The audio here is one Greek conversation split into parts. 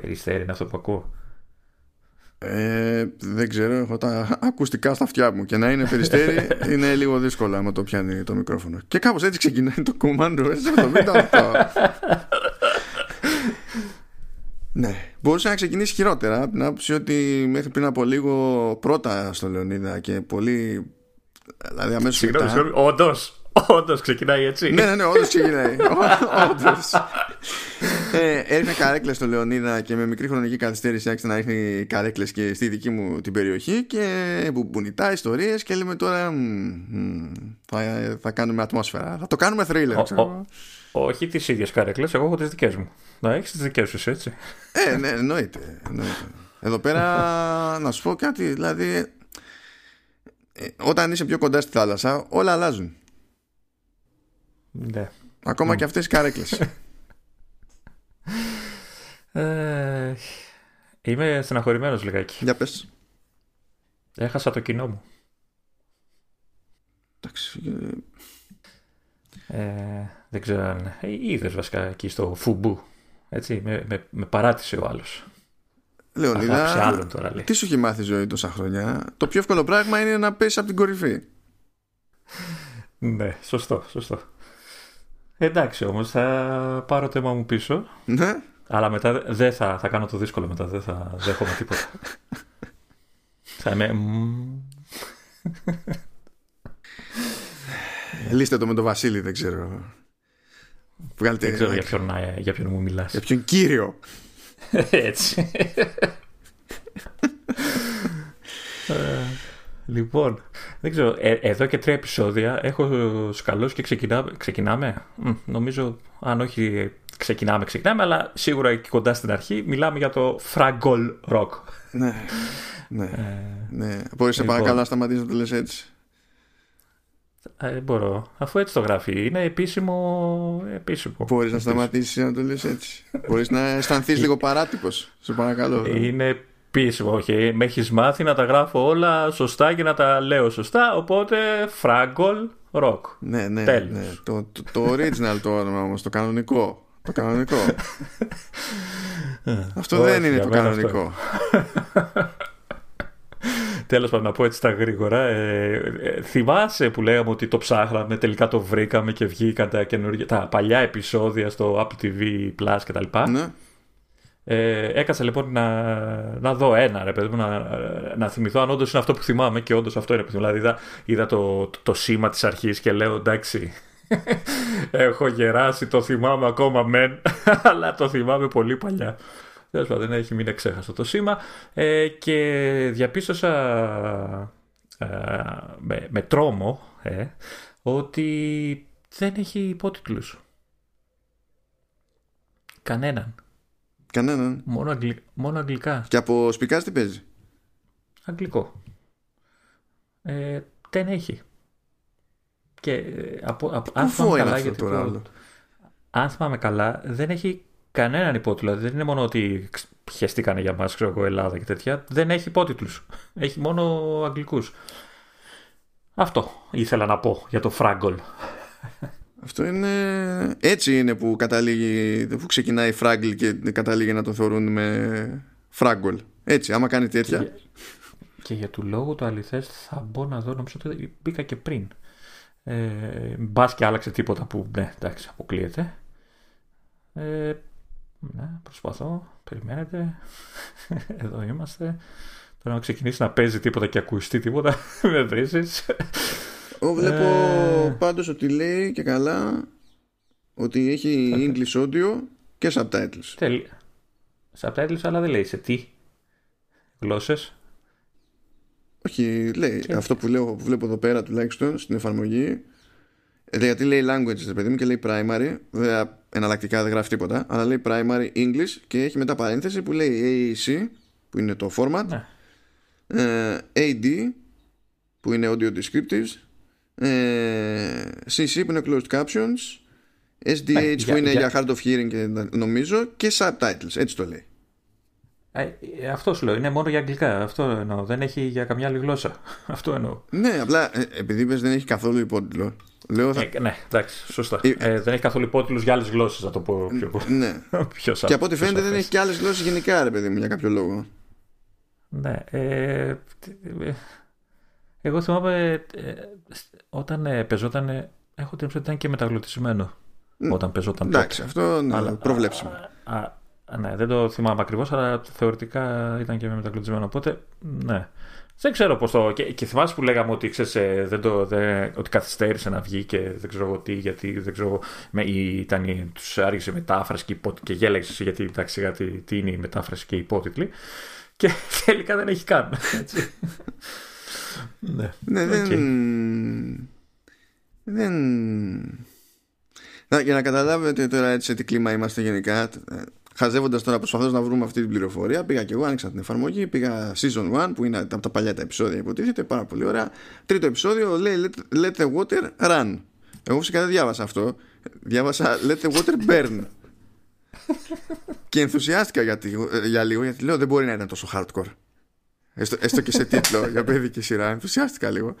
Περιστέρι είναι αυτό που ακούω. Ε, δεν ξέρω, έχω τα ακουστικά στα αυτιά μου και να είναι περιστέρι είναι λίγο δύσκολο άμα το πιάνει το μικρόφωνο. Και κάπως έτσι ξεκινάει το Commando S78. ναι, μπορούσε να ξεκινήσει χειρότερα από την άποψη ότι μέχρι πριν από λίγο πρώτα στο Λεωνίδα και πολύ. Δηλαδή αμέσως. Συγγνώμη, συγγνώμη, όντως. Όντως ξεκινάει έτσι. ναι, ναι, ναι, όντως ξεκινάει. Όντως. Ε, έριχνε καρέκλες στο Λεωνίδα και με μικρή χρονική καθυστέρηση άρχισε να ρίχνει καρέκλες και στη δική μου την περιοχή και μπουνιτά ιστορίες και λέμε τώρα μ, μ, θα, θα κάνουμε ατμόσφαιρα. Θα το κάνουμε thriller. Ο- ξέρω. ο- όχι τις ίδιες καρέκλες, εγώ έχω τις δικές μου. Να έχεις τις δικές σου, έτσι. Ε, ναι, εννοείται, εννοείται. Εδώ πέρα να σου πω κάτι, δηλαδή ε, όταν είσαι πιο κοντά στη θάλασσα όλα αλλάζουν. Ναι. Ακόμα και αυτές οι καρέκλες. Ε, είμαι στεναχωρημένος λιγάκι. Για πες. Έχασα το κοινό μου. Εντάξει, ε, Ε, δεν ξέρω αν. Ε, είδες βασικά εκεί στο φουμπού. Έτσι, με, με, με παράτησε ο άλλος. Αγάπησε Λεωνίδα, άλλον τώρα λέει. τι σου έχει μάθει η ζωή τόσα χρόνια; Το πιο εύκολο πράγμα είναι να πέσεις από την κορυφή. Ναι, σωστό, σωστό. Εντάξει όμως, θα πάρω το αίμα μου πίσω. Ναι. Αλλά μετά δεν θα, θα κάνω το δύσκολο μετά, δεν θα δέχομαι τίποτα. θα είμαι... μμμ. Λύστε το με τον Βασίλη, δεν ξέρω. Βγάλτε Δεν ξέρω για ποιον, να- για ποιον μου μιλάς. για ποιον κύριο. Έτσι. Ε, λοιπόν, δεν ξέρω, ε, εδώ και τρία επεισόδια έχω σκαλώσει και ξεκινάμε. Ξεκινάμε. Μ, νομίζω, αν όχι ξεκινάμε, ξεκινάμε, αλλά σίγουρα εκεί κοντά στην αρχή μιλάμε για το Fraggle Rock. ναι. Ναι. Ε, ναι. Μπορείς σε λοιπόν. παρακαλώ να σταματήσεις να το λες έτσι. ε, δεν μπορώ, αφού έτσι το γράφει. Είναι επίσημο. επίσημο. Μπορείς να σταματήσεις να το λες έτσι. Μπορείς να αισθανθείς λίγο παράτυπος. Σε παρακαλώ. Είναι επίσημο, όχι. Με έχεις μάθει να τα γράφω όλα σωστά και να τα λέω σωστά. Οπότε Fraggle Rock. Ναι, ναι, Τέλος. ναι. Το, το, το original το όνομα όμως, το κανονικό. Το κανονικό. αυτό Όχι, δεν είναι για το μένα κανονικό. Τέλος πάντων, να πω έτσι τα γρήγορα. Ε, ε, θυμάσαι που λέγαμε ότι το ψάχναμε, τελικά το βρήκαμε και βγήκαν τα, καινούργια, τα παλιά επεισόδια στο Apple TV Plus κτλ. ναι. Ε, έκασα λοιπόν να, να δω ένα, ρε παιδί μου, να, να θυμηθώ αν όντως είναι αυτό που θυμάμαι και όντως αυτό είναι που θυμάμαι. Δηλαδή είδα, είδα το, το, το σήμα της αρχής και λέω εντάξει. Έχω γεράσει, το θυμάμαι ακόμα μεν, αλλά το θυμάμαι πολύ παλιά. Τέλος πάντων, έχει μείνει ξέχαστο το σήμα ε, και διαπίστωσα ε, με, με τρόμο ε, ότι δεν έχει υπότιτλους. Κανέναν. Κανέναν. Μόνο, αγγλι... μόνο αγγλικά. Και από σπικάς τι παίζει; Αγγλικό. Ε, δεν έχει. Και ε, από, από, αν Κουφό θυμάμαι είναι καλά, αυτό γιατί τώρα το- άλλο; αν θυμάμαι καλά, δεν έχει κανέναν υπότιτλο. Δεν είναι μόνο ότι ξ- χεστήκανε για μας, ξέρω εγώ, Ελλάδα και τέτοια. Δεν έχει υπότιτλους. Έχει μόνο αγγλικούς. Αυτό ήθελα να πω για το Fraggle. Αυτό είναι. Έτσι είναι που καταλήγει. που ξεκινάει Fraggle και καταλήγει να το θεωρούν με Fraggle. Έτσι, άμα κάνει τέτοια. Και, και για του λόγου το αληθές θα μπω να δω, νομίζω ότι μπήκα και πριν. Ε, μπας και άλλαξε τίποτα που, ναι, εντάξει, αποκλείεται. Ε, ναι, προσπαθώ, περιμένετε. Εδώ είμαστε. Τώρα να ξεκινήσει να παίζει τίποτα και ακουστεί τίποτα, με βρίσκεις. Εγώ βλέπω Ε. πάντως ότι λέει και καλά ότι έχει English audio και subtitles. Τέλεια. Subtitles, αλλά δεν λέει σε τι. Γλώσσες. Όχι, λέει αυτό που, λέω, που βλέπω εδώ πέρα τουλάχιστον στην εφαρμογή. ε, Γιατί λέει languages, ρε παιδί μου, και λέει primary. Βέβαια, εναλλακτικά δεν γράφει τίποτα. Αλλά λέει primary English και έχει μετά παρένθεση που λέει AAC, που είναι το format. Ναι. ε, AD, που είναι audio descriptives. Ε, CC, που είναι closed captions. SDH, Ε, που για- είναι για, για- hard of hearing, και, νομίζω. Και subtitles, έτσι το λέει. Ε, ε, αυτό σου λέω. Είναι μόνο για αγγλικά. Αυτό εννοώ. Δεν έχει για καμιά άλλη γλώσσα. Αυτό εννοώ. Ναι, απλά ε, επειδή είπες δεν έχει καθόλου υπότιτλο. Λέω, θα... Ε, ναι, εντάξει, σωστά. Ε, δεν έχει καθόλου υπότιτλους για άλλες γλώσσες, να το πω πιο, ναι. πιο σαν, Και από ό,τι φαίνεται δεν έχει και άλλες γλώσσες γενικά, ρε παιδί μου, για κάποιο λόγο. Ναι. Ε, εγώ θυμάμαι όταν ε, πεζόταν. Έχω την ότι ήταν και μεταγλωτισμένο. Όταν πεζόταν Εντάξει, αυτό ναι, αλλά, προβλέψιμο. Α, α, ναι, δεν το θυμάμαι ακριβώς, αλλά θεωρητικά ήταν και μεταγλωτισμένο. Οπότε, ναι. Δεν ξέρω πώς το. Και, και θυμάσαι που λέγαμε ότι, ξέρεις, ε, δεν το, δεν, ότι καθυστέρησε να βγει και δεν ξέρω τι, γιατί δεν ξέρω. Με, ήταν, τους άργησε η μετάφραση και, και γέλεξε γιατί εντάξει, γιατί, τι είναι η μετάφραση και η υπότιτλοι. Και τελικά δεν έχει καν. Έτσι. Ναι, ναι δεν. Δεν. Για να καταλάβετε τώρα έτσι σε τι κλίμα είμαστε γενικά, χαζεύοντας τώρα, προσπαθώντας να βρούμε αυτή την πληροφορία, πήγα και εγώ, άνοιξα την εφαρμογή, πήγα season 1, που είναι από τα παλιά τα επεισόδια, υποτίθεται, πάρα πολύ ωραία. Τρίτο επεισόδιο λέει let, let the water run. Εγώ φυσικά δεν διάβασα αυτό. Διάβασα let the water burn. και ενθουσιάστηκα για, για λίγο, γιατί λέω δεν μπορεί να είναι τόσο hardcore. Έστω, έστω και σε τίτλο για παιδική σειρά. Ενθουσιάστηκα λίγο.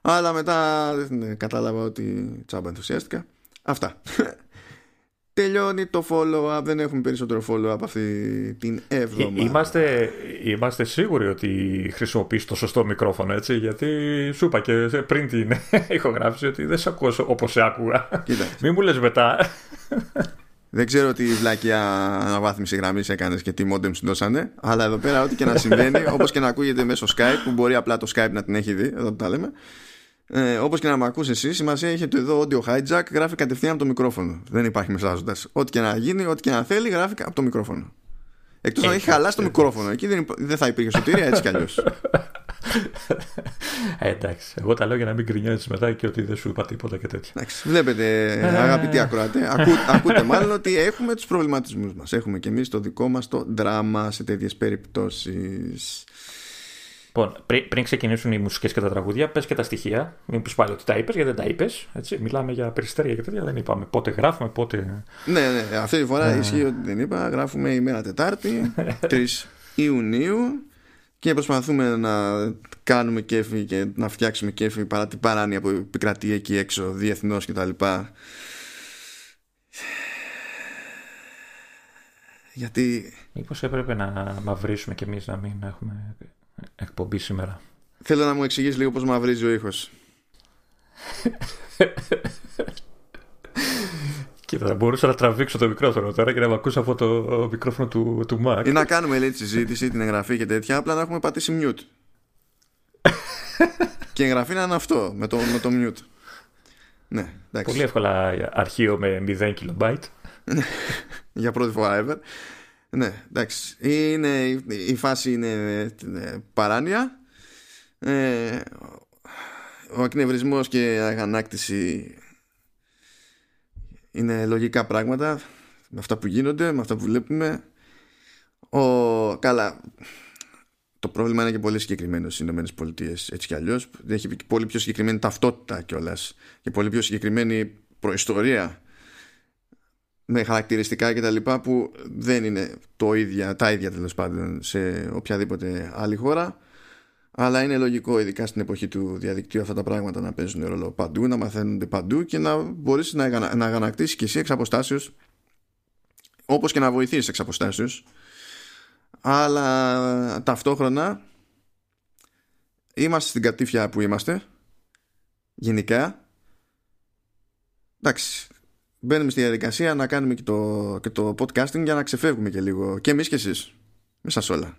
Αλλά μετά ναι, κατάλαβα ότι τσάμπα ενθουσιάστηκα. Αυτά. Τελειώνει το follow-up, δεν έχουμε περισσότερο follow-up αυτή την εβδομάδα. Είμαστε, είμαστε σίγουροι ότι χρησιμοποιείς το σωστό μικρόφωνο, έτσι, γιατί σου είπα και πριν την ηχογράφηση ότι δεν σε ακούω όπως σε άκουγα. Κοίτα. Μην μου λες μετά. Δεν ξέρω τι βλάκια αναβάθμιση γραμμής έκανες και τι μόντεμ συντόσανε, αλλά εδώ πέρα ό,τι και να συμβαίνει, όπως και να ακούγεται μέσω Skype, που μπορεί απλά το Skype να την έχει δει, εδώ που τα λέμε, ε, Όπως και να με ακούσει εσύ, σημασία έχει το εδώ audio hijack γράφει κατευθείαν από το μικρόφωνο. Δεν υπάρχει μεσάζοντας. Ό,τι και να γίνει, ό,τι και να θέλει, γράφει από το μικρόφωνο. Εκτός να έχει χαλάσει το μικρόφωνο. Εκεί δεν, δεν θα υπήρχε σωτήρια έτσι κι αλλιώς. Ε, εντάξει. Εγώ τα λέω για να μην κρινιάζει μετά και ότι δεν σου είπα τίποτα και τέτοια. Εντάξει. Βλέπετε, ε. αγαπητοί ακροατέ, ακού, ακούτε μάλλον ότι έχουμε τους προβληματισμούς μας. Έχουμε και εμείς το δικό μας το δράμα σε τέτοιες περιπτώσεις. Λοιπόν, πριν, πριν ξεκινήσουν οι μουσικές και τα τραγούδια, πες και τα στοιχεία. Μην πει πάλι ότι τα είπες, γιατί δεν τα είπες. Μιλάμε για περιστέρια και τέτοια. Δεν είπαμε πότε γράφουμε, πότε. Ναι, ναι, αυτή τη φορά ισχύει ότι δεν είπα. Γράφουμε ημέρα Τετάρτη, 3 Ιουνίου και προσπαθούμε να κάνουμε κέφι και να φτιάξουμε κέφι παρά την παράνοια που επικρατεί εκεί έξω διεθνώς κτλ. Γιατί. Μήπως έπρεπε να μαυρίσουμε κι εμείς να μην έχουμε εκπομπή σήμερα; Θέλω να μου εξηγήσεις λίγο πώς μαυρίζει ο ήχος. Κοίτα, θα μπορούσα να τραβήξω το μικρόφωνο τώρα και να με ακούσω από το μικρόφωνο του, του Mac. Ή να κάνουμε λέει τη συζήτηση, την εγγραφή και τέτοια, απλά να έχουμε πατήσει mute. και η εγγραφή να είναι αυτό, με το, με το mute. Ναι, εντάξει. Πολύ εύκολα αρχείο με 0 KB. Για πρώτη φορά ever. Ναι, εντάξει. Είναι, η φάση είναι ε, παράνοια. Ε, ο εκνευρισμός και η αγανάκτηση είναι λογικά πράγματα με αυτά που γίνονται, με αυτά που βλέπουμε. Ο, καλά, το πρόβλημα είναι και πολύ συγκεκριμένο στις ΗΠΑ έτσι κι αλλιώς. Έχει πολύ πιο συγκεκριμένη ταυτότητα κιόλας και πολύ πιο συγκεκριμένη προϊστορία με χαρακτηριστικά και τα λοιπά που δεν είναι το ίδια, τα ίδια τέλος πάντων σε οποιαδήποτε άλλη χώρα αλλά είναι λογικό ειδικά στην εποχή του διαδικτύου αυτά τα πράγματα να παίζουν ρόλο παντού, να μαθαίνονται παντού και να μπορείς να, να αγανακτήσεις και εσύ εξ αποστάσεως όπως και να βοηθήσεις εξ αποστάσεως. Αλλά ταυτόχρονα είμαστε στην κατήφια που είμαστε γενικά. Εντάξει μπαίνουμε στη διαδικασία να κάνουμε και το, και το podcasting για να ξεφεύγουμε και λίγο και εμείς και εσείς μέσα σε όλα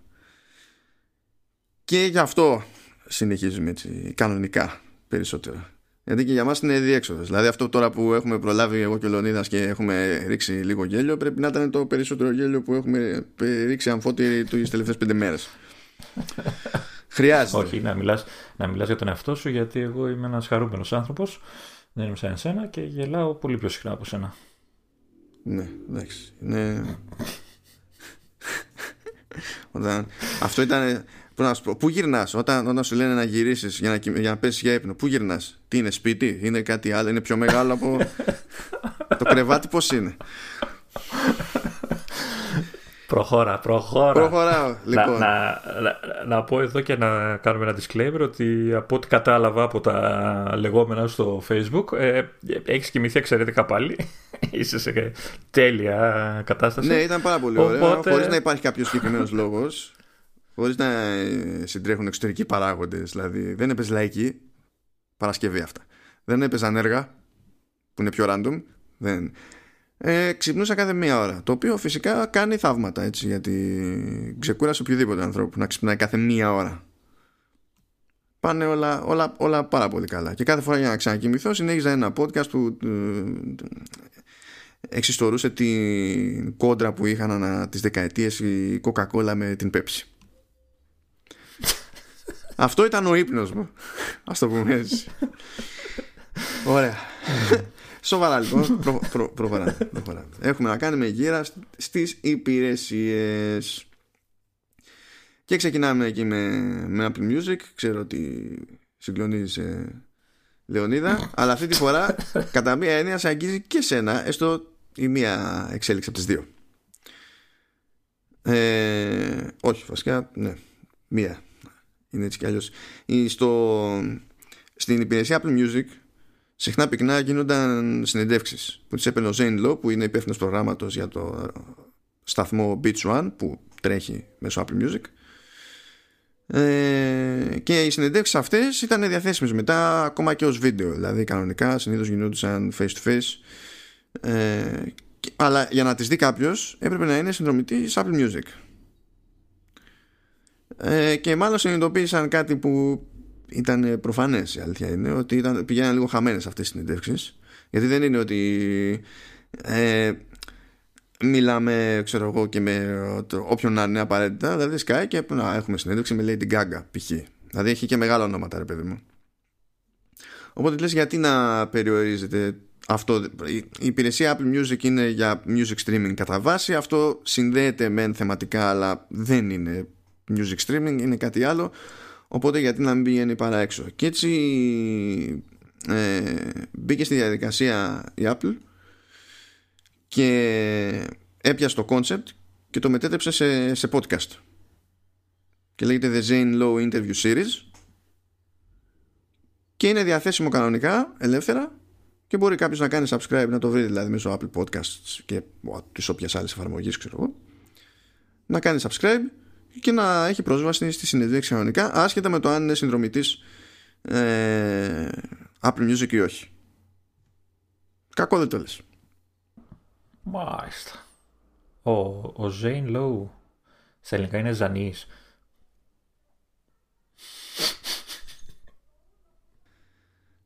και γι' αυτό συνεχίζουμε έτσι κανονικά περισσότερο γιατί και για μας είναι διέξοδος. Δηλαδή αυτό τώρα που έχουμε προλάβει εγώ και ο Λεωνίδας και έχουμε ρίξει λίγο γέλιο πρέπει να ήταν το περισσότερο γέλιο που έχουμε ρίξει αμφότεροι τις τελευταίες πέντε μέρες. Χρειάζεται. Όχι, να μιλάς, να μιλάς για τον εαυτό σου γιατί εγώ είμαι ένας χαρούμενος άνθρωπος δεν είμαι σαν εσένα και γελάω πολύ πιο συχνά από σένα. Ναι, εντάξει. Ναι. Όταν... Αυτό ήταν. Πού να σου πω, πού γυρνάς, όταν, όταν σου λένε να γυρίσεις για να, για να πέσεις για ύπνο, πού γυρνάς, Τι είναι, σπίτι, είναι κάτι άλλο, είναι πιο μεγάλο από. το κρεβάτι, πώς είναι; Προχώρα, προχώρα. Προχωράω. Λοιπόν. Να, να, να, πω εδώ και να κάνουμε ένα disclaimer ότι από ό,τι κατάλαβα από τα λεγόμενα στο facebook ε, έχεις κοιμηθεί εξαιρετικά πάλι. Είσαι σε τέλεια κατάσταση. Ναι, ήταν πάρα πολύ Οπότε... ωραίο. Χωρίς να υπάρχει κάποιος συγκεκριμένος λόγος. Χωρίς να ε, συντρέχουν εξωτερικοί παράγοντες. Δηλαδή δεν έπαιζε λαϊκή. Παρασκευή αυτά. Δεν έπαιζαν έργα που είναι πιο random. Δεν ε, ξυπνούσα κάθε μία ώρα. Το οποίο φυσικά κάνει θαύματα έτσι, γιατί ξεκούρασε οποιοδήποτε άνθρωπο που να ξυπνάει κάθε μία ώρα. Πάνε όλα, όλα, όλα πάρα πολύ καλά. Και κάθε φορά για να ξανακοιμηθώ συνέχιζα ένα podcast που ε, εξιστορούσε την κόντρα που είχαν ανα τις δεκαετίες η Coca-Cola με την Pepsi. Αυτό ήταν ο ύπνος μου. Ας το πούμε έτσι. Ωραία. Σοβαρά λοιπόν, προ, προ, προχωράμε, Έχουμε να κάνουμε γύρα στις υπηρεσίες. Και ξεκινάμε εκεί με, με Apple Music. Ξέρω ότι συγκλονίζει ε, Λεωνίδα, αλλά αυτή τη φορά κατά μία έννοια σε αγγίζει και σένα, έστω η μία εξέλιξη από τις δύο. Ε, όχι, βασικά, ναι, μία. Είναι έτσι κι αλλιώς. Στο, στην υπηρεσία Apple Music συχνά πυκνά γίνονταν συνεντεύξεις που τις έπαιρνε ο Zane Lowe που είναι υπεύθυνος προγράμματος για το σταθμό Beach One που τρέχει μέσω Apple Music. Ε, και οι συνεντεύξεις αυτές ήταν διαθέσιμες μετά ακόμα και ως βίντεο. Δηλαδή κανονικά συνήθως γινόντουσαν face to face ε, αλλά για να τις δει κάποιος έπρεπε να είναι συνδρομητής Apple Music ε, και μάλλον συνειδητοποίησαν κάτι που ήταν προφανές η αλήθεια είναι ότι ήταν, πηγαίναν λίγο χαμένες αυτές τι συνεντεύξεις. Γιατί δεν είναι ότι ε, μιλάμε, ξέρω εγώ, και με όποιον να είναι απαραίτητα. Δηλαδή, σκάει και να έχουμε συνέντευξη με Lady Gaga, π.χ. Δηλαδή, έχει και μεγάλα ονόματα, ρε παιδί μου. Οπότε λες γιατί να περιορίζεται αυτό; Η υπηρεσία Apple Music είναι για music streaming κατά βάση. Αυτό συνδέεται μεν θεματικά, αλλά δεν είναι music streaming, είναι κάτι άλλο. Οπότε γιατί να μην πηγαίνει παρά έξω. Και έτσι ε, μπήκε στη διαδικασία η Apple και έπιασε το concept και το μετέτρεψε σε, σε podcast. Και λέγεται The Zane Low Interview Series και είναι διαθέσιμο κανονικά, ελεύθερα και μπορεί κάποιος να κάνει subscribe να το βρει δηλαδή μέσω Apple Podcasts και τις όποιες άλλες εφαρμογές ξέρω εγώ να κάνει subscribe και να έχει πρόσβαση στη συνεδρίαση κανονικά άσχετα με το αν είναι συνδρομητής ε, Apple Music ή όχι. Κακό δεν το λες. Μάλιστα. Ο, ο Zane Lowe στα ελληνικά είναι Ζανής.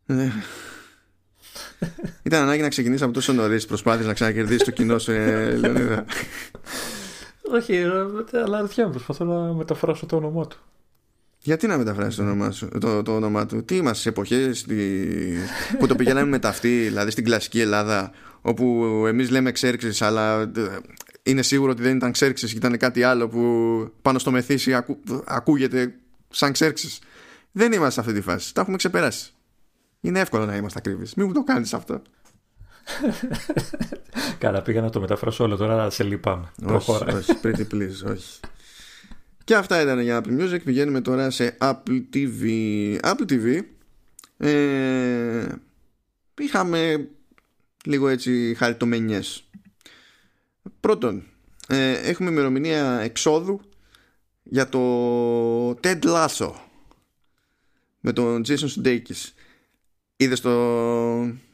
Ναι. Ήταν ανάγκη να ξεκινήσει από τόσο νωρίς προσπάθειες να ξανακερδίσει το κοινό σου, ε, Λεωνίδα. Όχι, αλλά αριθιά προσπαθώ να μεταφράσω το όνομά του. Γιατί να μεταφράσεις το όνομά, σου, το, το όνομά του, Τι είμαστε σε εποχές που το πηγαίναμε με ταυτί, δηλαδή στην κλασική Ελλάδα, όπου εμείς λέμε ξέρξει, αλλά ε, είναι σίγουρο ότι δεν ήταν ξέρξει και ήταν κάτι άλλο που πάνω στο μεθύσι ακού, ακούγεται σαν ξέρξει. Δεν είμαστε σε αυτή τη φάση. Τα έχουμε ξεπεράσει. Είναι εύκολο να είμαστε ακρίβει. Μην μου το κάνεις αυτό. Καλά, πήγα να το μεταφράσω όλο τώρα, αλλά σε λυπάμαι. Όχι, όχι, pretty please, όχι. Και αυτά ήταν για Apple Music. Πηγαίνουμε τώρα σε Apple TV. Apple TV ε, είχαμε λίγο έτσι χαριτομενιές. Πρώτον, ε, έχουμε ημερομηνία εξόδου για το Ted Lasso με τον Jason Sudeikis. Είδες το,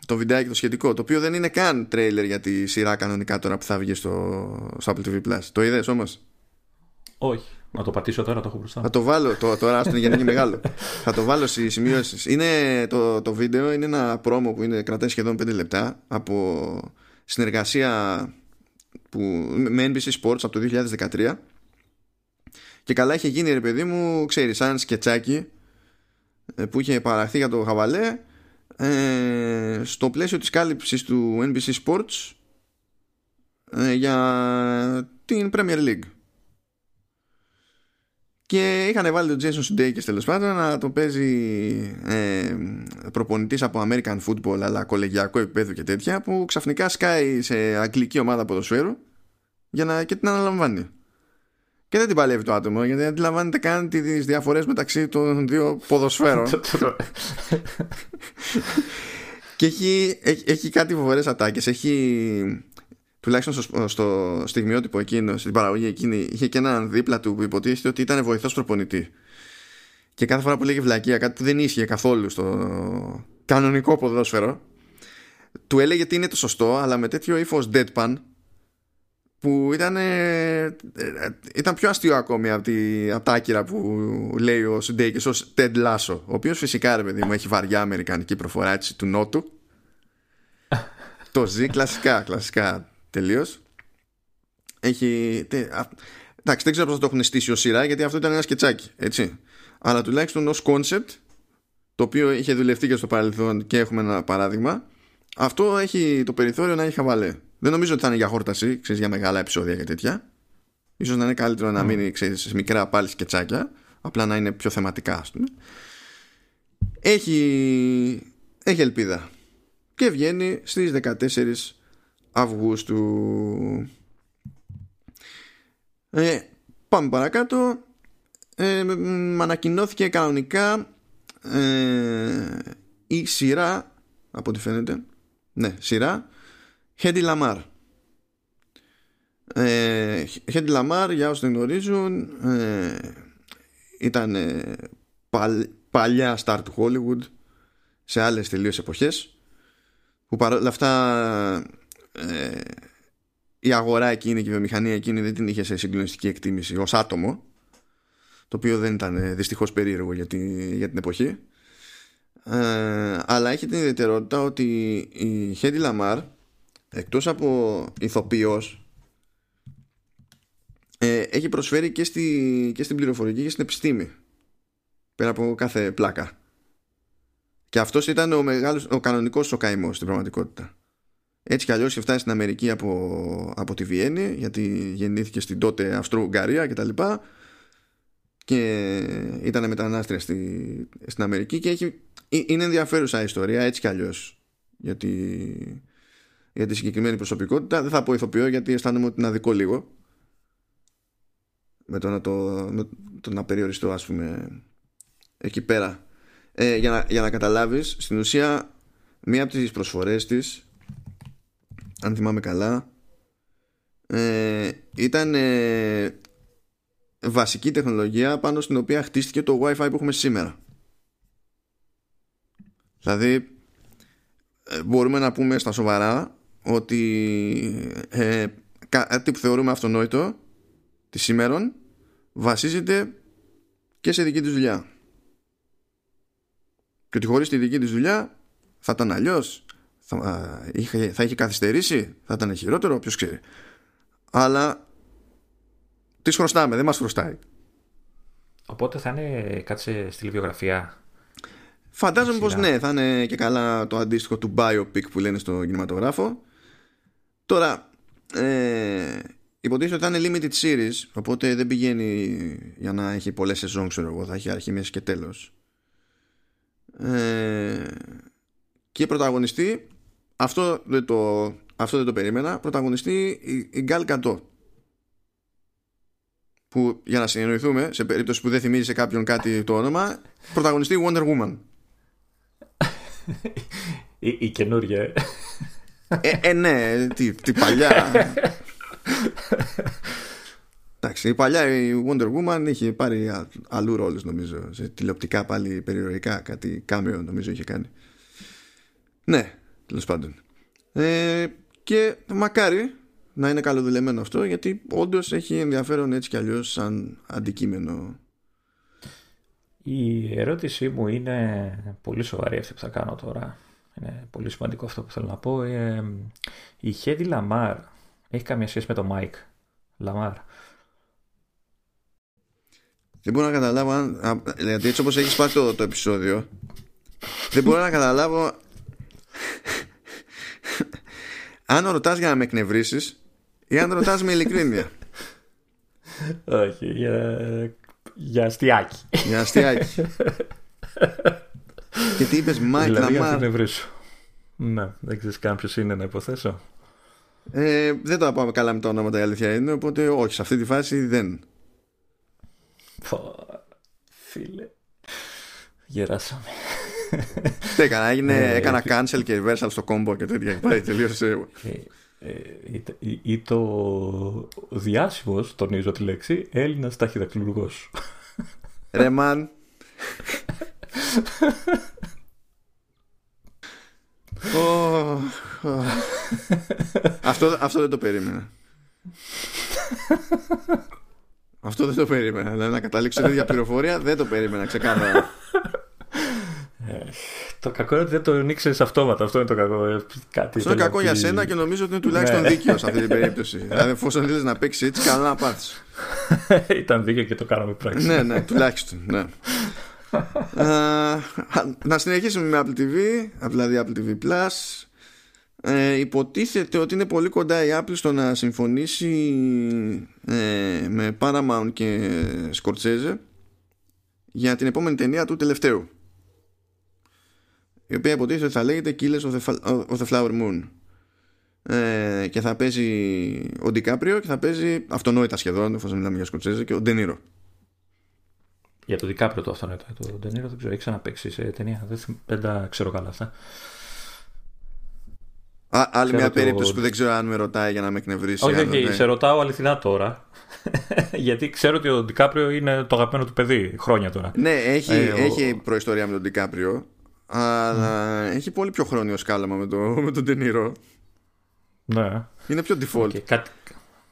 το βιντεάκι το σχετικό, το οποίο δεν είναι καν τρέιλερ για τη σειρά κανονικά τώρα που θα βγει στο, στο Apple TV Plus. Το είδες όμως; Όχι. Να το πατήσω τώρα, το έχω μπροστά. Θα το βάλω, το, τώρα άστον είναι μεγάλο. θα το βάλω στις σημειώσεις. Είναι το, το βίντεο είναι ένα πρόμο που είναι, κρατάει σχεδόν 5 λεπτά από συνεργασία που, με NBC Sports από το 2013 και καλά είχε γίνει ρε παιδί μου ξέρεις σαν σκετσάκι ε, που είχε παραχθεί για το χαβαλέ ε, στο πλαίσιο της κάλυψης του NBC Sports ε, για την Premier League και είχαν βάλει τον Jason Sudeikis τέλος πάντων να το παίζει ε, προπονητής από American Football αλλά κολεγιακό επίπεδο και τέτοια που ξαφνικά σκάει σε αγγλική ομάδα ποδοσφαίρου για να και την αναλαμβάνει. Και δεν την παλεύει το άτομο γιατί δεν αντιλαμβάνεται καν τις διαφορές μεταξύ των δύο ποδοσφαίρων. και έχει, έχει, έχει κάτι φοβερές ατάκες. Έχει τουλάχιστον στο, στο στιγμιότυπο εκείνο, στην παραγωγή εκείνη, είχε και έναν δίπλα του που υποτίθεται ότι ήταν βοηθός προπονητή. Και κάθε φορά που λέγει βλακεία, κάτι που δεν ίσχυε καθόλου στο κανονικό ποδόσφαιρο, του έλεγε τι είναι το σωστό, αλλά με τέτοιο ύφος deadpan, που ήταν, ήταν πιο αστείο ακόμη από, τη, από τα άκυρα που λέει ο Σουντέικης ως Ted Lasso ο οποίος φυσικά ρε παιδί μου έχει βαριά αμερικανική προφορά έτσι του νότου. Το ζει κλασικά κλασικά τελείως. Έχει εντάξει δεν ξέρω πώς θα το έχουν στήσει ως σειρά γιατί αυτό ήταν ένα σκετσάκι έτσι. Αλλά τουλάχιστον ως concept το οποίο είχε δουλευτεί και στο παρελθόν και έχουμε ένα παράδειγμα αυτό έχει το περιθώριο να έχει χαβαλέ δεν νομίζω ότι θα είναι για χόρταση, ξέρεις, για μεγάλα επεισόδια και τέτοια. Ίσως να είναι καλύτερο να μείνει ξέρεις, σε μικρά πάλι σκετσάκια, απλά να είναι πιο θεματικά, ας πούμε. Έχει, έχει ελπίδα. Και βγαίνει στις 14 Αυγούστου. Ε, πάμε παρακάτω. Ε, ανακοινώθηκε κανονικά ε, η σειρά, από ό,τι φαίνεται, ναι, σειρά Χέντι Λαμάρ. Χέντι Λαμάρ, για όσοι δεν γνωρίζουν, ε, ήταν ε, παλιά star του Hollywood σε άλλες τελείως εποχές που παρόλα αυτά ε, η αγορά εκείνη και η βιομηχανία εκείνη δεν την είχε σε συγκλονιστική εκτίμηση ως άτομο το οποίο δεν ήταν δυστυχώς περίεργο για, για την εποχή αλλά έχει την ιδιαιτερότητα ότι η Χέντι Λαμάρ εκτός από ηθοποιός ε, έχει προσφέρει και, στη, και στην πληροφορική και στην επιστήμη πέρα από κάθε πλάκα. Και αυτός ήταν ο, μεγάλος, ο κανονικός σοκαημός στην πραγματικότητα. Έτσι κι αλλιώς είχε φτάσει στην Αμερική από, από τη Βιέννη γιατί γεννήθηκε στην τότε Αυστρο-Ουγγαρία και τα λοιπά και ήταν μετανάστρια στη, στην Αμερική και έχει, είναι ενδιαφέρουσα ιστορία έτσι κι αλλιώς. Γιατί για τη συγκεκριμένη προσωπικότητα. Δεν θα πω ηθοποιό γιατί αισθάνομαι ότι είναι αδικό λίγο. Με το να, το, με το να περιοριστώ ας πούμε εκεί πέρα. Ε, για, να, για να καταλάβεις, στην ουσία μία από τις προσφορές της, αν θυμάμαι καλά, ε, ήταν ε, βασική τεχνολογία πάνω στην οποία χτίστηκε το Wi-Fi που έχουμε σήμερα. Δηλαδή, ε, μπορούμε να πούμε στα σοβαρά ότι ε, κάτι που θεωρούμε αυτονόητο της σήμερον βασίζεται και σε δική της δουλειά και ότι χωρίς τη δική της δουλειά θα ήταν αλλιώς. Θα, είχε, θα είχε καθυστερήσει θα ήταν χειρότερο ποιος ξέρει αλλά τις χρωστάμε δεν μας χρωστάει Οπότε θα είναι κάτι στη βιογραφία Φαντάζομαι πως ναι, θα είναι και καλά το αντίστοιχο του biopic που λένε στο κινηματογράφο. Τώρα, ε, υποτίθεται ότι θα είναι limited series, οπότε δεν πηγαίνει για να έχει πολλές σεζόν, ξέρω εγώ, θα έχει αρχή, μέση και τέλος. Ε, και πρωταγωνιστή, αυτό δεν το, αυτό δεν το περίμενα, πρωταγωνιστή η, η Gal Gadot. Που για να συνεννοηθούμε, σε περίπτωση που δεν θυμίζει σε κάποιον κάτι το όνομα, πρωταγωνιστή Wonder Woman. η, η καινούργια. Ε. Ε, ε, ναι, τι, τι παλιά. Εντάξει, η παλιά η Wonder Woman είχε πάρει αλλού ρόλους νομίζω. Σε τηλεοπτικά πάλι περιοδικά, κάτι κάμεο νομίζω είχε κάνει. Ναι, τέλος πάντων. Ε, και μακάρι να είναι καλοδουλεμένο αυτό γιατί όντως έχει ενδιαφέρον έτσι κι αλλιώς σαν αντικείμενο. Η ερώτησή μου είναι πολύ σοβαρή αυτή που θα κάνω τώρα είναι πολύ σημαντικό αυτό που θέλω να πω. Ε, η Χέντι Λαμάρ έχει καμία σχέση με τον Μάικ Λαμάρ; Δεν μπορώ να καταλάβω αν. Δηλαδή, έτσι όπως έχεις πάρει το, το επεισόδιο, δεν μπορώ να καταλάβω. αν ρωτάς για να με εκνευρίσεις ή αν ρωτάς με ειλικρίνεια. Όχι, για, για αστειάκι. Για αστειάκι. Και τι είπες, Μάικ δηλαδή, Λαμάρ. Ναι, δεν ξέρεις καν ποιος είναι να υποθέσω. Ε, δεν τα πάμε καλά με τα ονόματα η αλήθεια είναι, οπότε όχι, σε αυτή τη φάση δεν. Φίλε. Γεράσαμε. Τι έκανα, έγινε, ε, έκανα cancel και reversal στο combo και τέτοια. Πάει τελείωσε. Ε, ή, ή, ή το διάσημος, τονίζω τη λέξη, Έλληνας ταχυδακτηλουργός. Ρε μαν. αυτό, αυτό δεν το περίμενα. αυτό δεν το περίμενα. Δηλαδή να καταλήξω τέτοια πληροφορία δεν το περίμενα ξεκάθαρα. Το κακό είναι ότι δεν το ήξερες αυτόματα. Αυτό είναι το κακό. Ε, κάτι Αυτό είναι κακό για σένα και νομίζω ότι είναι τουλάχιστον ναι. δίκαιο σε αυτή την περίπτωση. δηλαδή, εφόσον θέλεις να παίξεις έτσι, καλά να πάθεις. Ήταν δίκαιο και το κάναμε πράξη. ναι, ναι, τουλάχιστον. Ναι. Να συνεχίσουμε με Apple TV, δηλαδή Apple TV Plus. Ε, υποτίθεται ότι είναι πολύ κοντά η Apple στο να συμφωνήσει ε, με Paramount και Scorsese για την επόμενη ταινία του τελευταίου η οποία υποτίθεται ότι θα λέγεται Killers of the, of the Flower Moon ε, και θα παίζει ο Ντικάπριο και θα παίζει αυτονόητα σχεδόν εφόσον μιλάμε για Σκοτσέζε και ο Ντενίρο για το Ντικάπριο το αυτονόητα το Ντενίρο δεν ξέρω έχει ξαναπέξει σε ταινία δεν, τα ξέρω καλά αυτά Α, άλλη ξέρω μια το... περίπτωση που δεν ξέρω αν με ρωτάει για να με εκνευρίσει. Όχι, όχι, ναι. σε ρωτάω αληθινά τώρα. Γιατί ξέρω ότι ο Ντικάπριο είναι το αγαπημένο του παιδί χρόνια τώρα. Ναι, έχει, ε, έχει ο... προϊστορία με τον Ντικάπριο. Αλλά έχει πολύ πιο χρόνιο σκάλαμα με, το, με τον Τενήρο. Ναι. Είναι πιο default. Okay, κάτι...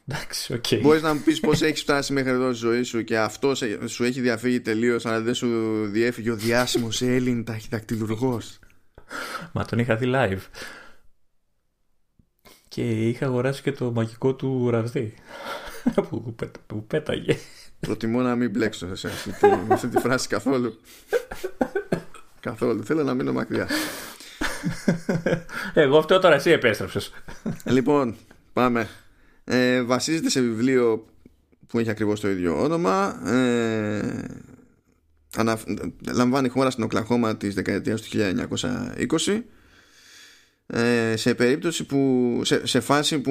Εντάξει, okay. Μπορείς να μου πεις πώς έχεις φτάσει μέχρι εδώ στη ζωή σου και αυτό σου έχει διαφύγει τελείως, αλλά δεν σου διέφυγε ο διάσημος Έλλην ταχυδακτηλουργός; Μα τον είχα δει live. Και είχα αγοράσει και το μαγικό του ραβδί που, που πέταγε. Προτιμώ να μην μπλέξω σε αυτή τη φράση καθόλου. Καθόλου. Θέλω να μείνω μακριά. Εγώ αυτό τώρα εσύ επέστρεψες. Λοιπόν, πάμε. Ε, βασίζεται σε βιβλίο που έχει ακριβώς το ίδιο όνομα. Ε, ανα, λαμβάνει χώρα στην Οκλαχώμα της δεκαετίας του 1920 ε, σε περίπτωση που σε, σε φάση που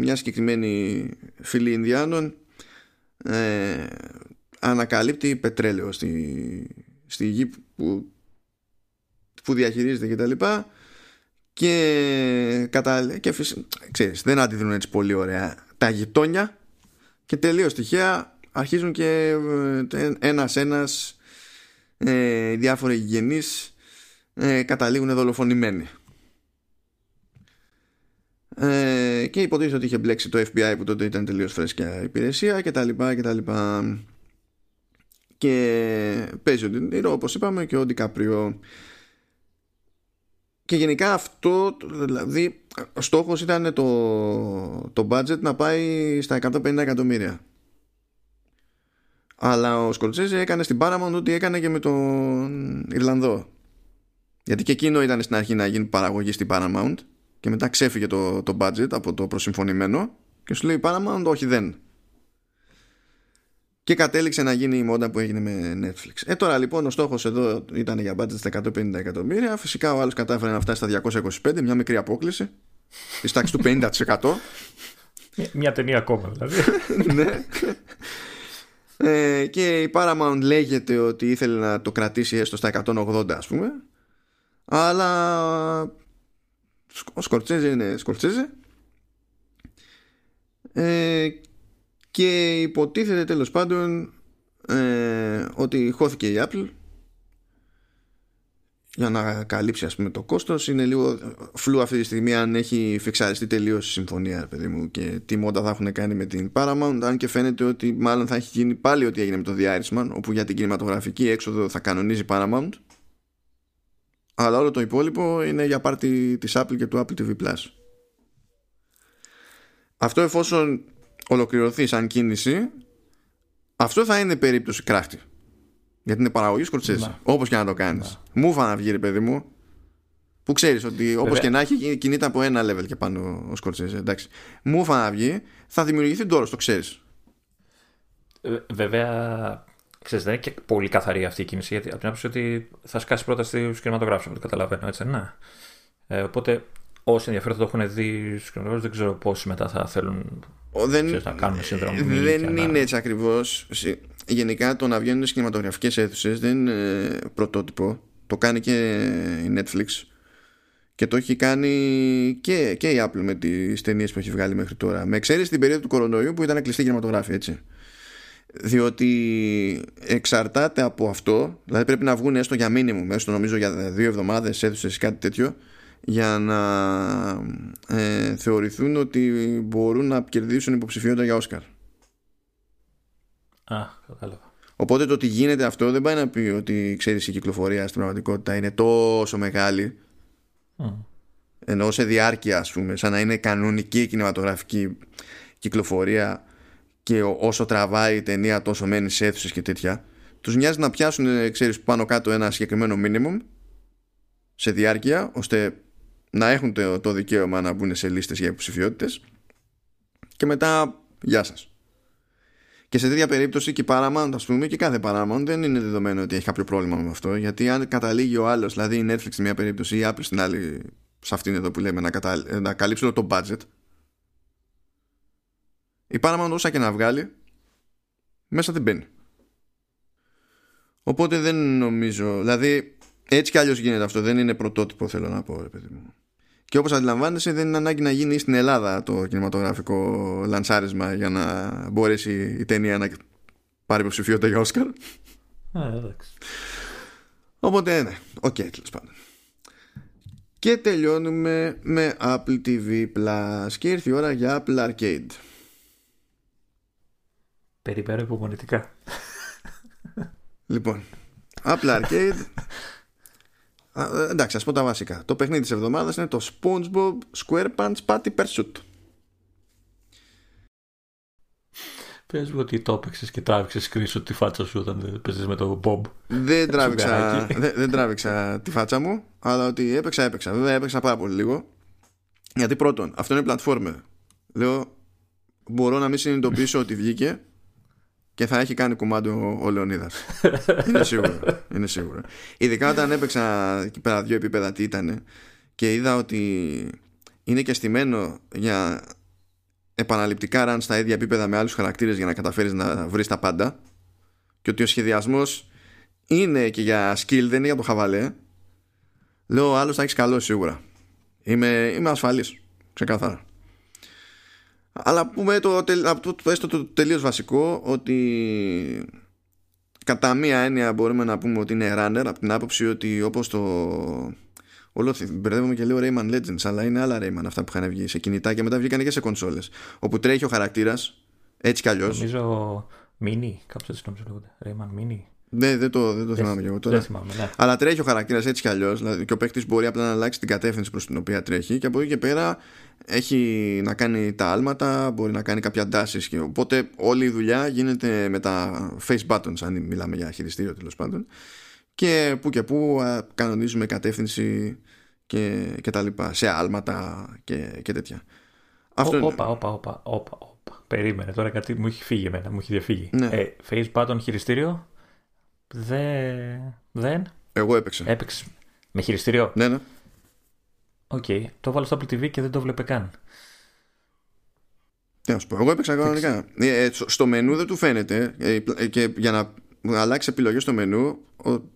μια συγκεκριμένη φυλή Ινδιάνων ε, ανακαλύπτει πετρέλαιο στη, στη γη που που διαχειρίζεται κτλ. Και, και, κατα... και ξέρεις, δεν αντιδρούν έτσι πολύ ωραία τα γειτόνια και τελείως τυχαία αρχίζουν και ε, ένας-ένας ε, διάφοροι γηγενείς ε, καταλήγουν δολοφονημένοι. Ε, και υποτίθεται ότι είχε μπλέξει το FBI που τότε ήταν τελείως φρέσκια υπηρεσία και τα λοιπά και τα λοιπά και παίζει ο Ντινίρο όπως είπαμε και ο Ντικαπριό και γενικά αυτό, δηλαδή, ο στόχος ήταν το, το budget να πάει στα 150 εκατομμύρια. Αλλά ο Σκορτσέζε έκανε στην Paramount ό,τι έκανε και με τον Ιρλανδό. Γιατί και εκείνο ήταν στην αρχή να γίνει παραγωγή στην Paramount και μετά ξέφυγε το, το budget από το προσυμφωνημένο και σου λέει Paramount όχι δεν και κατέληξε να γίνει η μόντα που έγινε με Netflix. Ε, τώρα λοιπόν ο στόχος εδώ ήταν για budget στα 150 εκατομμύρια. Φυσικά ο άλλος κατάφερε να φτάσει στα 225, μια μικρή απόκληση. Της τάξης του 50%. Μια ταινία ακόμα δηλαδή. ναι. Ε, και η Paramount λέγεται ότι ήθελε να το κρατήσει έστω στα 180 ας πούμε. Αλλά ο Σκορτσέζε είναι Σκορτσέζε. Ε, και υποτίθεται τέλος πάντων ε, ότι χώθηκε η Apple για να καλύψει ας πούμε το κόστος. Είναι λίγο φλού αυτή τη στιγμή αν έχει φιξαριστεί τελείως η συμφωνία παιδί μου και τι μόντα θα έχουν κάνει με την Paramount αν και φαίνεται ότι μάλλον θα έχει γίνει πάλι ό,τι έγινε με το The Irishman όπου για την κινηματογραφική έξοδο θα κανονίζει Paramount. Αλλά όλο το υπόλοιπο είναι για πάρτι της Apple και του Apple TV Plus. Αυτό εφόσον ολοκληρωθεί σαν κίνηση, αυτό θα είναι περίπτωση κράχτη. Γιατί είναι παραγωγή σκορτσέζη. Όπως και να το κάνεις. Μου να βγει, ρε παιδί μου. Που ξέρεις ότι όπως και να έχει κινείται από ένα level και πάνω ο Σκορτσέζε. Εντάξει. Μου να βγει, θα δημιουργηθεί τώρα, το ξέρεις. Ε, βέβαια, ξέρεις, δεν είναι και πολύ καθαρή αυτή η κίνηση. Γιατί από την άποψη ότι θα σκάσει πρώτα στους κινηματογράφους, από το καταλαβαίνω. Έτσι, ναι. ε, οπότε όσοι ενδιαφέρονται το έχουν δει δεν ξέρω πόσοι μετά θα θέλουν δεν, να κάνουν συνδρομή. Δεν είναι να... έτσι ακριβώς. Γενικά το να βγαίνουν στι κινηματογραφικές αίθουσες δεν είναι πρωτότυπο. Το κάνει και η Netflix και το έχει κάνει και, και η Apple με τις ταινίες που έχει βγάλει μέχρι τώρα. Με εξαίρεση την περίοδο του κορονοϊού που ήταν κλειστή κινηματογράφη, έτσι. Διότι εξαρτάται από αυτό, δηλαδή πρέπει να βγουν έστω για μήνυμο, μέσα νομίζω για δύο εβδομάδες αίθουσες ή κάτι τέτοιο, για να ε, θεωρηθούν ότι μπορούν να κερδίσουν υποψηφιότητα για Όσκαρ. Α, κατάλαβα. Οπότε το ότι γίνεται αυτό δεν πάει να πει ότι ξέρεις η κυκλοφορία στην πραγματικότητα είναι τόσο μεγάλη Mm. Ενώ σε διάρκεια, ας πούμε, σαν να είναι κανονική κινηματογραφική κυκλοφορία και όσο τραβάει η ταινία τόσο μένει σε αίθουσες και τέτοια, τους νοιάζει να πιάσουν, ε, ξέρεις, πάνω κάτω ένα συγκεκριμένο minimum σε διάρκεια, ώστε να έχουν το, το δικαίωμα να μπουν σε λίστες για υποψηφιότητες και μετά γεια σας. Και σε τέτοια περίπτωση και η Paramount, ας πούμε, και κάθε Paramount δεν είναι δεδομένο ότι έχει κάποιο πρόβλημα με αυτό. Γιατί αν καταλήγει ο άλλος, δηλαδή η Netflix στην μία περίπτωση ή η Apple στην άλλη, σε αυτήν εδώ που λέμε, να, κατα... να καλύψει όλο το budget, η Paramount όσα και να βγάλει, μέσα δεν μπαίνει. Οπότε δεν νομίζω. Δηλαδή, έτσι κι αλλιώς γίνεται αυτό. Δεν είναι πρωτότυπο, θέλω να πω, ρε παιδί μου. Και όπως αντιλαμβάνεσαι δεν είναι ανάγκη να γίνει στην Ελλάδα το κινηματογραφικό λανσάρισμα για να μπορέσει η ταινία να πάρει υποψηφιότητα για Όσκαρ. εντάξει. Οπότε ναι, OK okay, τέλος πάντων. Και τελειώνουμε με Apple TV Plus και ήρθε η ώρα για Apple Arcade. Περιμένω υπομονητικά. Λοιπόν, Apple Arcade ε, εντάξει, ας πω τα βασικά. Το παιχνίδι της εβδομάδας είναι το SpongeBob SquarePants Party Pursuit. Πες μου ότι το έπαιξες και τράβηξες κρίσο τη φάτσα σου όταν παίζεις με το Bob. Δεν τράβηξα, δεν, δεν τράβηξα τη φάτσα μου, αλλά ότι έπαιξα, έπαιξα. Βέβαια έπαιξα πάρα πολύ λίγο. Γιατί πρώτον, αυτό είναι πλατφόρμα. Λέω, μπορώ να μην συνειδητοποιήσω ότι βγήκε και θα έχει κάνει κουμάντο ο Λεωνίδας. Είναι σίγουρο είναι σίγουρο. Ειδικά όταν έπαιξα εκεί πέρα δύο επίπεδα τι ήταν και είδα ότι είναι και στημένο για επαναληπτικά ραν στα ίδια επίπεδα με άλλους χαρακτήρες για να καταφέρεις να βρεις τα πάντα. Και ότι ο σχεδιασμός είναι και για skill δεν είναι για το χαβαλέ. Λέω ο άλλος θα έχεις καλό σίγουρα. Είμαι, είμαι ασφαλής ξεκάθαρα αλλά πούμε το, το, το, έστω το τελείως βασικό ότι κατά μία έννοια μπορούμε να πούμε ότι είναι runner από την άποψη ότι όπως το όλο μπερδεύομαι και λέω Rayman Legends αλλά είναι άλλα Rayman αυτά που είχαν βγει σε κινητά και μετά βγήκαν και σε κονσόλες. Όπου τρέχει ο χαρακτήρας έτσι κι αλλιώς. Νομίζω Mini κάπως έτσι νομίζω λέγονται. Rayman Mini ναι, δεν το, δεν το θυμάμαι και εγώ τώρα. Θυμάμαι, ναι. Αλλά τρέχει ο χαρακτήρας έτσι κι αλλιώς. Δηλαδή, και ο παίκτης μπορεί απλά να αλλάξει την κατεύθυνση προς την οποία τρέχει. Και από εκεί και πέρα έχει να κάνει τα άλματα, μπορεί να κάνει κάποια ντάσεις. Οπότε όλη η δουλειά γίνεται με τα face buttons, αν μιλάμε για χειριστήριο τέλος πάντων. Και που και που κανονίζουμε κατεύθυνση και, και τα λοιπά. Σε άλματα και, και τέτοια. Αυτό όπα, όπα, όπα, όπα, Περίμενε τώρα κάτι μου έχει φύγει εμένα, μου έχει διαφύγει. Ναι. Ε, face button χειριστήριο. Δε... Δεν. Εγώ έπαιξα. Έπαιξε. Με χειριστήριο. Ναι, ναι. OK. Okay. Το βάλω στο Apple TV και δεν το έβλεπε καν. Τι να σου πω. Εγώ έπαιξα κανονικά. Ε, ε, στο μενού δεν του φαίνεται. Ε, και για να αλλάξει επιλογή στο μενού,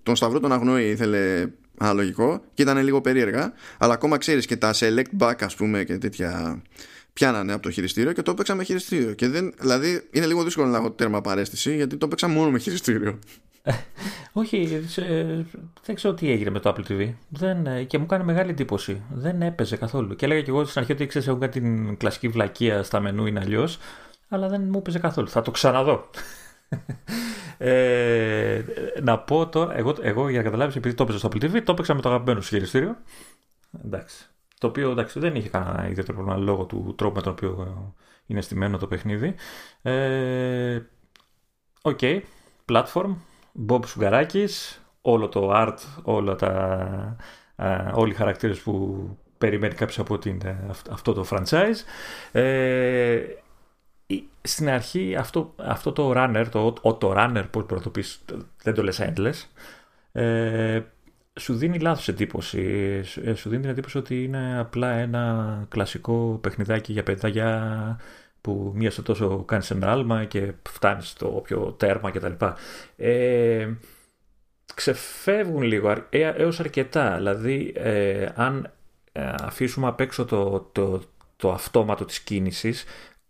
τον Σταυρό τον αγνοεί ήθελε αναλογικό και ήταν λίγο περίεργα. Αλλά ακόμα ξέρεις και τα select back, ας πούμε, και τέτοια πιάνανε από το χειριστήριο και το έπαιξα με χειριστήριο. Και δεν, δηλαδή είναι λίγο δύσκολο να έχω τέρμα παρέστηση γιατί το έπαιξα μόνο με χειριστήριο. Όχι, δεν ξέρω τι έγινε με το Apple TV. Δεν, ε, και μου κάνει μεγάλη εντύπωση. Δεν έπαιζε καθόλου. Και έλεγα και εγώ στην αρχή ότι ξέρεις, έχουν κάτι την κλασική βλακεία στα μενού είναι αλλιώς. Αλλά δεν μου έπαιζε καθόλου. Θα το ξαναδώ. ε, να πω τώρα, εγώ, εγώ για να καταλάβεις, επειδή το έπαιζα στο Apple TV, το έπαιξα με το αγαπημένο σου χειριστήριο. Εντάξει. Το οποίο εντάξει, δεν είχε κανένα ιδιαίτερο πρόβλημα λόγω του τρόπου με τον οποίο είναι στημένο το παιχνίδι. Ε, OK, okay, platform, Bob Σφουγγαράκης, όλο το art, όλα τα, όλοι οι χαρακτήρες που περιμένει κάποιος από την, αυτό το franchise. Ε, στην αρχή αυτό, αυτό το runner, το auto runner, πώς το πεις, δεν το λες endless, ε, σου δίνει λάθος εντύπωση. Ε, σου δίνει την εντύπωση ότι είναι απλά ένα κλασικό παιχνιδάκι για παιδάκια που μία στο τόσο κάνεις ένα άλμα και φτάνεις στο όποιο τέρμα κτλ. Ε, ξεφεύγουν λίγο ε, έως αρκετά. Δηλαδή, ε, αν ε, αφήσουμε απ' έξω το, το, το αυτόματο της κίνησης,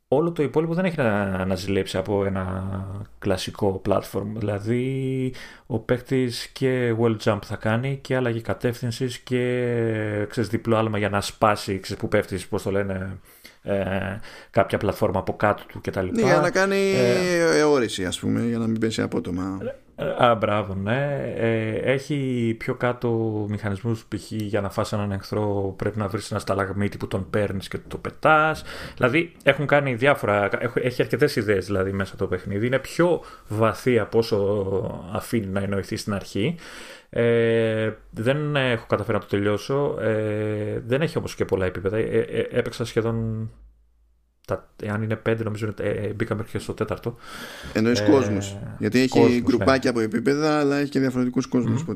όλο το υπόλοιπο δεν έχει να, να ζηλέψει από ένα κλασικό platform. Δηλαδή, ο παίκτης και wall jump θα κάνει και αλλαγή κατεύθυνσης και ξέρεις, διπλό άλμα για να σπάσει ξέρεις, που πέφτεις, πώς το λένε, ε, κάποια πλατφόρμα από κάτω του κτλ. Ναι, για να κάνει ε, αιώρηση, ας πούμε, για να μην πέσει απότομα. Α, μπράβο, ναι. Ε, έχει πιο κάτω μηχανισμούς π.χ. για να φας έναν εχθρό πρέπει να βρεις ένα σταλαγμίτη που τον παίρνεις και το πετάς. Δηλαδή έχουν κάνει διάφορα, έχει αρκετές ιδέες δηλαδή μέσα το παιχνίδι. Είναι πιο βαθύ από όσο αφήνει να εννοηθεί στην αρχή. Ε, δεν έχω καταφέρει να το τελειώσω. Ε, δεν έχει όμως και πολλά επίπεδα. Ε, ε έπαιξα σχεδόν αν είναι πέντε, νομίζω ε, μπήκαμε και στο τέταρτο. Εννοείς ε, κόσμου. Γιατί έχει κόσμους, ναι. γκρουπάκια από επίπεδα, αλλά έχει και διαφορετικούς κόσμους. Mm.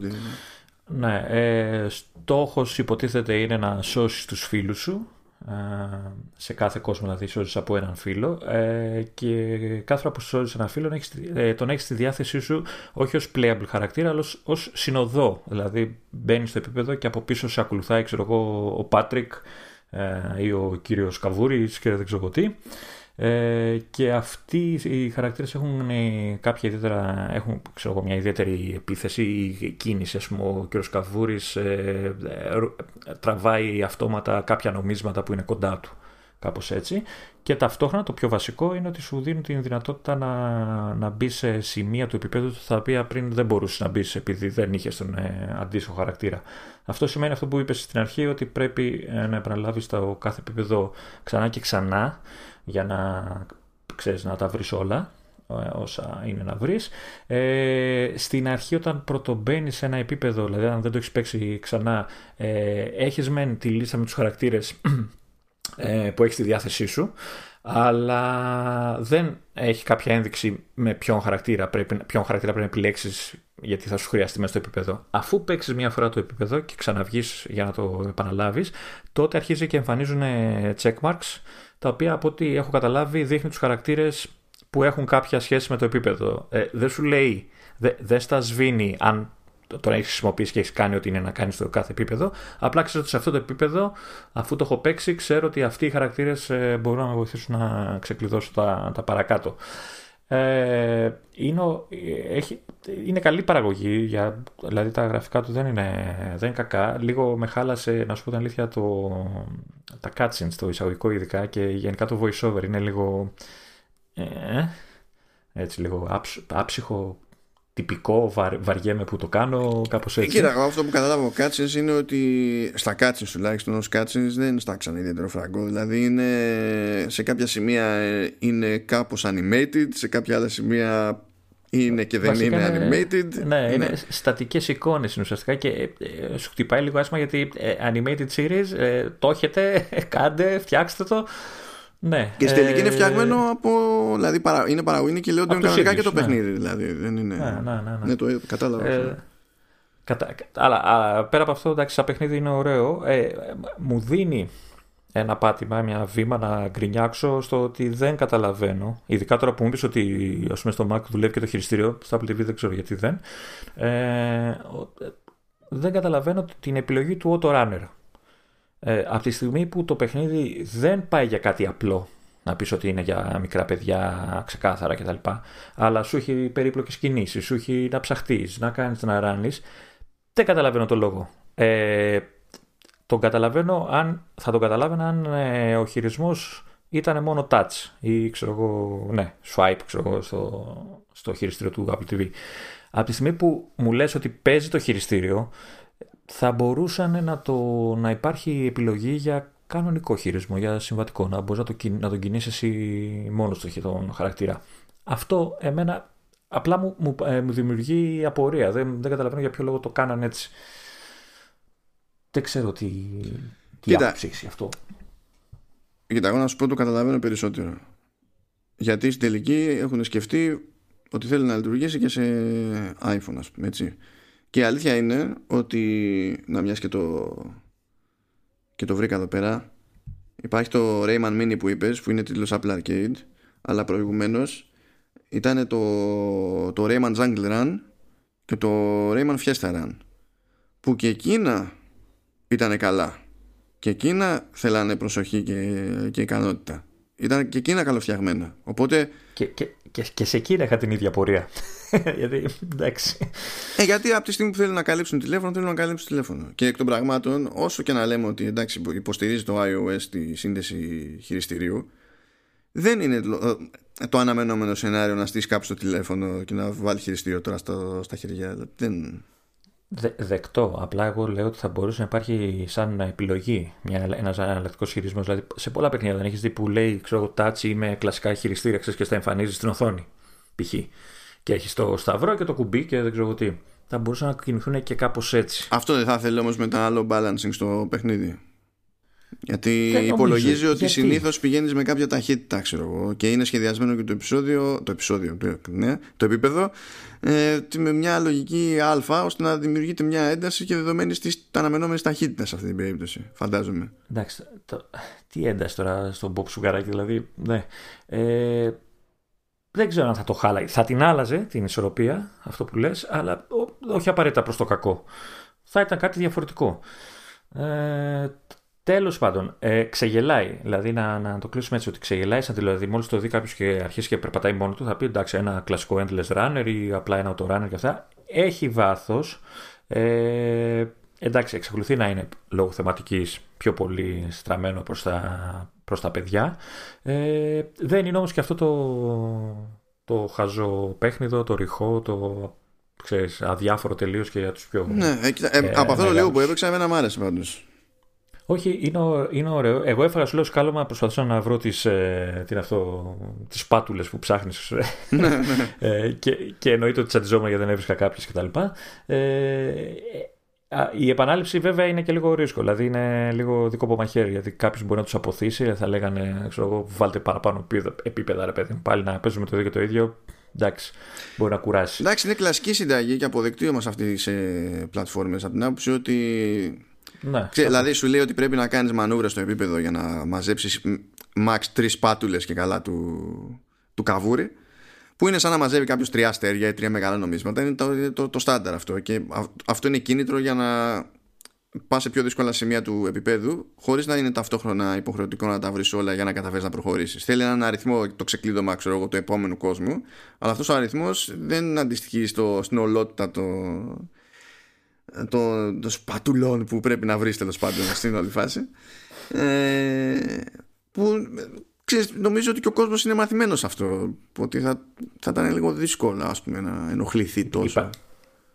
Ναι. Ε, Στόχος υποτίθεται είναι να σώσεις τους φίλους σου. Ε, σε κάθε κόσμο δηλαδή σώζεις από έναν φίλο ε, και κάθε φορά που σώζεις έναν φίλο ε, τον έχεις στη διάθεσή σου όχι ως playable χαρακτήρα αλλά ως, ως συνοδό δηλαδή μπαίνεις στο επίπεδο και από πίσω σε ακολουθάει ξέρω εγώ ο Πάτρικ ε, ή ο κύριος Καβούρης και δεν ξέρω τι. Ε, και αυτοί οι χαρακτήρες έχουν ε, κάποια ιδιαίτερα, έχουν ξέρω, μια ιδιαίτερη επίθεση ή κίνηση. Ας πούμε, ο κύριος Καβούρης ε, τραβάει αυτόματα κάποια νομίσματα που είναι κοντά του. Κάπως έτσι. Και ταυτόχρονα το πιο βασικό είναι ότι σου δίνουν την δυνατότητα να, να μπει σε σημεία του επίπεδου τα οποία πριν δεν μπορούσες να μπεις επειδή δεν είχες τον ε, αντίστοιχο χαρακτήρα. Αυτό σημαίνει αυτό που είπες στην αρχή ότι πρέπει ε, να επαναλάβεις το κάθε επίπεδο ξανά και ξανά για να ξέρεις να τα βρεις όλα ε, όσα είναι να βρεις. Ε, στην αρχή όταν πρωτομπαίνεις σε ένα επίπεδο, δηλαδή αν δεν το έχεις παίξει ξανά, ε, έχεις μεν τη λίστα με τους χαρακτήρες ε, που έχεις στη διάθεσή σου, αλλά δεν έχει κάποια ένδειξη με ποιον χαρακτήρα πρέπει, ποιον χαρακτήρα πρέπει να επιλέξεις γιατί θα σου χρειαστεί μέσα στο επίπεδο. Αφού παίξεις μία φορά το επίπεδο και ξαναβγείς για να το επαναλάβεις, τότε αρχίζει και εμφανίζουν checkmarks τα οποία από ό,τι έχω καταλάβει δείχνει τους χαρακτήρες που έχουν κάποια σχέση με το επίπεδο. Ε, δεν σου λέει, δεν στα σβήνει αν τον έχεις χρησιμοποιήσει και έχεις κάνει ό,τι είναι να κάνεις στο κάθε επίπεδο. Απλά ξέρω ότι σε αυτό το επίπεδο, αφού το έχω παίξει, ξέρω ότι αυτοί οι χαρακτήρες ε, μπορούν να με βοηθήσουν να ξεκλειδώσω τα, τα παρακάτω. Ε, είναι, έχει, είναι καλή παραγωγή, για, δηλαδή τα γραφικά του δεν είναι, δεν είναι κακά. Λίγο με χάλασε, να σου πω την αλήθεια, το, τα cutscenes, το εισαγωγικό ειδικά και γενικά το voiceover είναι λίγο, ε, έτσι λίγο άψυχο, τυπικό, βαρ, βαριέμαι που το κάνω, κάπως έτσι. Κοίτα, εγώ αυτό που κατάλαβα από cutscenes είναι ότι στα cutscenes τουλάχιστον ως cutscenes δεν στάξαν ιδιαίτερο φράγκο. Δηλαδή είναι, σε κάποια σημεία ε, είναι κάπως animated, σε κάποια άλλα σημεία είναι και δεν είναι animated. Ναι, είναι, είναι στατικές εικόνες ουσιαστικά και ε, ε, σου χτυπάει λίγο άσχημα γιατί animated series το έχετε, κάντε, φτιάξτε το. Ναι. Και στην τελική είναι φτιαγμένο από. Δηλαδή παρα, είναι παραγωγή και λέω κανονικά και το ναι. παιχνίδι. Δηλαδή, δεν είναι. Ναι, ναι, ναι, ναι. ναι το κατάλαβα. Ε, κατα... Αλλά α, πέρα από αυτό, εντάξει, σαν παιχνίδι είναι ωραίο. Ε, μου δίνει ένα πάτημα, μια βήμα να γκρινιάξω στο ότι δεν καταλαβαίνω. Ειδικά τώρα που μου πεις ότι ας πούμε, στο Mac δουλεύει και το χειριστήριο, στο Apple TV δεν ξέρω γιατί δεν. Ε, δεν καταλαβαίνω την επιλογή του Auto Runner ε, από τη στιγμή που το παιχνίδι δεν πάει για κάτι απλό, να πεις ότι είναι για μικρά παιδιά ξεκάθαρα κτλ. Αλλά σου έχει περίπλοκες κινήσεις, σου έχει να ψαχτείς, να κάνεις να ράνεις. Δεν καταλαβαίνω το λόγο. Ε, τον καταλαβαίνω αν, θα τον καταλάβαινα αν ε, ο χειρισμός ήταν μόνο touch ή ξέρω εγώ, ναι, swipe ξέρω εγώ, στο, στο χειριστήριο του Apple TV. Από τη στιγμή που μου λες ότι παίζει το χειριστήριο, θα μπορούσαν να, το, να υπάρχει επιλογή για κανονικό χειρισμό, για συμβατικό, να μπορείς να, το, να τον κινήσει εσύ μόνος στο τον χαρακτήρα. Αυτό εμένα απλά μου, μου, ε, μου δημιουργεί απορία. Δεν, δεν καταλαβαίνω για ποιο λόγο το κάνανε έτσι. Δεν ξέρω τι, τι άποψη έχει αυτό. Κοίτα, εγώ να σου πω το καταλαβαίνω περισσότερο. Γιατί στην τελική έχουν σκεφτεί ότι θέλει να λειτουργήσει και σε iPhone, ας πούμε έτσι Και η αλήθεια είναι ότι, να μιας και το, και το βρήκα εδώ πέρα, υπάρχει το Rayman Mini που είπες, που είναι τίτλος Apple Arcade, αλλά προηγουμένως ήταν το, το Rayman Jungle Run και το Rayman Fiesta Run, που και εκείνα ήταν καλά. Και εκείνα θέλανε προσοχή και, και ικανότητα. Ήταν και εκείνα καλοφτιαγμένα. Οπότε... Και, και, και, και σε εκείνα είχα την ίδια πορεία. γιατί, εντάξει. Ε, γιατί από τη στιγμή που θέλουν να καλύψουν τηλέφωνο, θέλουν να καλύψουν τηλέφωνο. Και εκ των πραγμάτων, όσο και να λέμε ότι εντάξει, υποστηρίζει το iOS τη σύνδεση χειριστηρίου, δεν είναι το αναμενόμενο σενάριο να στήσει κάποιος το τηλέφωνο και να βάλει χειριστήριο τώρα στα χέρια. Δεν... Δε, δεκτό. Απλά εγώ λέω ότι θα μπορούσε να υπάρχει σαν επιλογή ένας αναλλακτικός χειρισμός. Δηλαδή σε πολλά παιχνίδια δεν έχεις δει που λέει ξέρω, touch ή με κλασικά χειριστήρια ξέρεις, και στα εμφανίζεις στην οθόνη. Π.χ. Και έχεις το σταυρό και το κουμπί και δεν ξέρω τι. Θα μπορούσαν να κινηθούν και κάπως έτσι. Αυτό δεν θα ήθελε όμως με τα άλλο balancing στο παιχνίδι. Γιατί υπολογίζει ότι συνήθως πηγαίνεις με κάποια ταχύτητα, ξέρω εγώ, και είναι σχεδιασμένο και το επεισόδιο, το επεισόδιο, ναι, το επίπεδο, ε, με μια λογική α, ώστε να δημιουργείται μια ένταση και δεδομένη τη αναμενόμενη ταχύτητα σε αυτή την περίπτωση, φαντάζομαι. Εντάξει, το, τι ένταση τώρα στον Bob Σουγκαράκη, δηλαδή. Ναι. Ε, δεν ξέρω αν θα το χάλαγε. Θα την άλλαζε την ισορροπία, αυτό που λες, αλλά όχι απαραίτητα προς το κακό. Θα ήταν κάτι διαφορετικό. Ε, Τέλος πάντων, ε, ξεγελάει. Δηλαδή, να, να το κλείσουμε έτσι, ότι ξεγελάει σαν δηλαδή, μόλις το δει κάποιος και αρχίσει και περπατάει μόνος του, θα πει εντάξει, ένα κλασικό endless runner ή απλά ένα auto runner και αυτά. Έχει βάθος. Ε, εντάξει, εξακολουθεί να είναι λόγω θεματικής πιο πολύ στραμμένο προς τα, προς τα παιδιά. Ε, δεν είναι όμως και αυτό το, το χαζό παιχνίδο, το ρηχό, το ξέρεις, αδιάφορο τελείως και για τους πιο. Ναι, ε, ε, από αυτό το λίγο που έπαιξα, εμένα μου άρεσε πάντως. Όχι, είναι, είναι ωραίο. Εγώ έφαγα σου λέω σκάλωμα, προσπαθούσα να βρω τις, ε, τι αυτό, τις πάτουλες που ψάχνεις ναι, ναι. ε, και, και εννοείται ότι τσαντιζόμουν γιατί δεν έβρισκα κάποιες κτλ. Ε, η επανάληψη βέβαια είναι και λίγο ρίσκο, δηλαδή είναι λίγο δικό από μαχαίρι, γιατί κάποιος μπορεί να τους αποθήσει, θα λέγανε, ξέρω εγώ, βάλτε παραπάνω επίπεδα, ρε παιδί πάλι να παίζουμε το ίδιο και το ίδιο. Εντάξει, μπορεί να κουράσει. Εντάξει, είναι κλασική συνταγή και αποδεκτή όμως αυτή σε πλατφόρμες από την άποψη ότι ναι, δηλαδή σου λέει ότι πρέπει να κάνεις μανούβρα στο επίπεδο για να μαζέψεις max τρεις πάτουλες και καλά του, του καβούρι που είναι σαν να μαζεύει κάποιος τρία αστέρια ή τρία μεγάλα νομίσματα είναι το, το, το στάνταρ αυτό και αυτό είναι κίνητρο για να πας σε πιο δύσκολα σημεία του επίπεδου χωρίς να είναι ταυτόχρονα υποχρεωτικό να τα βρεις όλα για να καταφέρεις να προχωρήσεις. Θέλει έναν αριθμό το ξεκλείδωμα ξέρω εγώ, του επόμενου κόσμου αλλά αυτός ο αριθμός δεν αντιστοιχεί στο, στην ολότητα το, των, των σπατουλών που πρέπει να βρεις τέλος πάντων στην όλη φάση. Ε, που ξέρεις, νομίζω ότι και ο κόσμος είναι μαθημένος σε αυτό ότι θα, θα ήταν λίγο δύσκολο ας πούμε, να ενοχληθεί τόσο Υπά,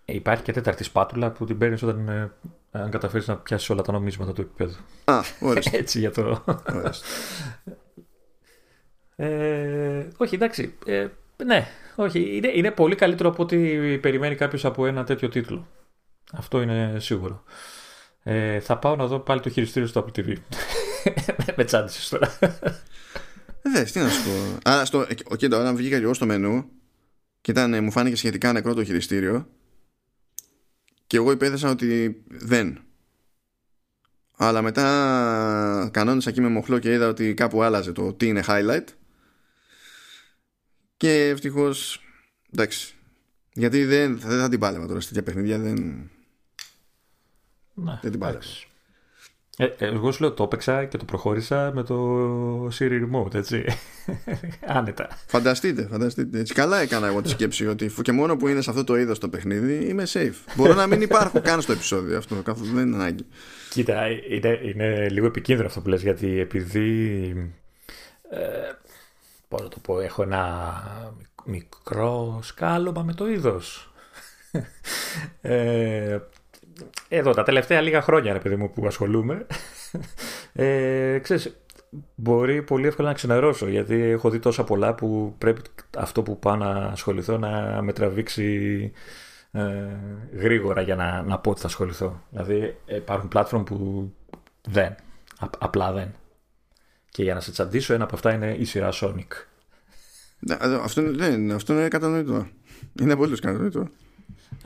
υπάρχει και τέταρτη σπάτουλα που την παίρνεις όταν ε, αν καταφέρεις να πιάσεις όλα τα νομίσματα του επίπεδου Α, ορίστε. έτσι για το ε, όχι εντάξει ε, ναι όχι, είναι, είναι πολύ καλύτερο από ό,τι περιμένει κάποιος από ένα τέτοιο τίτλο αυτό είναι σίγουρο. Ε, θα πάω να δω πάλι το χειριστήριο στο Apple TV. Με τσάντισες τώρα. Δε, τι να σου πω. Άρα, στο, okay, όταν βγήκα και εγώ στο μενού και ήταν, μου φάνηκε σχετικά νεκρό το χειριστήριο και εγώ υπέθεσα ότι δεν. Αλλά μετά κανόνισα εκεί με μοχλό και είδα ότι κάπου άλλαζε το τι είναι highlight και ευτυχώς. εντάξει γιατί δεν, δεν θα την πάλευα τώρα σε τέτοια παιχνίδια δεν, ναι, δεν την πάρε. Ε, ε, εγώ σου λέω το έπαιξα και το προχώρησα με το Siri Remote, έτσι. Άνετα. Φανταστείτε, φανταστείτε. Έτσι καλά έκανα εγώ τη σκέψη ότι και μόνο που είναι σε αυτό το είδος το παιχνίδι είμαι safe. Μπορώ να μην υπάρχω καν στο επεισόδιο αυτό, καθόλου δεν είναι ανάγκη. Κοίτα, είναι, είναι λίγο επικίνδυνο αυτό που λες γιατί επειδή. Ε, πώς να το πω, έχω ένα μικρό σκάλωμα με το είδος. ε, εδώ τα τελευταία λίγα χρόνια, ρε παιδί μου, που ασχολούμαι, ε, ξέρεις, μπορεί πολύ εύκολα να ξενερώσω, γιατί έχω δει τόσα πολλά που πρέπει αυτό που πάω να ασχοληθώ να με τραβήξει ε, γρήγορα για να, να πω ότι θα ασχοληθώ. Δηλαδή υπάρχουν platform που δεν, απλά δεν. Και για να σε τσαντήσω ένα από αυτά είναι η σειρά Sonic. Ναι, αυτό, ναι, αυτό είναι κατανοητό. Είναι πολύ κατανοητό.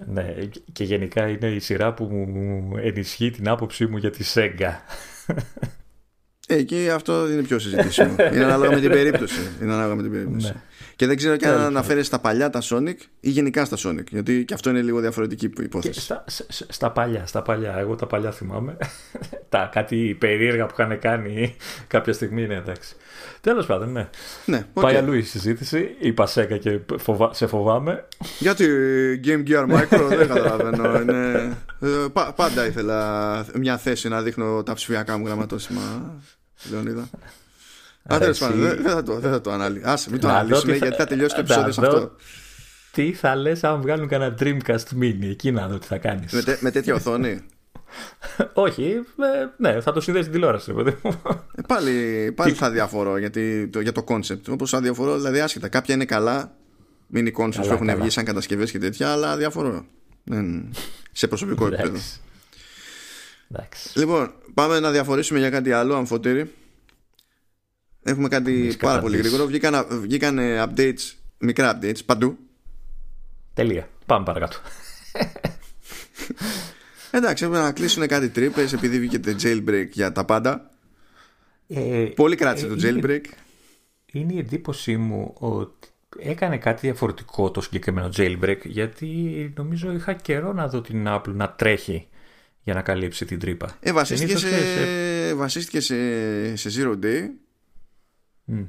Ναι, και γενικά είναι η σειρά που μου ενισχύει την άποψή μου για τη Sega. Εκεί αυτό είναι πιο συζητήσιμο. είναι ανάλογα με την περίπτωση. Είναι ανάλογα με την περίπτωση. Ναι. Και δεν ξέρω και αν αναφέρεις στα παλιά τα Sonic ή γενικά στα Sonic. Γιατί και αυτό είναι λίγο διαφορετική υπόθεση. Στα, στα, παλιά, στα παλιά. Εγώ τα παλιά θυμάμαι. τα κάτι περίεργα που είχαν κάνει κάποια στιγμή είναι εντάξει. Τέλος πάντων, ναι. ναι okay. Πάει αλλού η συζήτηση. Είπα Sega και φοβα... σε φοβάμαι. Γιατί Game Gear Micro δεν καταλαβαίνω. Είναι... Ε, πάντα ήθελα μια θέση να δείχνω τα ψηφιακά μου γραμματόσημα. Λεωνίδα. Α, τέλος πάντων, δεν θα το, δεν θα το αναλύσουμε. Άσε, μην το αναλύσουμε γιατί θα τελειώσει το επεισόδιο σε αυτό. Τι θα λες αν βγάλουν κανένα Dreamcast Mini, εκεί να δω τι θα κάνεις. Με, με τέτοια οθόνη. Όχι, ε, ναι, θα το συνδέσει την τηλεόραση, παιδί μου. Ε, πάλι, πάλι θα διαφορώ γιατί, το, για το concept. Όπως θα διαφορώ, δηλαδή άσχετα. Κάποια είναι καλά, mini concepts που έχουν βγει σαν κατασκευές και τέτοια, αλλά διαφορώ. σε προσωπικό επίπεδο. Λοιπόν, πάμε να διαφορήσουμε για κάτι άλλο, αμφωτήρι. Έχουμε κάτι πάρα πολύ γρήγορο. Βγήκαν, βγήκαν updates, μικρά updates παντού. Τελεία. Πάμε παρακάτω. Εντάξει, έπρεπε να κλείσουν κάτι τρύπες επειδή βγήκε το jailbreak για τα πάντα. Ε, πολύ κράτησε το jailbreak. Είναι η εντύπωσή μου ότι έκανε κάτι διαφορετικό το συγκεκριμένο jailbreak γιατί νομίζω είχα καιρό να δω την Apple να τρέχει για να καλύψει την τρύπα. Ε, βασίστηκε, σε, σε... βασίστηκε σε, σε Zero Day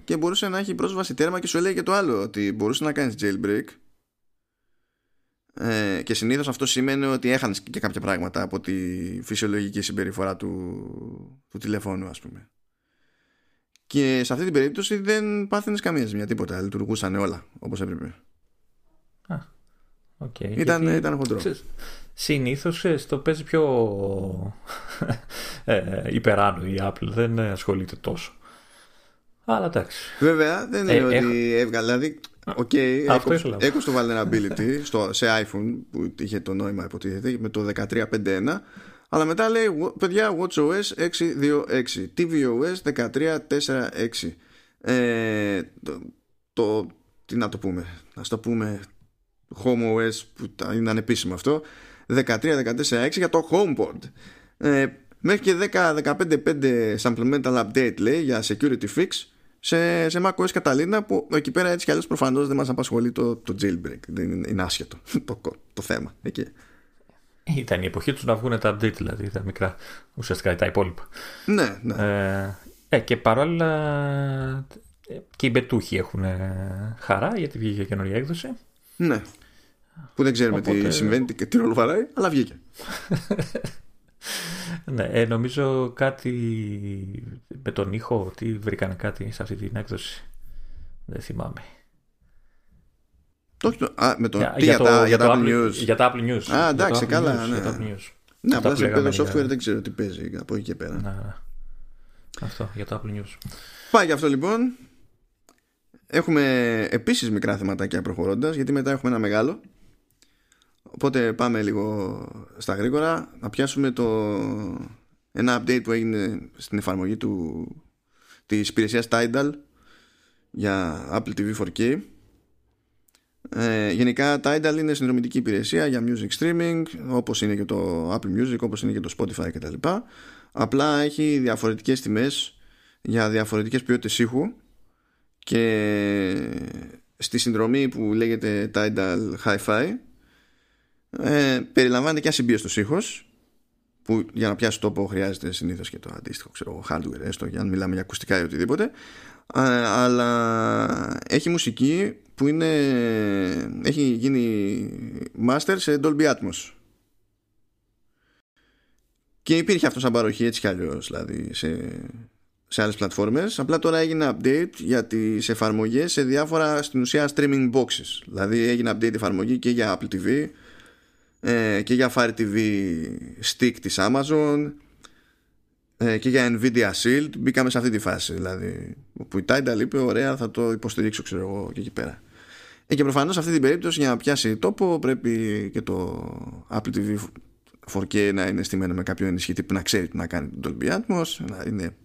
και μπορούσε να έχει πρόσβαση τέρμα και σου έλεγε και το άλλο ότι μπορούσε να κάνεις jailbreak ε, και συνήθως αυτό σημαίνει ότι έχανες και κάποια πράγματα από τη φυσιολογική συμπεριφορά του, του τηλεφώνου ας πούμε και σε αυτή την περίπτωση δεν πάθαινες καμία ζημιά τίποτα λειτουργούσαν όλα όπως έπρεπε Α, okay. ήταν, Γιατί... ήταν χοντρό συνήθως το παίζει πιο ε, υπεράνω η Apple δεν ασχολείται τόσο αλλά εντάξει. Βέβαια δεν είναι ε, ότι έχω... έβγαλε. Δηλαδή, OK, okay, έχω το vulnerability στο, σε iPhone που είχε το νόημα υποτίθεται με το 13.5.1 αλλά μετά λέει παιδιά WatchOS 6.2.6 tvOS 13.4.6 ε, το, το, τι να το πούμε να το πούμε HomeOS που είναι ανεπίσημο αυτό 13.14.6 για το HomePod. Ε, μέχρι και 10.15.5 supplemental update λέει για security fix σε, σε macOS Catalina που εκεί πέρα έτσι κι αλλιώς προφανώς δεν μας απασχολεί το, το jailbreak. Δεν είναι, είναι άσχετο το, το θέμα. Εκεί. Ήταν η εποχή τους να βγουν τα update δηλαδή τα μικρά ουσιαστικά τα υπόλοιπα. Ναι, ναι. Ε, ε και παρόλα ε, και οι μπετούχοι έχουν χαρά γιατί βγήκε καινούργια έκδοση. Ναι. Που δεν ξέρουμε Οπότε... τι συμβαίνει, τι, τι ρόλο βαράει αλλά βγήκε ναι, ε, νομίζω κάτι με τον ήχο, τι βρήκανε κάτι σε αυτή την έκδοση. Δεν θυμάμαι. Το, α, με το, για, τι, για, το, τα, για, τα Apple News. Για τα Apple News. Α, εντάξει, καλά. ναι. Ναι, απλά σε επίπεδο software δεν ξέρω τι παίζει από εκεί και πέρα. Ναι, ναι. Αυτό, για το Apple News. Πάει για αυτό λοιπόν. Έχουμε επίσης μικρά θεματάκια προχωρώντας, γιατί μετά έχουμε ένα μεγάλο Οπότε πάμε λίγο στα γρήγορα. Να πιάσουμε το, ένα update που έγινε στην εφαρμογή του, της υπηρεσίας Tidal για Apple TV 4K ε, γενικά Tidal είναι συνδρομητική υπηρεσία για music streaming όπως είναι και το Apple Music όπως είναι και το Spotify κτλ. Απλά έχει διαφορετικές τιμές για διαφορετικές ποιότητες ήχου και στη συνδρομή που λέγεται Tidal Hi-Fi ε, περιλαμβάνεται και ασυμπίωστος ήχος που για να πιάσει τόπο χρειάζεται συνήθως και το αντίστοιχο ξέρω, hardware έστω για να μιλάμε για ακουστικά ή οτιδήποτε. Αλλά έχει μουσική που είναι έχει γίνει master σε Dolby Atmos. Και υπήρχε αυτό σαν παροχή έτσι κι αλλιώς δηλαδή σε, σε άλλες πλατφόρμες. Απλά τώρα έγινε update για τις εφαρμογές σε διάφορα στην ουσία streaming boxes. Δηλαδή έγινε update εφαρμογή και για Apple TV ε, και για Fire TV Stick της Amazon. Ε, και για Nvidia Shield. Μπήκαμε σε αυτή τη φάση δηλαδή που η Tidal είπε ωραία θα το υποστηρίξω ξέρω εγώ και εκεί πέρα. Ε, και προφανώς σε αυτή την περίπτωση για να πιάσει τόπο πρέπει και το Apple TV 4K να είναι στημένο με κάποιο ενισχυτή που να ξέρει τι να κάνει το Dolby Atmos να είναι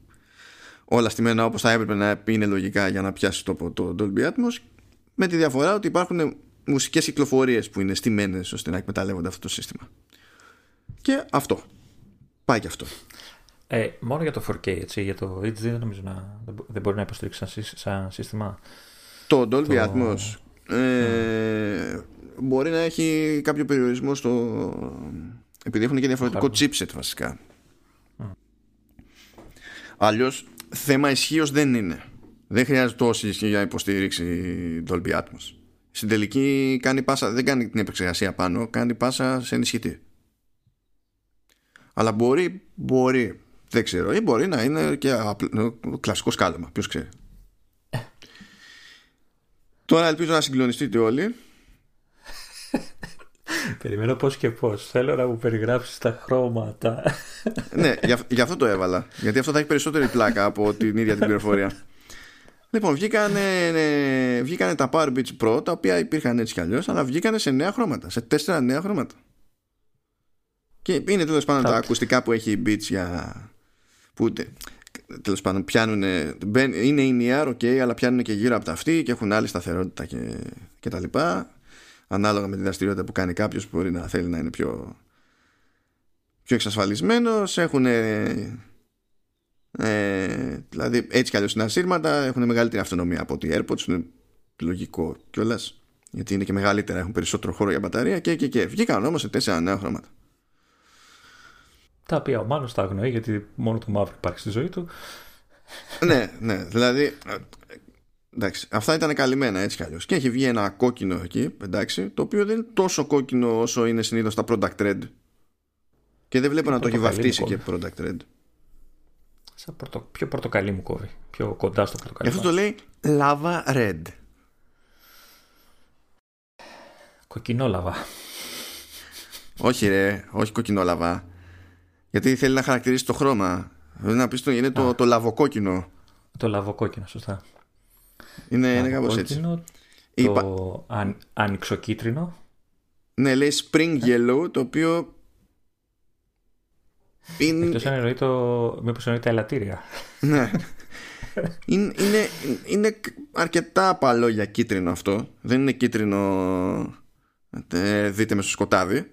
όλα στημένα όπως θα έπρεπε να είναι λογικά για να πιάσει τόπο το Dolby Atmos με τη διαφορά ότι υπάρχουν μουσικές κυκλοφορίες που είναι στημένες ώστε να εκμεταλλεύονται αυτό το σύστημα. Και αυτό. Πάει και αυτό. Ε, μόνο για το 4K, έτσι, για το HD δεν νομίζω να, δεν μπορεί να υποστηρίξει σαν, σαν σύστημα. Το Dolby το... Atmos ε, μπορεί να έχει κάποιο περιορισμό στο... επειδή έχουν και διαφορετικό chipset βασικά. Mm. Αλλιώς θέμα ισχύως δεν είναι. Δεν χρειάζεται τόση ισχύ για να υποστήριξη Dolby Atmos. Στην τελική κάνει πάσα, δεν κάνει την επεξεργασία πάνω, κάνει πάσα σε ενισχυτή. Αλλά μπορεί, μπορεί, δεν ξέρω, ή μπορεί να είναι και κλασικό σκάλωμα, ποιος ξέρει. Τώρα ελπίζω να συγκλονιστείτε όλοι. Περιμένω πώς και πώς. Θέλω να μου περιγράψεις τα χρώματα. ναι, γι' αυτό το έβαλα. Γιατί αυτό θα έχει περισσότερη πλάκα από την ίδια την πληροφορία. Λοιπόν, βγήκανε, ναι, βγήκανε τα Power Beats Pro, τα οποία υπήρχαν έτσι κι αλλιώς, αλλά βγήκανε σε νέα χρώματα, σε τέσσερα νέα χρώματα. Και είναι τέλος πάντων τα ακουστικά που έχει η Beats για... που τέλος πάντων πιάνουν, είναι in ear, ok, αλλά πιάνουν και γύρω από τα αυτή και έχουν άλλη σταθερότητα και, και τα λοιπά. Ανάλογα με τη δραστηριότητα που κάνει κάποιος που μπορεί να θέλει να είναι πιο, πιο εξασφαλισμένος έχουν ε, δηλαδή έτσι κι αλλιώς είναι ασύρματα έχουν μεγαλύτερη αυτονομία από ότι AirPods είναι λογικό κιόλας. γιατί είναι και μεγαλύτερα έχουν περισσότερο χώρο για μπαταρία και και και. Βγήκαν όμως σε τέσσερα νέα χρώματα. Τα οποία ο Μάνος τα αγνοεί γιατί μόνο το μαύρο υπάρχει στη ζωή του. Ναι ναι δηλαδή εντάξει αυτά ήταν καλυμμένα έτσι κι αλλιώς. Και έχει βγει ένα κόκκινο εκεί εντάξει το οποίο δεν είναι τόσο κόκκινο όσο είναι συνήθως τα product red. Και δεν βλέπω να το έχει βαφτίσει και product red Σαν πορτο, πιο πορτοκαλί μου κόβει. Πιο κοντά στο πορτοκαλί. Αυτό το λέει lava red. Κοκκινόλαβα. όχι ρε, όχι κοκκινόλαβα. Γιατί θέλει να χαρακτηρίσει το χρώμα. Δηλαδή να πεις το είναι το, το λαβοκόκκινο. Το λαβοκόκκινο, σωστά. Είναι, είναι κάπως έτσι. Το Είπα... αν, ανοιξοκίτρινο. Ναι, λέει spring yellow, το οποίο είναι... Εκτός αν εννοεί το... Μήπως εννοεί τα ελαττήρια. ναι. είναι, είναι, είναι αρκετά απαλό για κίτρινο αυτό. Δεν είναι κίτρινο ε, δείτε με στο σκοτάδι.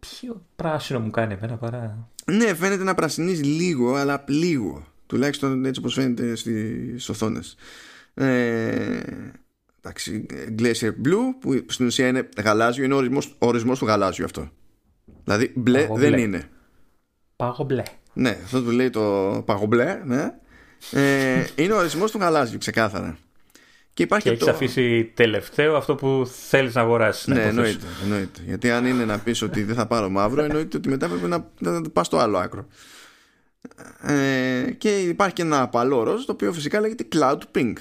Πιο πράσινο μου κάνει εμένα παρά... Ναι, φαίνεται να πρασινίζει λίγο, αλλά λίγο. Τουλάχιστον έτσι όπως φαίνεται στις οθόνες. Ε, εντάξει, Glacier Blue που στην ουσία είναι γαλάζιο, είναι ο ορισμός, ο ορισμός του γαλάζιου αυτό. Δηλαδή μπλε δεν είναι. Παγομπλέ. Ναι, αυτό του λέει το παγομπλέ, ναι. Ε, είναι ο ορισμός του γαλάζιου, ξεκάθαρα. Και, υπάρχει και έχεις το... αφήσει τελευταίο αυτό που θέλεις να αγοράσεις. Ναι, εννοείται, εννοείται. Γιατί αν είναι να πεις ότι δεν θα πάρω μαύρο, εννοείται ότι μετά πρέπει να, να πας στο άλλο άκρο. Ε, και υπάρχει και ένα απαλό ροζ το οποίο φυσικά λέγεται Cloud Pink.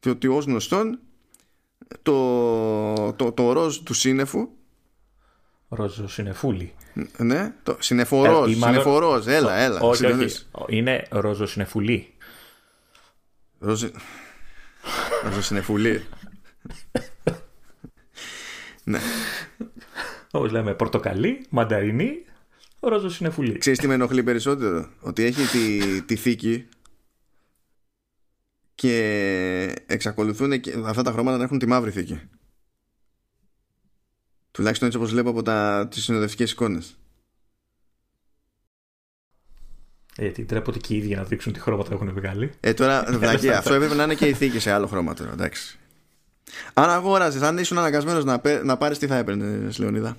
Διότι ως γνωστόν το, το, το ροζ του σύννεφου. Ρόζο συνεφούλη. Ναι, το συνεφορός, ε, συνεφορός, έλα, έλα. Όχι, όχι, είναι ρόζο συνεφουλή. Ρόζο, ρόζο συνεφουλή. ναι. Όπως λέμε, πορτοκαλί, μανταρινή, ρόζο συνεφουλή. Ξέρεις τι με ενοχλεί περισσότερο, ότι έχει τη, τη θήκη και εξακολουθούν και αυτά τα χρώματα να έχουν τη μαύρη θήκη. Τουλάχιστον έτσι όπως βλέπω από τα, τις συνοδευτικές εικόνες. Ε, γιατί τρέπονται και οι ίδιοι να δείξουν τι χρώματα έχουν βγάλει. Ε, τώρα, βλακή, αυτό έπρεπε να είναι και η θήκη σε άλλο χρώμα τώρα, εντάξει. Αν αγόραζες, αν ήσουν αναγκασμένος να, να πάρεις, τι θα έπαιρνες, Λεωνίδα;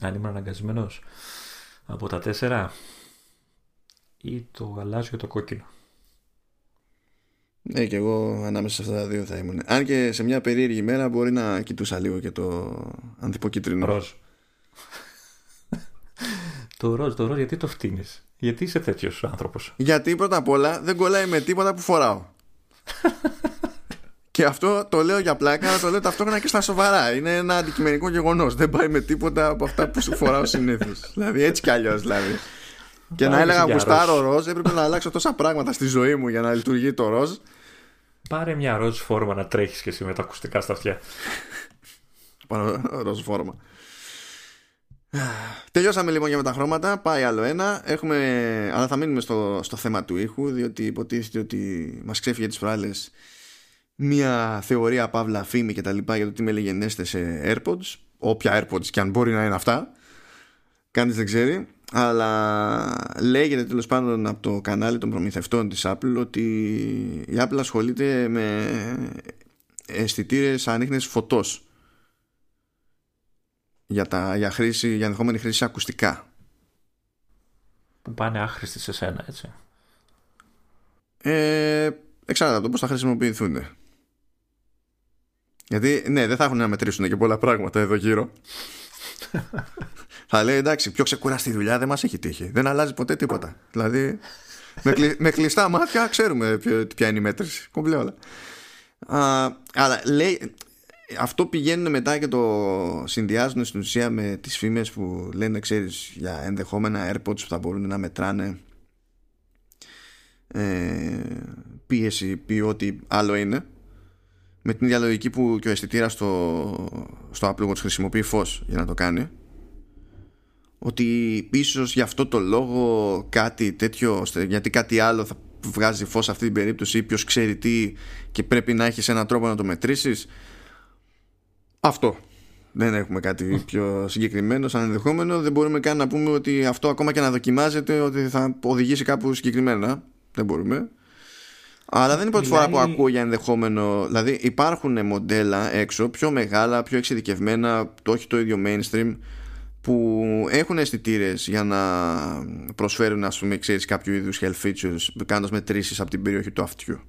Αν ήμουν αναγκασμένος από τα τέσσερα ή το γαλάζιο το κόκκινο. Ναι, και εγώ ανάμεσα σε αυτά τα δύο θα ήμουν. Αν και σε μια περίεργη ημέρα μπορεί να κοιτούσα λίγο και το αντιποκίτρινο. Ροζ. το ροζ, το ροζ, γιατί το φτύνεις; Γιατί είσαι τέτοιος άνθρωπος; Γιατί πρώτα απ' όλα δεν κολλάει με τίποτα που φοράω. και αυτό το λέω για πλάκα, αλλά το λέω ταυτόχρονα και στα σοβαρά. Είναι ένα αντικειμενικό γεγονός. Δεν πάει με τίποτα από αυτά που σου φοράω συνήθως. δηλαδή έτσι κι αλλιώς δηλαδή. Και να έλεγα γουστάρω ροζ, έπρεπε να αλλάξω τόσα πράγματα στη ζωή μου για να λειτουργεί το ροζ. Πάρε μια ροζ φόρμα να τρέχεις και εσύ με τα ακουστικά στα αυτιά. Πάρε ροζ φόρμα. Τελειώσαμε λοιπόν για με τα χρώματα. Πάει άλλο ένα. Έχουμε... Αλλά θα μείνουμε στο, στο θέμα του ήχου, διότι υποτίθεται ότι μας ξέφυγε τις προάλλες μια θεωρία παύλα φήμη και τα λοιπά για το τι με γενέστε σε AirPods όποια AirPods και αν μπορεί να είναι αυτά κανείς δεν ξέρει αλλά λέγεται τέλος πάντων από το κανάλι των προμηθευτών της Apple ότι η Apple ασχολείται με αισθητήρες ανείχνες φωτός. Για, τα, για, χρήση, για ενδεχόμενη χρήση ακουστικά. Που πάνε άχρηστοι σε σένα έτσι. Ε, εξάρτητα από το πώς θα χρησιμοποιηθούν γιατί ναι δεν θα έχουν να μετρήσουν και πολλά πράγματα εδώ γύρω θα λέει εντάξει, πιο ξεκουραστή δουλειά δεν μας έχει τύχει. Δεν αλλάζει ποτέ τίποτα. Δηλαδή, με, με κλειστά μάτια ξέρουμε ποια είναι η μέτρηση. Κομπλέ όλα. Α, αλλά λέει, αυτό πηγαίνουν μετά και το συνδυάζουν στην ουσία με τις φήμες που λένε ξέρεις για ενδεχόμενα AirPods που θα μπορούν να μετράνε ε, πίεση ή ό,τι άλλο είναι με την ίδια λογική που και ο αισθητήρας στο, στο Apple Watch χρησιμοποιεί φως για να το κάνει ότι ίσως για αυτό το λόγο κάτι τέτοιο γιατί κάτι άλλο θα βγάζει φως σε αυτή την περίπτωση ή ποιος ξέρει τι και πρέπει να έχεις έναν τρόπο να το μετρήσεις. Αυτό. Δεν έχουμε κάτι πιο συγκεκριμένο σαν ενδεχόμενο. Δεν μπορούμε καν να πούμε ότι αυτό ακόμα και να δοκιμάζεται ότι θα οδηγήσει κάπου συγκεκριμένα. Δεν μπορούμε. Αλλά δεν είναι η πρώτη φορά που ακούω για ενδεχόμενο. Δηλαδή υπάρχουν μοντέλα έξω πιο μεγάλα, πιο εξειδικευμένα, το όχι το ίδιο mainstream, που έχουν αισθητήρες για να προσφέρουν, ας πούμε, ξέρεις, κάποιο είδους health features, κάνοντας μετρήσεις από την περιοχή του αυτιού.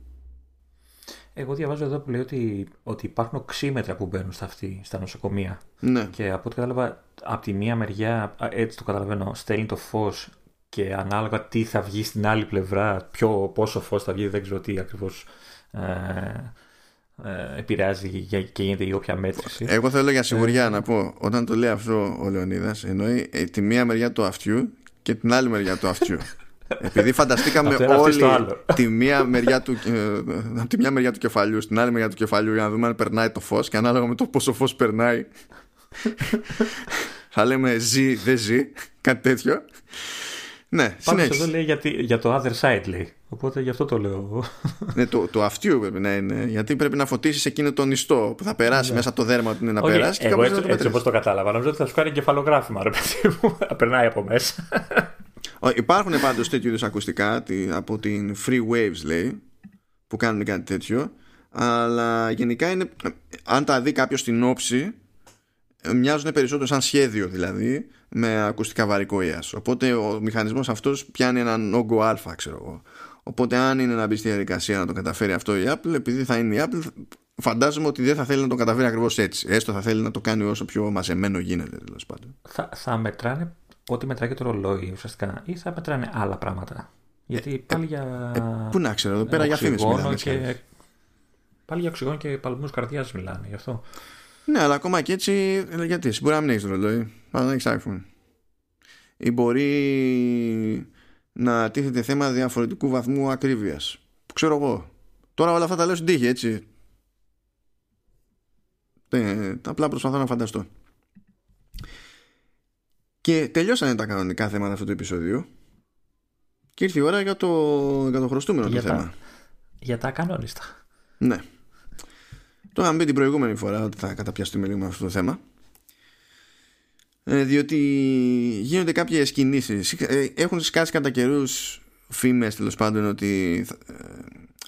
Εγώ διαβάζω εδώ που λέει ότι, ότι υπάρχουν οξύμετρα που μπαίνουν στα, αυτή, στα νοσοκομεία. Ναι. Και από ό,τι κατάλαβα, από τη μία μεριά, έτσι το καταλαβαίνω, στέλνει το φως και ανάλογα τι θα βγει στην άλλη πλευρά, ποιο, πόσο φως θα βγει, δεν ξέρω τι ακριβώς ε, ε, επηρεάζει και γίνεται η όποια μέτρηση. Εγώ θέλω για σιγουριά ε, να πω, όταν το λέει αυτό ο Λεωνίδας, εννοεί ε, τη μία μεριά του αυτιού και την άλλη μεριά του αυτιού. Επειδή φανταστήκαμε όλοι τη μία μεριά του, από τη μία μεριά του κεφαλιού στην άλλη μεριά του κεφαλιού για να δούμε αν περνάει το φως και ανάλογα με το πόσο φως περνάει θα λέμε ζει, δεν ζει, κάτι τέτοιο. Ναι, Πάνω εδώ λέει για, για το other side λέει. Οπότε γι' αυτό το λέω. Ναι, το, το αυτιού πρέπει να είναι. Γιατί πρέπει να φωτίσεις εκείνο το νηστό που θα περάσει ναι. μέσα από το δέρμα του είναι να okay, περάσει. Και εγώ έτσι, το έτσι όπως το κατάλαβα. Νομίζω ότι θα σου κάνει κεφαλογράφημα, ρε παιδί μου. Θα περνάει από μέσα. Υπάρχουν πάντως τέτοιου είδους ακουστικά από την Free Waves λέει που κάνουν κάτι τέτοιο. Αλλά γενικά είναι. Αν τα δει κάποιος στην όψη, μοιάζουν περισσότερο σαν σχέδιο δηλαδή με ακουστικά βαρικό ΙΑΣ. Οπότε ο μηχανισμός αυτός πιάνει έναν όγκο α, ξέρω εγώ. Οπότε αν είναι να μπει στη διαδικασία να το καταφέρει αυτό η Apple, επειδή θα είναι η Apple, φαντάζομαι ότι δεν θα θέλει να το καταφέρει ακριβώς έτσι. Έστω θα θέλει να το κάνει όσο πιο μαζεμένο γίνεται τέλος πάντων. Θα, θα μετράνε ό,τι μετράει και το ρολόι ουσιαστικά ή θα μετράνε άλλα πράγματα. Γιατί ε, πάλι για. Ε, πού να ξέρω, εδώ πέρα για φήμες μιλάμε. Και... Πάλι για οξυγόνο και παλμούς καρδιάς μιλάνε γι' αυτό. Ναι, αλλά ακόμα και έτσι, γιατί μπορεί να μην έχεις ρολόι, αλλά να έχεις iPhone. Ή μπορεί να τίθεται θέμα διαφορετικού βαθμού ακρίβειας. Που ξέρω εγώ. Τώρα όλα αυτά τα λέω στην τύχη, έτσι. Ε, απλά προσπαθώ να φανταστώ. Και τελειώσανε τα κανονικά θέματα αυτού του επεισοδίου. Και ήρθε η ώρα για το, για το χρωστούμενο για το τα, θέμα. Για τα κανόνιστα. Ναι. Το είχαμε πει την προηγούμενη φορά ότι θα καταπιαστούμε λίγο με αυτό το θέμα. Ε, διότι γίνονται κάποιες κινήσεις. Ε, έχουν σκάσει κατά καιρούς φήμες τέλος πάντων ότι ε,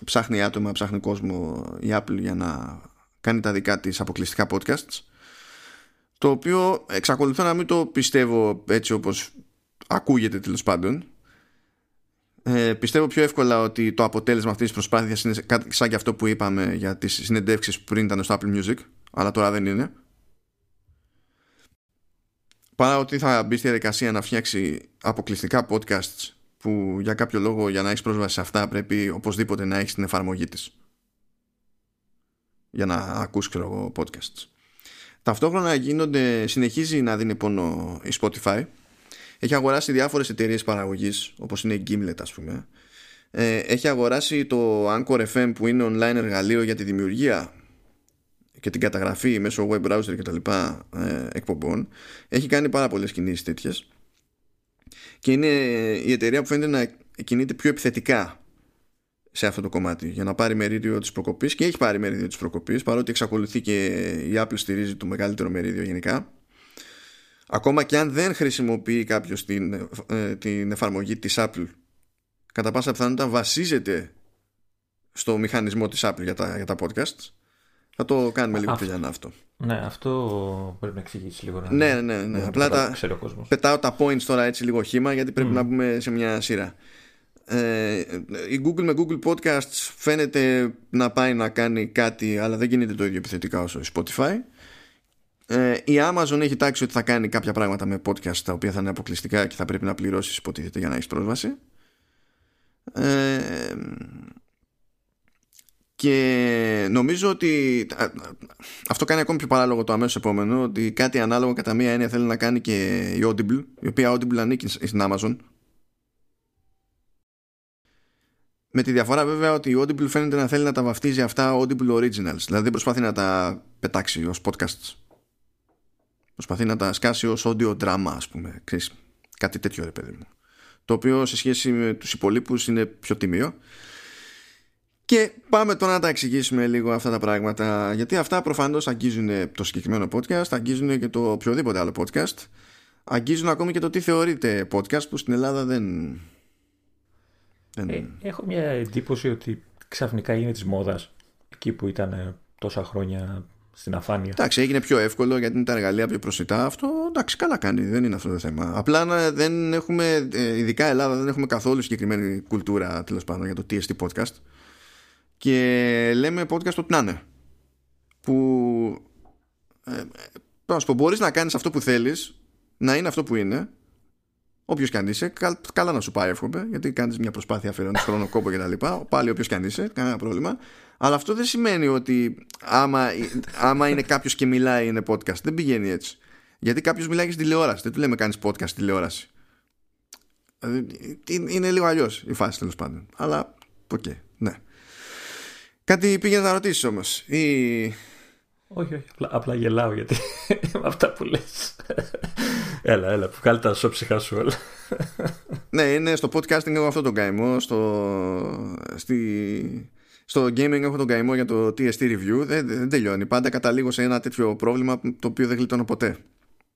ψάχνει άτομα, ψάχνει κόσμο η Apple για να κάνει τα δικά της αποκλειστικά podcasts το οποίο εξακολουθώ να μην το πιστεύω έτσι όπως ακούγεται τέλος πάντων ε, πιστεύω πιο εύκολα ότι το αποτέλεσμα αυτής της προσπάθειας είναι σαν και αυτό που είπαμε για τις συνεντεύξεις που πριν ήταν στο Apple Music αλλά τώρα δεν είναι. Παρά ότι θα μπει στη διαδικασία να φτιάξει αποκλειστικά podcasts που για κάποιο λόγο για να έχεις πρόσβαση σε αυτά πρέπει οπωσδήποτε να έχεις την εφαρμογή της. Για να ακούς ξέρω εγώ podcasts. Ταυτόχρονα γίνονται, συνεχίζει να δίνει πόνο η Spotify έχει αγοράσει διάφορες εταιρείες παραγωγής όπως είναι η Gimlet ας πούμε. Ε, έχει αγοράσει το Anchor FM που είναι online εργαλείο για τη δημιουργία και την καταγραφή μέσω web browser και τα λοιπά ε, εκπομπών. Έχει κάνει πάρα πολλές κινήσεις τέτοιες. Και είναι η εταιρεία που φαίνεται να κινείται πιο επιθετικά σε αυτό το κομμάτι για να πάρει μερίδιο της προκοπής και έχει πάρει μερίδιο της προκοπής παρότι εξακολουθεί και η Apple στηρίζει το μεγαλύτερο μερίδιο γενικά ακόμα και αν δεν χρησιμοποιεί κάποιος την, ε, την εφαρμογή της Apple κατά πάσα πιθανότητα βασίζεται στο μηχανισμό της Apple για τα, για τα podcasts θα το κάνουμε λίγο πιο λιανά αυτό. Ναι, αυτό πρέπει να εξηγήσει λίγο. Ναι, ναι, ναι. ναι. Απλά τα πετάω τα points τώρα έτσι λίγο χήμα γιατί πρέπει να μπούμε σε μια σειρά. Ε, η Google με Google Podcasts φαίνεται να πάει να κάνει κάτι αλλά δεν γίνεται το ίδιο επιθετικά όσο η Spotify. Ε, η Amazon έχει τάξει ότι θα κάνει κάποια πράγματα με podcast τα οποία θα είναι αποκλειστικά και θα πρέπει να πληρώσεις υποτίθεται για να έχεις πρόσβαση. Ε, και νομίζω ότι αυτό κάνει ακόμη πιο παράλογο το αμέσως επόμενο ότι κάτι ανάλογο κατά μία έννοια θέλει να κάνει και η Audible η οποία Audible ανήκει στην Amazon με τη διαφορά βέβαια ότι η Audible φαίνεται να θέλει να τα βαφτίζει αυτά Audible Originals δηλαδή δεν προσπαθεί να τα πετάξει ως podcasts προσπαθεί να τα σκάσει ως audio drama ας πούμε. Ξέρεις, κάτι τέτοιο ρε παιδί μου. Το οποίο σε σχέση με τους υπολείπους είναι πιο τιμίο και πάμε τώρα να τα εξηγήσουμε λίγο αυτά τα πράγματα. Γιατί αυτά προφανώς αγγίζουν το συγκεκριμένο podcast αγγίζουν και το οποιοδήποτε άλλο podcast. Αγγίζουν ακόμη και το τι θεωρείται podcast που στην Ελλάδα δεν... δεν... Ε, έχω μια εντύπωση ότι ξαφνικά είναι της μόδας εκεί που ήταν τόσα χρόνια στην αφάνεια. Εντάξει, έγινε πιο εύκολο γιατί είναι τα εργαλεία πιο προσιτά. Αυτό εντάξει, καλά κάνει. Δεν είναι αυτό το θέμα. Απλά δεν έχουμε, ε, ειδικά Ελλάδα, δεν έχουμε καθόλου συγκεκριμένη κουλτούρα τέλος πάντων για το TST podcast και λέμε podcast ό,τι να είναι. Που ε, να σου πω, μπορείς να κάνεις αυτό που θέλεις να είναι αυτό που είναι Όποιος κι αν είσαι, καλά να σου πάει, εύχομαι, γιατί κάνεις μια προσπάθεια αφιερώνεις χρόνο, κόπο κτλ. Πάλι όποιος κι αν είσαι, κανένα πρόβλημα. Αλλά αυτό δεν σημαίνει ότι άμα, άμα είναι κάποιος και μιλάει είναι podcast. Δεν πηγαίνει έτσι. Γιατί κάποιος μιλάει και στην τηλεόραση. Δεν του λέμε κάνεις podcast στη τηλεόραση. Δηλαδή, είναι λίγο αλλιώς η φάση τέλος πάντων. Αλλά, OK, okay, ναι. Κάτι πήγε να ρωτήσεις όμως. Ή... Όχι, όχι. Απλά, απλά γελάω γιατί με αυτά που λες. έλα, έλα, που βγάλει τα σώψυχα σου όλα. ναι, είναι στο podcasting έχω αυτό τον καημό. Στο, στη, στο gaming έχω τον καημό για το TST review. Δεν, δεν τελειώνει. Πάντα καταλήγω σε ένα τέτοιο πρόβλημα το οποίο δεν γλιτώνω ποτέ.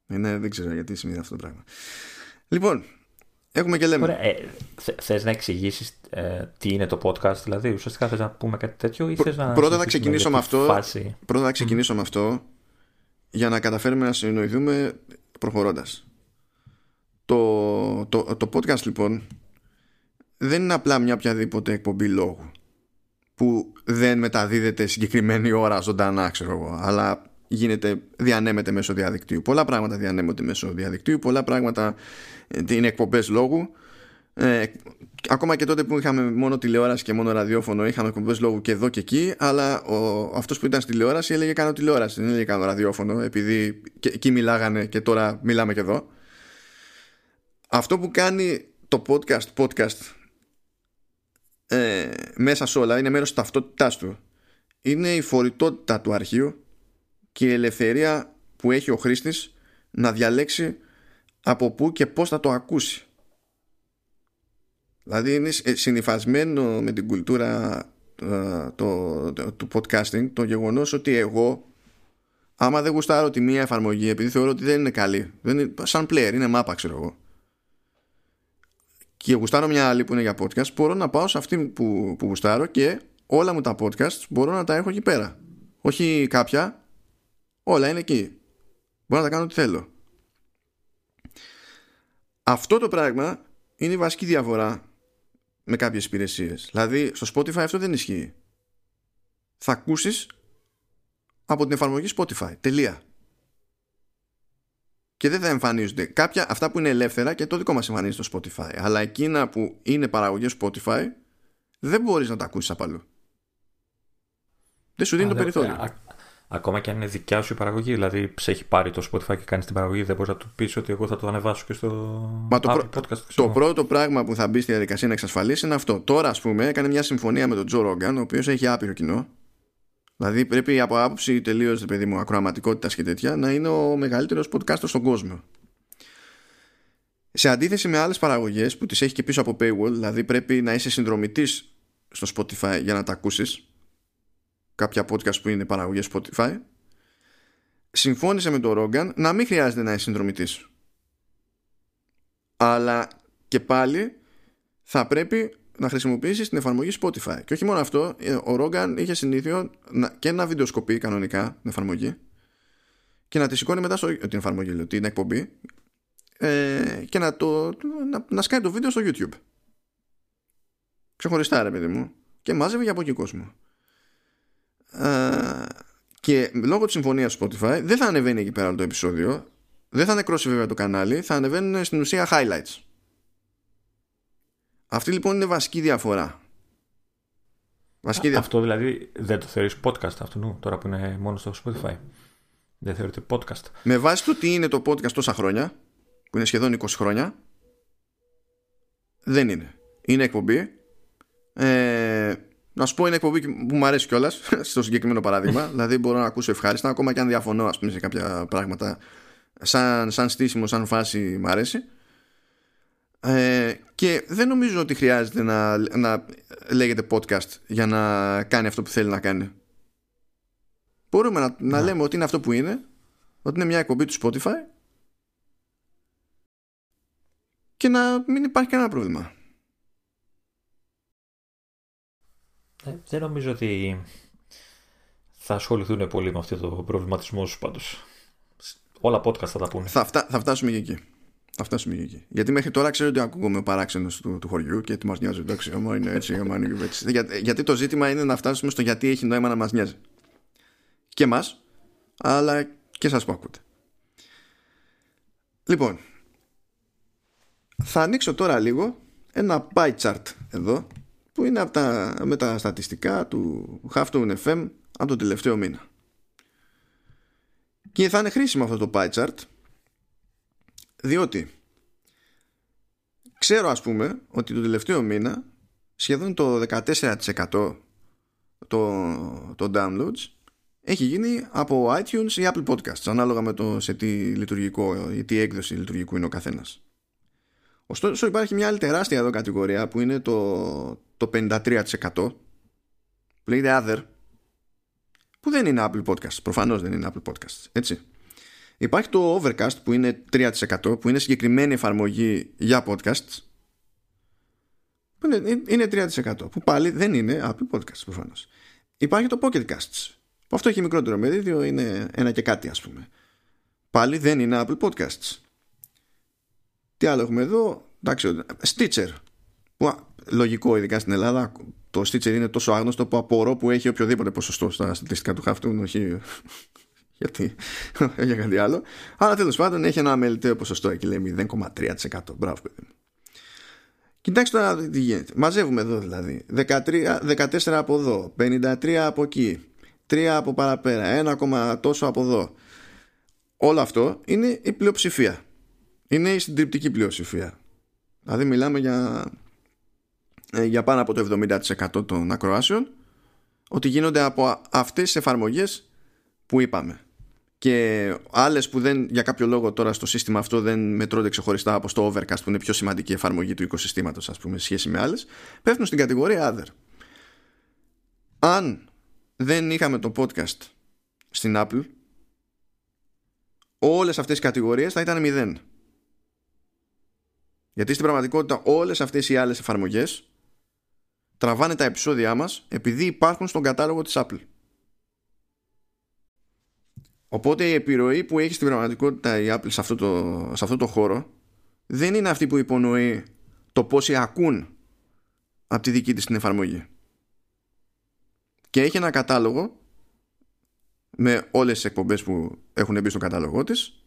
Είναι, δεν ξέρω γιατί σημαίνει αυτό το πράγμα. Λοιπόν, Έχουμε και λέμε. Ωραία, ε, θες να εξηγήσεις ε, τι είναι το podcast, δηλαδή ουσιαστικά θες να πούμε κάτι τέτοιο ή θες να πρώτα θα ξεκινήσω με αυτό, φάση; Πρώτα θα ξεκινήσω με αυτό για να καταφέρουμε να συνοηθούμε προχωρώντας. Το, το, το podcast λοιπόν δεν είναι απλά μια οποιαδήποτε εκπομπή λόγου που δεν μεταδίδεται συγκεκριμένη ώρα ζωντανά ξέρω εγώ αλλά γίνεται, διανέμεται μέσω διαδικτύου. Πολλά πράγματα διανέμονται μέσω διαδικτύου, πολλά πράγματα ε, είναι εκπομπές λόγου. Ε, ακόμα και τότε που είχαμε μόνο τηλεόραση και μόνο ραδιόφωνο, είχαμε εκπομπές λόγου και εδώ και εκεί. Αλλά ο, αυτός που ήταν στη τηλεόραση έλεγε κάνω τηλεόραση, δεν έλεγε κάνω ραδιόφωνο, επειδή και, εκεί μιλάγανε και τώρα μιλάμε και εδώ. Αυτό που κάνει το podcast, podcast ε, μέσα σε όλα, είναι μέρος της ταυτότητάς του. Είναι η φορητότητα του αρχείου και η ελευθερία που έχει ο χρήστης να διαλέξει από πού και πώς θα το ακούσει. Δηλαδή είναι συνειφασμένο με την κουλτούρα ε, το, το, του podcasting το γεγονός ότι εγώ άμα δεν γουστάρω τη μία εφαρμογή επειδή θεωρώ ότι δεν είναι καλή δεν είναι, σαν player, είναι μάπα ξέρω εγώ και γουστάρω μια άλλη που είναι για podcast μπορώ να πάω σε αυτή που, που γουστάρω και όλα μου τα podcasts μπορώ να τα έχω εκεί πέρα όχι κάποια Όλα είναι εκεί. Μπορώ να τα κάνω ό,τι θέλω. Αυτό το πράγμα είναι η βασική διαφορά με κάποιες υπηρεσίες. Δηλαδή στο Spotify αυτό δεν ισχύει. Θα ακούσεις από την εφαρμογή Spotify. Τελεία. Και δεν θα εμφανίζονται κάποια αυτά που είναι ελεύθερα και το δικό μας εμφανίζει στο Spotify. Αλλά εκείνα που είναι παραγωγή Spotify δεν μπορείς να τα ακούσεις απ' αλλού. Δεν σου δίνει το περιθώριο. Ακόμα και αν είναι δικιά σου η παραγωγή, δηλαδή σε έχει πάρει το Spotify και κάνει την παραγωγή, δεν μπορείς να του πεις ότι εγώ θα το ανεβάσω και στο Μα το, Apple podcast. Το πρώτο πράγμα που θα μπει στη διαδικασία να εξασφαλίσει είναι αυτό. Τώρα, ας πούμε, έκανε μια συμφωνία με τον Τζο Ρόγκαν, ο οποίος έχει άπειρο κοινό. Δηλαδή πρέπει από άποψη τελείως, παιδί μου, ακροαματικότητας και τέτοια, να είναι ο μεγαλύτερος podcast στον κόσμο. Σε αντίθεση με άλλες παραγωγές που τις έχει και πίσω από paywall, δηλαδή πρέπει να είσαι συνδρομητής στο Spotify για να τα ακούσεις κάποια podcast που είναι παραγωγή Spotify συμφώνησε με τον Ρόγκαν να μην χρειάζεται να είσαι συνδρομητής αλλά και πάλι θα πρέπει να χρησιμοποιήσεις την εφαρμογή Spotify. Και όχι μόνο αυτό, ε, ο Ρόγκαν είχε συνήθειο και να βιντεοσκοπεί κανονικά την εφαρμογή και να τη σηκώνει μετά στο, την εφαρμογή, την εκπομπή ε, και να, το, να, να σκάει το βίντεο στο YouTube. Ξεχωριστά ρε παιδί μου. Και μάζευε για από εκεί κόσμο. Ε, και λόγω της συμφωνίας Spotify δεν θα ανεβαίνει εκεί πέρα το επεισόδιο. Δεν θα νεκρώσει βέβαια το κανάλι. Θα ανεβαίνουν στην ουσία highlights. Αυτή λοιπόν είναι βασική διαφορά. Βασική διαφορά. Αυτό δηλαδή δεν το θεωρείς podcast αυτού τώρα που είναι μόνο στο Spotify. Δεν θεωρείται podcast. Με βάση το τι είναι το podcast τόσα χρόνια, που είναι σχεδόν 20 χρόνια, δεν είναι. Είναι εκπομπή. Ε, να σου πω είναι εκπομπή που μου αρέσει κιόλας στο συγκεκριμένο παράδειγμα. δηλαδή μπορώ να ακούσω ευχάριστα, ακόμα και αν διαφωνώ ας πούμε, σε κάποια πράγματα. Σαν, σαν στήσιμο, σαν φάση μου αρέσει. Ε, και δεν νομίζω ότι χρειάζεται να, να λέγεται podcast για να κάνει αυτό που θέλει να κάνει. Μπορούμε να, να ναι. λέμε ότι είναι αυτό που είναι, ότι είναι μια εκπομπή του Spotify και να μην υπάρχει κανένα πρόβλημα. Δεν νομίζω ότι θα ασχοληθούν πολύ με αυτό το προβληματισμό σου πάντως. Όλα podcast θα τα πούνε. Θα, θα φτάσουμε και εκεί. Θα φτάσουμε και εκεί. Γιατί μέχρι τώρα ξέρω ότι ακούγομαι ο παράξενος του, του χωριού και τι μας νοιάζει. Εντάξει, άμα είναι έτσι, άμα είναι έτσι. Για, γιατί το ζήτημα είναι να φτάσουμε στο γιατί έχει νόημα να μας νοιάζει. Και εμά, αλλά και εσά που ακούτε. Λοιπόν, θα ανοίξω τώρα λίγο ένα pie chart εδώ που είναι από τα, με τα στατιστικά του Halftone FM από τον τελευταίο μήνα. Και θα είναι χρήσιμο αυτό το pie chart διότι ξέρω ας πούμε ότι το τελευταίο μήνα σχεδόν το 14% το, το downloads έχει γίνει από iTunes ή Apple Podcasts ανάλογα με το σε τι λειτουργικό ή τι έκδοση λειτουργικού είναι ο καθένας. Ωστόσο υπάρχει μια άλλη τεράστια εδώ κατηγορία που είναι το, το 53% που λέγεται Other που δεν είναι Apple Podcasts. Προφανώς δεν είναι Apple Podcasts. Έτσι. Υπάρχει το Overcast που είναι 3% που είναι συγκεκριμένη εφαρμογή για podcasts που είναι, είναι 3% που πάλι δεν είναι Apple Podcasts προφανώς. Υπάρχει το Pocket Casts που αυτό έχει μικρότερο μερίδιο είναι ένα και κάτι ας πούμε. Πάλι δεν είναι Apple Podcasts. Τι άλλο έχουμε εδώ, εντάξει, Stitcher που, λογικό ειδικά στην Ελλάδα το Stitcher είναι τόσο άγνωστο που απορώ που έχει οποιοδήποτε ποσοστό στα στατιστικά του χαυτού όχι γιατί για κάτι άλλο. Αλλά τέλος πάντων έχει ένα μελιτέο ποσοστό εκεί, λέει 0,3%. Μπράβο, παιδί μου. Κοιτάξτε τώρα τι γίνεται. Μαζεύουμε εδώ δηλαδή. 13, 14 από εδώ, 53 από εκεί, 3 από παραπέρα, 1, τόσο από εδώ. Όλο αυτό είναι η πλειοψηφία. Είναι η συντριπτική πλειοψηφία. Δηλαδή μιλάμε για, ε, για πάνω από το 70% των ακροάσεων ότι γίνονται από αυτές τις εφαρμογές που είπαμε. Και άλλες που δεν, για κάποιο λόγο τώρα στο σύστημα αυτό δεν μετρώνται ξεχωριστά από το Overcast που είναι πιο σημαντική εφαρμογή του οικοσυστήματος ας πούμε σε σχέση με άλλες πέφτουν στην κατηγορία Other. Αν δεν είχαμε το podcast στην Apple όλες αυτές οι κατηγορίες θα ήταν μηδέν γιατί στην πραγματικότητα όλες αυτές οι άλλες εφαρμογές τραβάνε τα επεισόδια μας επειδή υπάρχουν στον κατάλογο της Apple Οπότε η επιρροή που έχει στην πραγματικότητα η Apple σε αυτό το, σε αυτό το χώρο δεν είναι αυτή που υπονοεί το πόσοι ακούν από τη δική της την εφαρμογή. Και έχει ένα κατάλογο με όλες τις εκπομπές που έχουν μπει στο κατάλογό της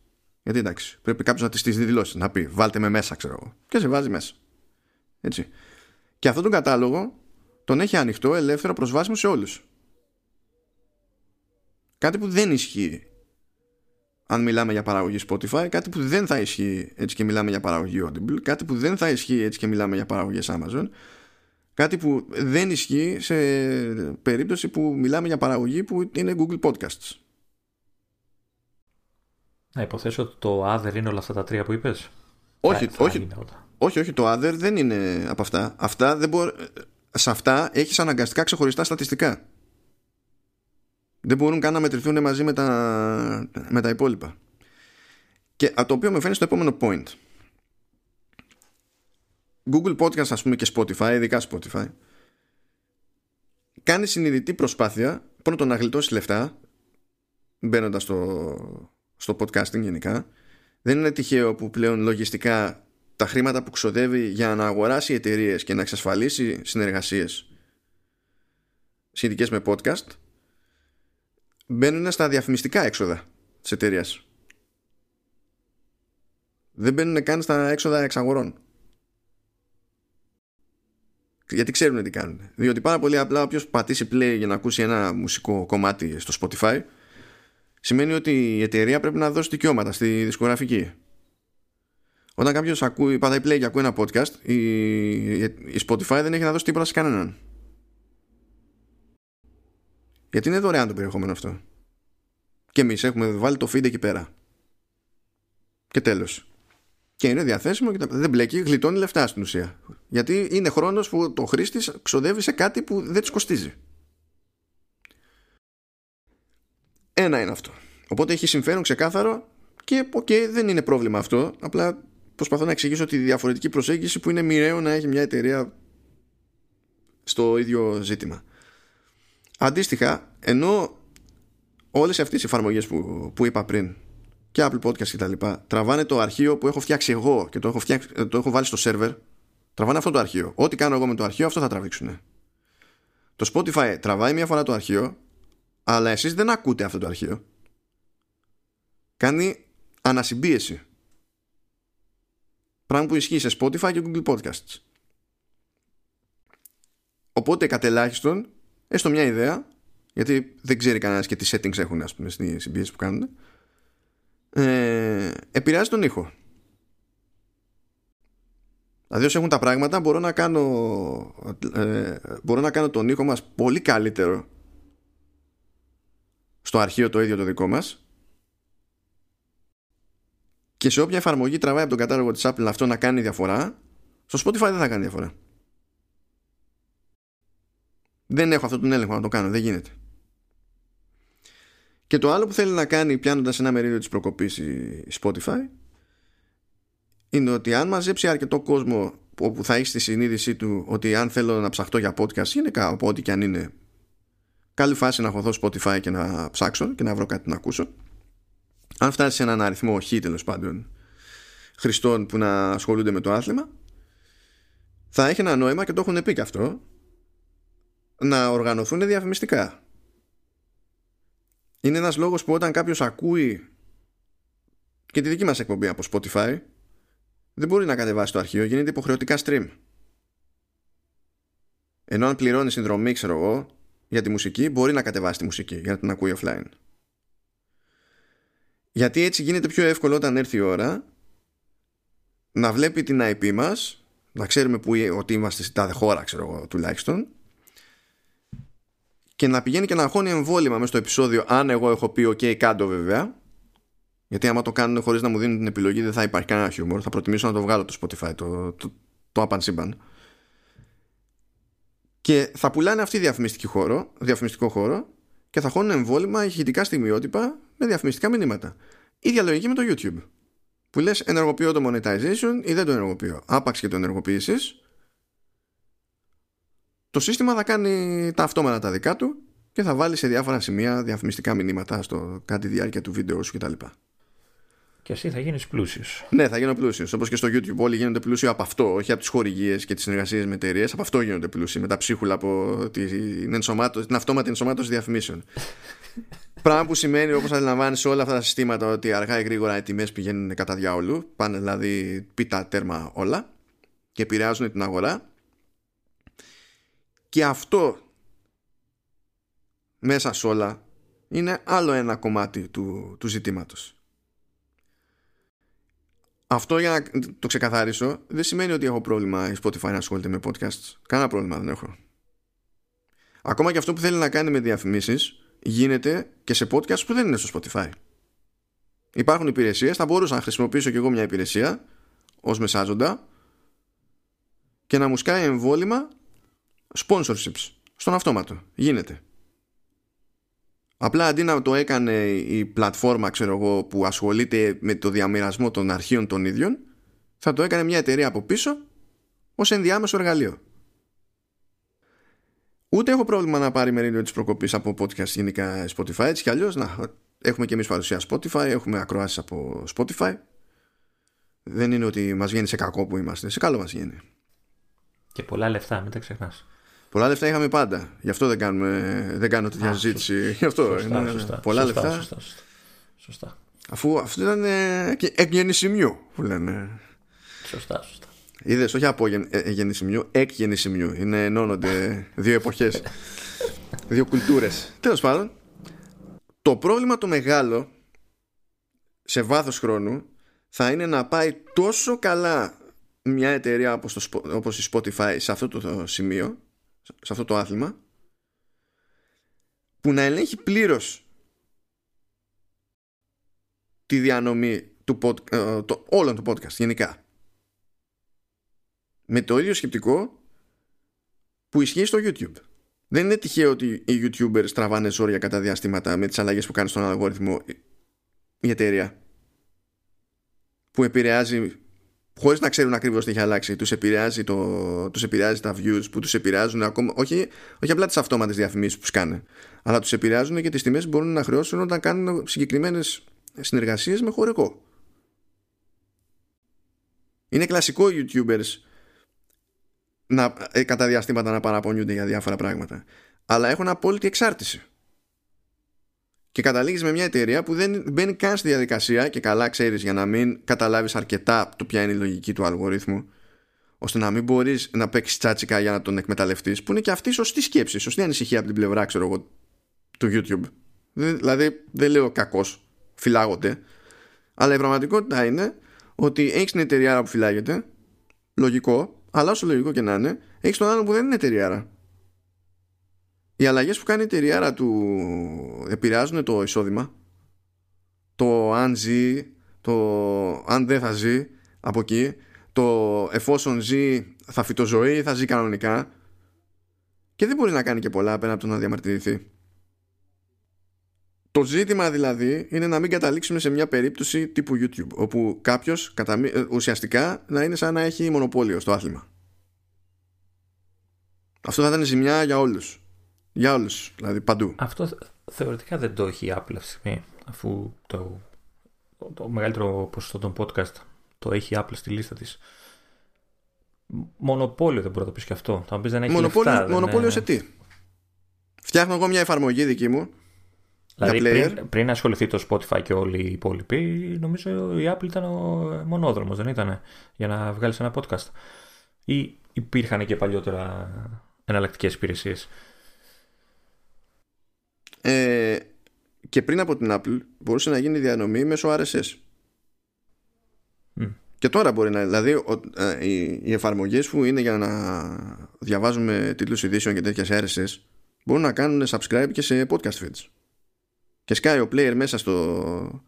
γιατί εντάξει πρέπει κάποιος να τις τις δηλώσεις να πει βάλτε με μέσα ξέρω εγώ και σε βάζει μέσα. Έτσι. Και αυτόν τον κατάλογο τον έχει ανοιχτό ελεύθερο προσβάσιμο σε όλους. Κάτι που δεν ισχύει αν μιλάμε για παραγωγή Spotify, κάτι που δεν θα ισχύει έτσι και μιλάμε για παραγωγή Audible, κάτι που δεν θα ισχύει έτσι και μιλάμε για παραγωγές Amazon, κάτι που δεν ισχύει σε περίπτωση που μιλάμε για παραγωγή που είναι Google Podcasts. Να υποθέσω ότι το Other είναι όλα αυτά τα τρία που είπες; Όχι, όχι, όχι, όχι, το Other δεν είναι από αυτά. Αυτά δεν μπορεί... σε αυτά έχεις αναγκαστικά ξεχωριστά στατιστικά. Δεν μπορούν καν να μετρηθούν μαζί με τα, με τα υπόλοιπα. Και το οποίο με φαίνει στο επόμενο point. Google Podcast ας πούμε και Spotify, ειδικά Spotify κάνει συνειδητή προσπάθεια πρώτον να γλιτώσει λεφτά μπαίνοντας στο, στο podcasting γενικά δεν είναι τυχαίο που πλέον λογιστικά τα χρήματα που ξοδεύει για να αγοράσει εταιρείες και να εξασφαλίσει συνεργασίες σχετικές με podcast μπαίνουν στα διαφημιστικά έξοδα της εταιρείας. δεν μπαίνουν καν στα έξοδα εξαγορών γιατί ξέρουν τι κάνουν. Διότι πάρα πολύ απλά όποιος πατήσει play για να ακούσει ένα μουσικό κομμάτι στο Spotify σημαίνει ότι η εταιρεία πρέπει να δώσει δικαιώματα στη δισκογραφική. Όταν κάποιος ακούει, πατάει play και ακούει ένα podcast, η, η Spotify δεν έχει να δώσει τίποτα σε κανέναν. Γιατί είναι δωρεάν το περιεχόμενο αυτό. Και εμείς έχουμε βάλει το feed εκεί πέρα. Και τέλος και είναι διαθέσιμο και δεν μπλέκει, γλιτώνει λεφτά στην ουσία. Γιατί είναι χρόνος που το χρήστη ξοδεύει σε κάτι που δεν της κοστίζει. Ένα είναι αυτό. Οπότε έχει συμφέρον ξεκάθαρο και okay, δεν είναι πρόβλημα αυτό. Απλά προσπαθώ να εξηγήσω τη διαφορετική προσέγγιση που είναι μοιραίο να έχει μια εταιρεία στο ίδιο ζήτημα. Αντίστοιχα, ενώ όλες αυτές οι εφαρμογές που, που είπα πριν και Apple Podcast και τα λοιπά τραβάνε το αρχείο που έχω φτιάξει εγώ και το έχω, φτιάξει, το έχω βάλει στο σερβερ τραβάνε αυτό το αρχείο ό,τι κάνω εγώ με το αρχείο αυτό θα τραβήξουν το Spotify τραβάει μία φορά το αρχείο αλλά εσείς δεν ακούτε αυτό το αρχείο. Κάνει ανασυμπίεση. Πράγμα που ισχύει σε Spotify και Google Podcasts. Οπότε κατ' ελάχιστον έστω μια ιδέα γιατί δεν ξέρει κανένας και τι settings έχουν ας πούμε στη συμπίεση που κάνουν ε, επηρεάζει τον ήχο. Δηλαδή όσο έχουν τα πράγματα μπορώ να κάνω ε, μπορώ να κάνω τον ήχο μας πολύ καλύτερο στο αρχείο το ίδιο το δικό μας. Και σε όποια εφαρμογή τραβάει από τον κατάλογο της Apple αυτό να κάνει διαφορά στο Spotify δεν θα κάνει διαφορά. Δεν έχω αυτό τον έλεγχο να το κάνω, δεν γίνεται. Και το άλλο που θέλει να κάνει πιάνοντας ένα μερίδιο της προκοπής η Spotify είναι ότι αν μαζέψει αρκετό κόσμο όπου θα έχει στη συνείδησή του ότι αν θέλω να ψαχτώ για podcast γενικά από ό,τι και αν είναι καλή φάση να χωθώ Spotify και να ψάξω και να βρω κάτι να ακούσω αν φτάσει σε έναν αριθμό χ τέλος πάντων χρηστών που να ασχολούνται με το άθλημα θα έχει ένα νόημα και το έχουν πει και αυτό να οργανωθούν διαφημιστικά είναι ένας λόγος που όταν κάποιος ακούει και τη δική μας εκπομπή από Spotify δεν μπορεί να κατεβάσει το αρχείο, γίνεται υποχρεωτικά stream. Ενώ αν πληρώνεις συνδρομή, ξέρω εγώ, για τη μουσική, μπορεί να κατεβάσει τη μουσική για να την ακούει offline. Γιατί έτσι γίνεται πιο εύκολο όταν έρθει η ώρα να βλέπει την IP μας, να ξέρουμε που, ότι είμαστε στην τάδε χώρα, ξέρω εγώ, τουλάχιστον, και να πηγαίνει και να αγχώνει εμβόλυμα μέσα στο επεισόδιο αν εγώ έχω πει ok κάτω βέβαια. Γιατί άμα το κάνουν χωρίς να μου δίνουν την επιλογή δεν θα υπάρχει κανένα χιούμορ. Θα προτιμήσω να το βγάλω το Spotify το, το, το απανσίμπαν και θα πουλάνε αυτή διαφημιστική χώρο, διαφημιστικό χώρο και θα χώνουν εμβόλυμα ηχητικά στιγμιότυπα με διαφημιστικά μηνύματα. Ίδια λογική με το YouTube που λες ενεργοποιώ το monetization ή δεν το ενεργοποιώ. Άπαξ και το ενεργοποιήσεις. Το σύστημα θα κάνει τα αυτόματα τα δικά του και θα βάλει σε διάφορα σημεία διαφημιστικά μηνύματα στο κάτι διάρκεια του βίντεο σου κτλ. Και εσύ θα γίνεις πλούσιος. Ναι, θα γίνω πλούσιος. Όπως και στο YouTube, όλοι γίνονται πλούσιοι από αυτό, όχι από τις χορηγίες και τις συνεργασίες με εταιρείες. Από αυτό γίνονται πλούσιοι. Με τα ψίχουλα από την, ενσωμάτωση, την αυτόματη ενσωμάτωση διαφημίσεων. Πράγμα που σημαίνει, όπως αντιλαμβάνεις, σε όλα αυτά τα συστήματα ότι αργά ή γρήγορα οι τιμές πηγαίνουν κατά διάολου. Πάνε δηλαδή πίτα τέρμα όλα και επηρεάζουν την αγορά. Και αυτό μέσα σε όλα είναι άλλο ένα κομμάτι του, του ζητήματος. Αυτό για να το ξεκαθαρίσω δεν σημαίνει ότι έχω πρόβλημα η Spotify να ασχολείται με podcasts. Κανένα πρόβλημα δεν έχω. Ακόμα και αυτό που θέλει να κάνει με διαφημίσεις γίνεται και σε podcasts που δεν είναι στο Spotify. Υπάρχουν υπηρεσίες, θα μπορούσα να χρησιμοποιήσω και εγώ μια υπηρεσία ως μεσάζοντα και να μου σκάει εμβόλυμα sponsorships στον αυτόματο. Γίνεται. Απλά αντί να το έκανε η πλατφόρμα ξέρω εγώ, που ασχολείται με το διαμοιρασμό των αρχείων των ίδιων, θα το έκανε μια εταιρεία από πίσω ως ενδιάμεσο εργαλείο. Ούτε έχω πρόβλημα να πάρει μερίδιο της προκοπής από podcast γενικά Spotify, έτσι κι αλλιώς να, έχουμε και εμείς παρουσία Spotify, έχουμε ακροάσεις από Spotify. Δεν είναι ότι μας βγαίνει σε κακό που είμαστε, σε καλό μας βγαίνει. Και πολλά λεφτά, μην τα ξεχνάς. Πολλά λεφτά είχαμε πάντα. Γι' αυτό δεν, κάνουμε, δεν κάνω τέτοια συζήτηση. Γι' αυτό. Σωστά, είναι, σωστά, πολλά σωστά, λεφτά. Σωστά, σωστά, σωστά. Αφού αυτό ήταν ε, εκ γεννησιμιού που λένε. Σωστά, σωστά. Είδες, όχι από γεν, ε, γεννησιμιού, εκ γεννησιμιού. Είναι ενώνονται δύο εποχές. δύο κουλτούρες. Τέλος πάντων, το πρόβλημα το μεγάλο σε βάθος χρόνου θα είναι να πάει τόσο καλά μια εταιρεία όπως, το, Spo- όπως η Spotify σε αυτό το σημείο σε αυτό το άθλημα που να ελέγχει πλήρως τη διανομή του pod, ε, το, όλων του podcast γενικά. Με το ίδιο σκεπτικό που ισχύει στο YouTube. Δεν είναι τυχαίο ότι οι YouTubers τραβάνε ζόρια κατά διαστήματα με τις αλλαγές που κάνει στον αλγόριθμο η εταιρεία που επηρεάζει χωρίς να ξέρουν ακριβώς τι έχει αλλάξει τους επηρεάζει, το, τους επηρεάζει τα views που τους επηρεάζουν ακόμα όχι, όχι απλά τις αυτόματες διαφημίσεις που σκάνε αλλά τους επηρεάζουν και τις τιμές που μπορούν να χρεώσουν όταν κάνουν συγκεκριμένες συνεργασίες με χωρικό. Είναι κλασικό οι YouTubers να, ε, κατά διαστήματα να παραπονιούνται για διάφορα πράγματα αλλά έχουν απόλυτη εξάρτηση και καταλήγεις με μια εταιρεία που δεν μπαίνει καν στη διαδικασία και καλά ξέρεις για να μην καταλάβεις αρκετά το ποια είναι η λογική του αλγορίθμου ώστε να μην μπορείς να παίξεις τσάτσικα για να τον εκμεταλλευτείς που είναι και αυτή η σωστή σκέψη, σωστή ανησυχία από την πλευρά ξέρω εγώ του YouTube. Δηλαδή δεν λέω κακός φυλάγονται αλλά η πραγματικότητα είναι ότι έχεις την εταιρεία που φυλάγεται λογικό αλλά όσο λογικό και να είναι έχεις τον άλλο που δεν είναι εταιρεία οι αλλαγές που κάνει η εταιρεία του επηρεάζουν το εισόδημα. Το αν ζει το αν δεν θα ζει από εκεί. Το εφόσον ζει θα φυτοζωεί ή θα ζει κανονικά. Και δεν μπορεί να κάνει και πολλά πέρα από το να διαμαρτυρηθεί. Το ζήτημα δηλαδή είναι να μην καταλήξουμε σε μια περίπτωση τύπου YouTube όπου κάποιος κατα... ουσιαστικά να είναι σαν να έχει μονοπόλιο στο άθλημα. Αυτό θα ήταν ζημιά για όλους για όλους, δηλαδή παντού. Αυτό θεωρητικά δεν το έχει η Apple αυτή τη στιγμή, αφού το, το μεγαλύτερο ποσοστό των podcast το έχει η Apple στη λίστα της. Μονοπόλιο δεν μπορεί να το πεις και αυτό. Θα μου πεις δεν έχει μονοπόλιο, λεφτά. Μονοπόλιο είναι... σε τι; Φτιάχνω εγώ μια εφαρμογή δική μου. Δηλαδή πριν, πριν ασχοληθεί το Spotify και όλοι οι υπόλοιποι, νομίζω η Apple ήταν ο μονόδρομος, δεν ήταν, για να βγάλεις ένα podcast. Ή υπήρχαν και παλιότερα εναλλακτικές υπηρεσίες; Ε, και πριν από την Apple μπορούσε να γίνει διανομή μέσω RSS. Mm. Και τώρα μπορεί να. Δηλαδή, ο, ε, οι, οι εφαρμογές που είναι για να διαβάζουμε τίτλους ειδήσεων και τέτοια σε RSS μπορούν να κάνουν subscribe και σε podcast feeds. Και σκάει ο player μέσα στο,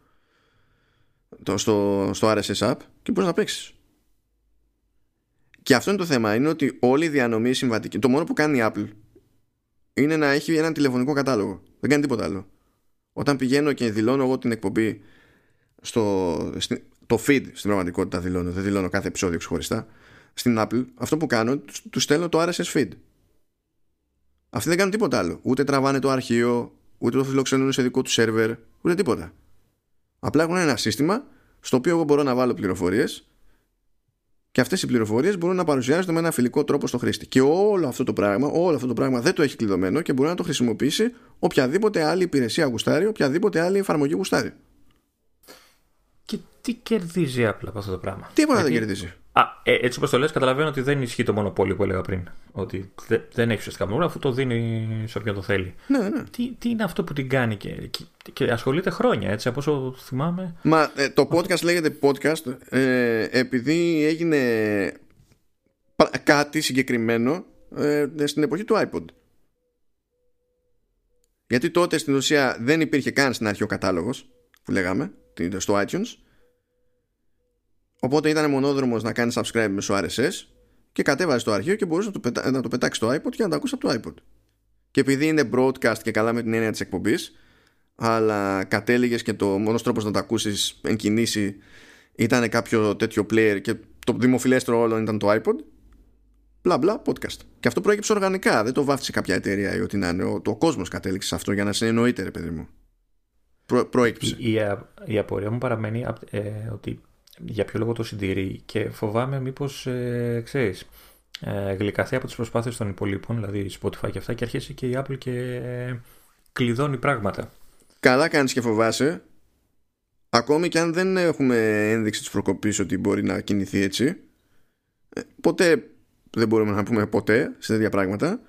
το, στο, στο RSS app και μπορείς να παίξεις. Και αυτό είναι το θέμα. Είναι ότι όλη η διανομή συμβατική. Το μόνο που κάνει η Apple είναι να έχει έναν τηλεφωνικό κατάλογο. Δεν κάνει τίποτα άλλο. Όταν πηγαίνω και δηλώνω εγώ την εκπομπή στο, το feed στην πραγματικότητα δηλώνω, δεν δηλώνω κάθε επεισόδιο ξεχωριστά στην Apple, αυτό που κάνω του στέλνω το RSS feed. Αυτοί δεν κάνουν τίποτα άλλο. Ούτε τραβάνε το αρχείο ούτε το φιλοξενούν σε δικό τους σερβερ ούτε τίποτα. Απλά έχουν ένα σύστημα στο οποίο εγώ μπορώ να βάλω πληροφορίες και αυτές οι πληροφορίες μπορούν να παρουσιάζονται με ένα φιλικό τρόπο στο χρήστη. Και όλο αυτό το πράγμα, όλο αυτό το πράγμα δεν το έχει κλειδωμένο και μπορεί να το χρησιμοποιήσει οποιαδήποτε άλλη υπηρεσία γουστάρει, οποιαδήποτε άλλη εφαρμογή γουστάρει. Και τι κερδίζει απλά από αυτό το πράγμα; Τίποτα Γιατί... δεν κερδίζει. Α, ε, έτσι όπως το λες, καταλαβαίνω ότι δεν ισχύει το μονοπόλιο που έλεγα πριν. Ότι δε, δεν έχει ουσιαστικά μονοπόλιο αφού το δίνει σε όποιον το θέλει. Ναι, ναι. Τι, τι είναι αυτό που την κάνει και, και, και ασχολείται χρόνια, έτσι, από όσο θυμάμαι; Μα ε, το podcast λέγεται podcast ε, επειδή έγινε κάτι συγκεκριμένο ε, στην εποχή του iPod. Γιατί τότε στην ουσία δεν υπήρχε καν στην αρχή ο κατάλογος που λέγαμε στο iTunes Οπότε ήταν μονόδρομος να κάνει subscribe μέσω RSS και κατέβαζε το αρχείο και μπορούσε να το, πετα... να το πετάξει στο iPod και να το ακούσει από το iPod. Και επειδή είναι broadcast και καλά με την έννοια της εκπομπής, αλλά κατέληγες και το μόνος τρόπος να το ακούσεις εν κινήσει ήταν κάποιο τέτοιο player και το δημοφιλέστερο όλο ήταν το iPod. Μπλα μπλα podcast. Και αυτό προέκυψε οργανικά. Δεν το βάφτισε κάποια εταιρεία ή ό,τι να είναι. Ο, το κόσμος κατέληξε σε αυτό για να συνεννοείται, ρε παιδί μου. Προ, προέκυψε. Η, η, η, απορία μου παραμένει ε, ότι για ποιο λόγο το συντηρεί και φοβάμαι μήπως ε, ξέρεις. Ε, γλυκαθεί από τις προσπάθειες των υπολείπων, δηλαδή Spotify και αυτά, και αρχίσει και η Apple και ε, κλειδώνει πράγματα. Καλά κάνεις και φοβάσαι. Ακόμη και αν δεν έχουμε ένδειξη της προκοπής ότι μπορεί να κινηθεί έτσι, ε, ποτέ δεν μπορούμε να πούμε ποτέ σε τέτοια πράγματα.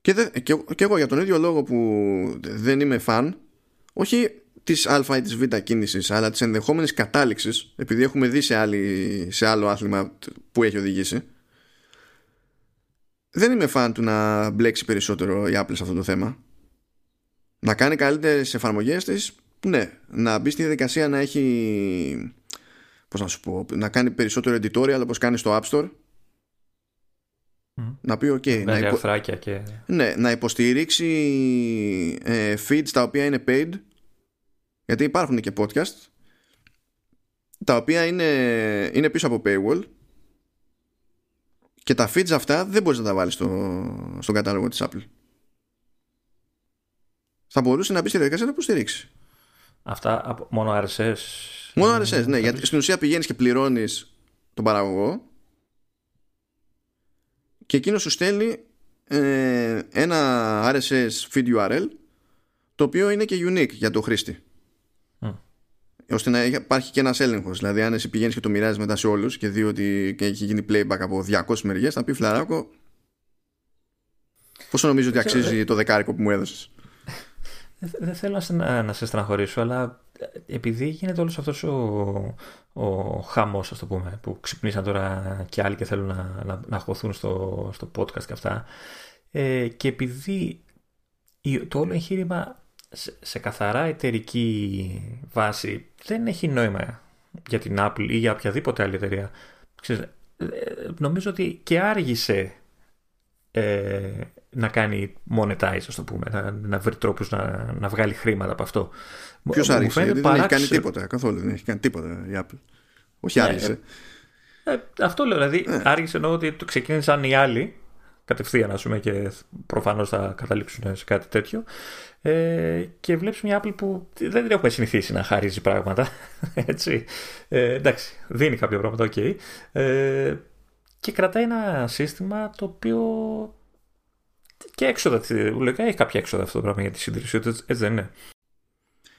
Και, δε, και, και εγώ για τον ίδιο λόγο που δεν είμαι φαν, όχι της α ή της β κίνησης, αλλά της ενδεχόμενης κατάληξης, επειδή έχουμε δει σε, άλλη, σε άλλο άθλημα που έχει οδηγήσει, δεν είμαι φαν του να μπλέξει περισσότερο η Apple σε αυτό το θέμα. Να κάνει καλύτερες εφαρμογές της, ναι. Να μπει στη διαδικασία να έχει. Πώς να σου πω, να κάνει περισσότερο editorial όπως κάνει στο App Store. Να πει, OK. Να, υπο... και... ναι, να υποστηρίξει ε, feeds τα οποία είναι paid. Γιατί υπάρχουν και podcast τα οποία είναι, είναι πίσω από paywall και τα feeds αυτά δεν μπορείς να τα βάλεις στο, στον κατάλογο της Apple. Θα μπορούσε να μπει στη διαδικασία να υποστηρίξει. Αυτά μόνο RSS. Μόνο RSS, ναι. Γιατί στην ουσία πηγαίνεις και πληρώνεις τον παραγωγό και εκείνος σου στέλνει ε, ένα RSS feed URL το οποίο είναι και unique για το χρήστη ώστε να υπάρχει και ένας έλεγχος. Δηλαδή, αν εσύ πηγαίνεις και το μοιράζεις μετά σε όλους και δει ότι έχει γίνει playback από 200 μεριές, θα πει φλαράκο. Πόσο νομίζω ότι αξίζει το δεκάρικο που μου έδωσες; Δεν θέλω να, να σε στεναχωρήσω, αλλά επειδή γίνεται όλος αυτός ο, ο χαμός, ας το πούμε, που ξυπνήσαν τώρα και άλλοι και θέλουν να, να, να χωθούν στο, στο podcast και αυτά, ε, και επειδή το όλο εγχείρημα σε, καθαρά εταιρική βάση δεν έχει νόημα για την Apple ή για οποιαδήποτε άλλη εταιρεία. Ξέρεις, ε, νομίζω ότι και άργησε ε, να κάνει monetize, ας το πούμε, να, να βρει τρόπους να, να βγάλει χρήματα από αυτό. Ποιος άργησε, δεν παράξε... έχει κάνει τίποτα, καθόλου δεν έχει κάνει τίποτα η Apple. Όχι ναι, άργησε. Ε, ε, αυτό λέω, δηλαδή ε. άργησε ενώ ότι το ξεκίνησαν οι άλλοι κατευθείαν, ας πούμε, και προφανώς θα καταλήξουν σε κάτι τέτοιο. Ε, και βλέπεις μια Apple που δεν την έχουμε συνηθίσει να χαρίζει πράγματα. Έτσι. Ε, εντάξει, δίνει κάποια πράγματα, OK. Okay. Ε, και κρατάει ένα σύστημα το οποίο και έξοδα, λογικά έχει κάποια έξοδα αυτό το πράγμα για τη σύντηρηση, έτσι δεν είναι.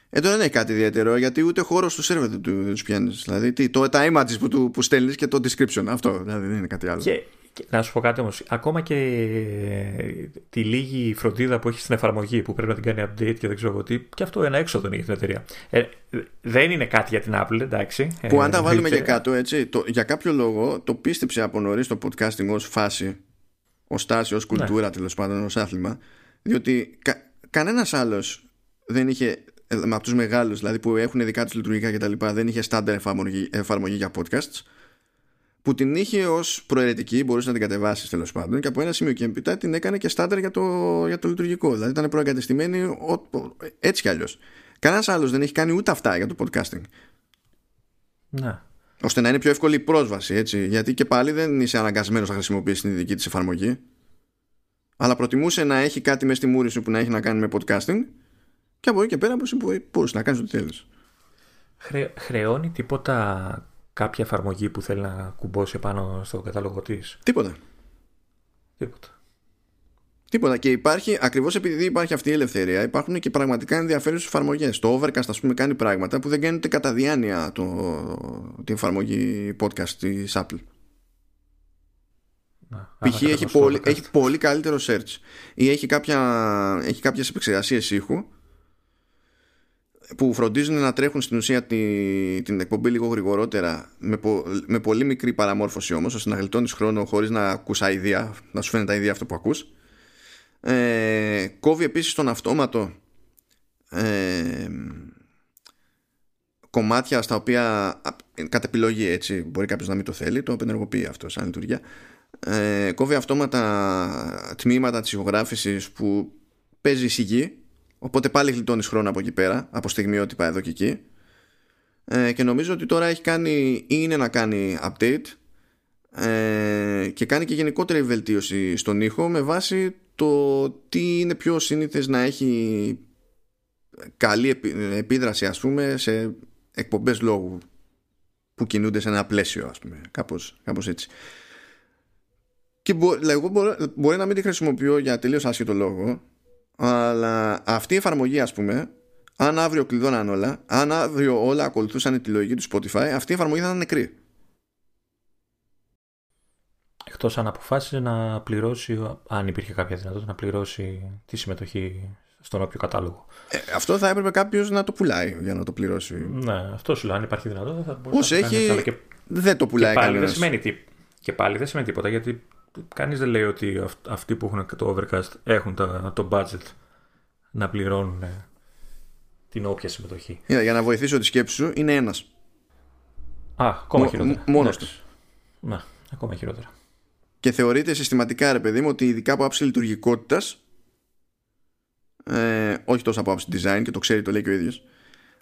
Ε, δεν είναι κάτι ιδιαίτερο γιατί ούτε χώρο του σερβερ του, τους πιάνεις. Δηλαδή τι, το, τα images που, που στέλνεις και το description. Αυτό δηλαδή δεν είναι κάτι άλλο. Και να σου πω κάτι όμως. Ακόμα και τη λίγη φροντίδα που έχει στην εφαρμογή που πρέπει να την κάνει update και δεν ξέρω τι, και αυτό ένα έξοδο είναι για την εταιρεία. Ε, δεν είναι κάτι για την Apple, εντάξει. Που αν τα ε, βάλουμε και κάτω, έτσι, το, για κάποιο λόγο το πίστεψε από νωρίς το podcasting ως φάση, ως τάση, ως κουλτούρα ναι. τέλος πάντων, ως άθλημα. Διότι κα, κανένας άλλος δεν είχε ε, από του μεγάλους, δηλαδή που έχουν δικά τους λειτουργικά κτλ., δεν είχε στάνταρ εφαρμογή, εφαρμογή για podcasts που την είχε ως προαιρετική, μπορούσε να την κατεβάσεις τέλος πάντων, και από ένα σημείο και έπειτα την έκανε και στάνταρ για το, για το λειτουργικό. Δηλαδή ήταν προεγκατεστημένη έτσι κι αλλιώς. Κανένας άλλος δεν έχει κάνει ούτε αυτά για το podcasting. Να. Ώστε να είναι πιο εύκολη η πρόσβαση, έτσι. Γιατί και πάλι δεν είσαι αναγκασμένος να χρησιμοποιήσεις την δική της εφαρμογή. Αλλά προτιμούσε να έχει κάτι μέσα στη μούρη σου που να έχει να κάνει με podcasting και από εκεί και πέρα μπορούσε να κάνεις ό,τι θέλεις. Χρε, χρεώνει τίποτα κάποια εφαρμογή που θέλει να κουμπώσει πάνω στο κατάλογο της; Τίποτα. Τίποτα. Τίποτα. Και υπάρχει, ακριβώς επειδή υπάρχει αυτή η ελευθερία, υπάρχουν και πραγματικά ενδιαφέρουσες εφαρμογές. Το Overcast, ας πούμε, κάνει πράγματα που δεν κάνει ούτε κατά διάνοια το, την εφαρμογή podcast της Apple. Π.χ. έχει, πολύ, έχει πολύ καλύτερο search ή έχει, κάποια, έχει κάποιες επεξεργασίες ήχου που φροντίζουν να τρέχουν στην ουσία τη, την εκπομπή λίγο γρηγορότερα με, με πολύ μικρή παραμόρφωση όμως ώστε να γλιτώνεις χρόνο χωρίς να ακούς αηδία να σου φαίνεται αηδία αυτό που ακούς. Ε, κόβει επίσης τον αυτόματο ε, κομμάτια στα οποία κατ' επιλογή έτσι μπορεί κάποιος να μην το θέλει το απενεργοποιεί αυτό σαν λειτουργία. Ε, κόβει αυτόματα τμήματα της ηχογράφησης που παίζει σιγή οπότε πάλι γλιτώνεις χρόνο από εκεί πέρα από στιγμιότυπα εδώ και εκεί. Ε, και νομίζω ότι τώρα έχει κάνει ή είναι να κάνει update ε, και κάνει και γενικότερη βελτίωση στον ήχο με βάση το τι είναι πιο σύνηθες να έχει καλή επίδραση ας πούμε σε εκπομπές λόγου που κινούνται σε ένα πλαίσιο ας πούμε κάπως, κάπως έτσι. Και μπο, εγώ μπορεί να μην τη χρησιμοποιώ για τελείως άσχετο λόγο αλλά αυτή η εφαρμογή ας πούμε αν αύριο κλειδώναν όλα αν αύριο όλα ακολουθούσαν τη λογική του Spotify αυτή η εφαρμογή θα ήταν νεκρή Εκτός αν αποφάσισε να πληρώσει, αν υπήρχε κάποια δυνατότητα, να πληρώσει τη συμμετοχή στον όποιο κατάλογο. Ε, αυτό θα έπρεπε κάποιος να το πουλάει για να το πληρώσει. Ναι, αυτό σου λέει. Αν υπάρχει δυνατότητα θα μπορούσε να έχει... κάνει. Και... Δεν το πουλάει και πάλι, δεν σημαίνει τι... Και πάλι δεν σημαίνει τίποτα γιατί κανείς δεν λέει ότι αυτοί που έχουν το Overcast έχουν το budget να πληρώνουν ε, την όποια συμμετοχή. Για, για να βοηθήσω τη σκέψη σου, είναι ένας. Α, ακόμα χειρότερα. Μόνος του. Ναι, ακόμα χειρότερα και θεωρείται συστηματικά ρε παιδί μου ότι ειδικά από άψη λειτουργικότητας, ε, όχι τόσο από άψη design και το ξέρει το λέει και ο ίδιος,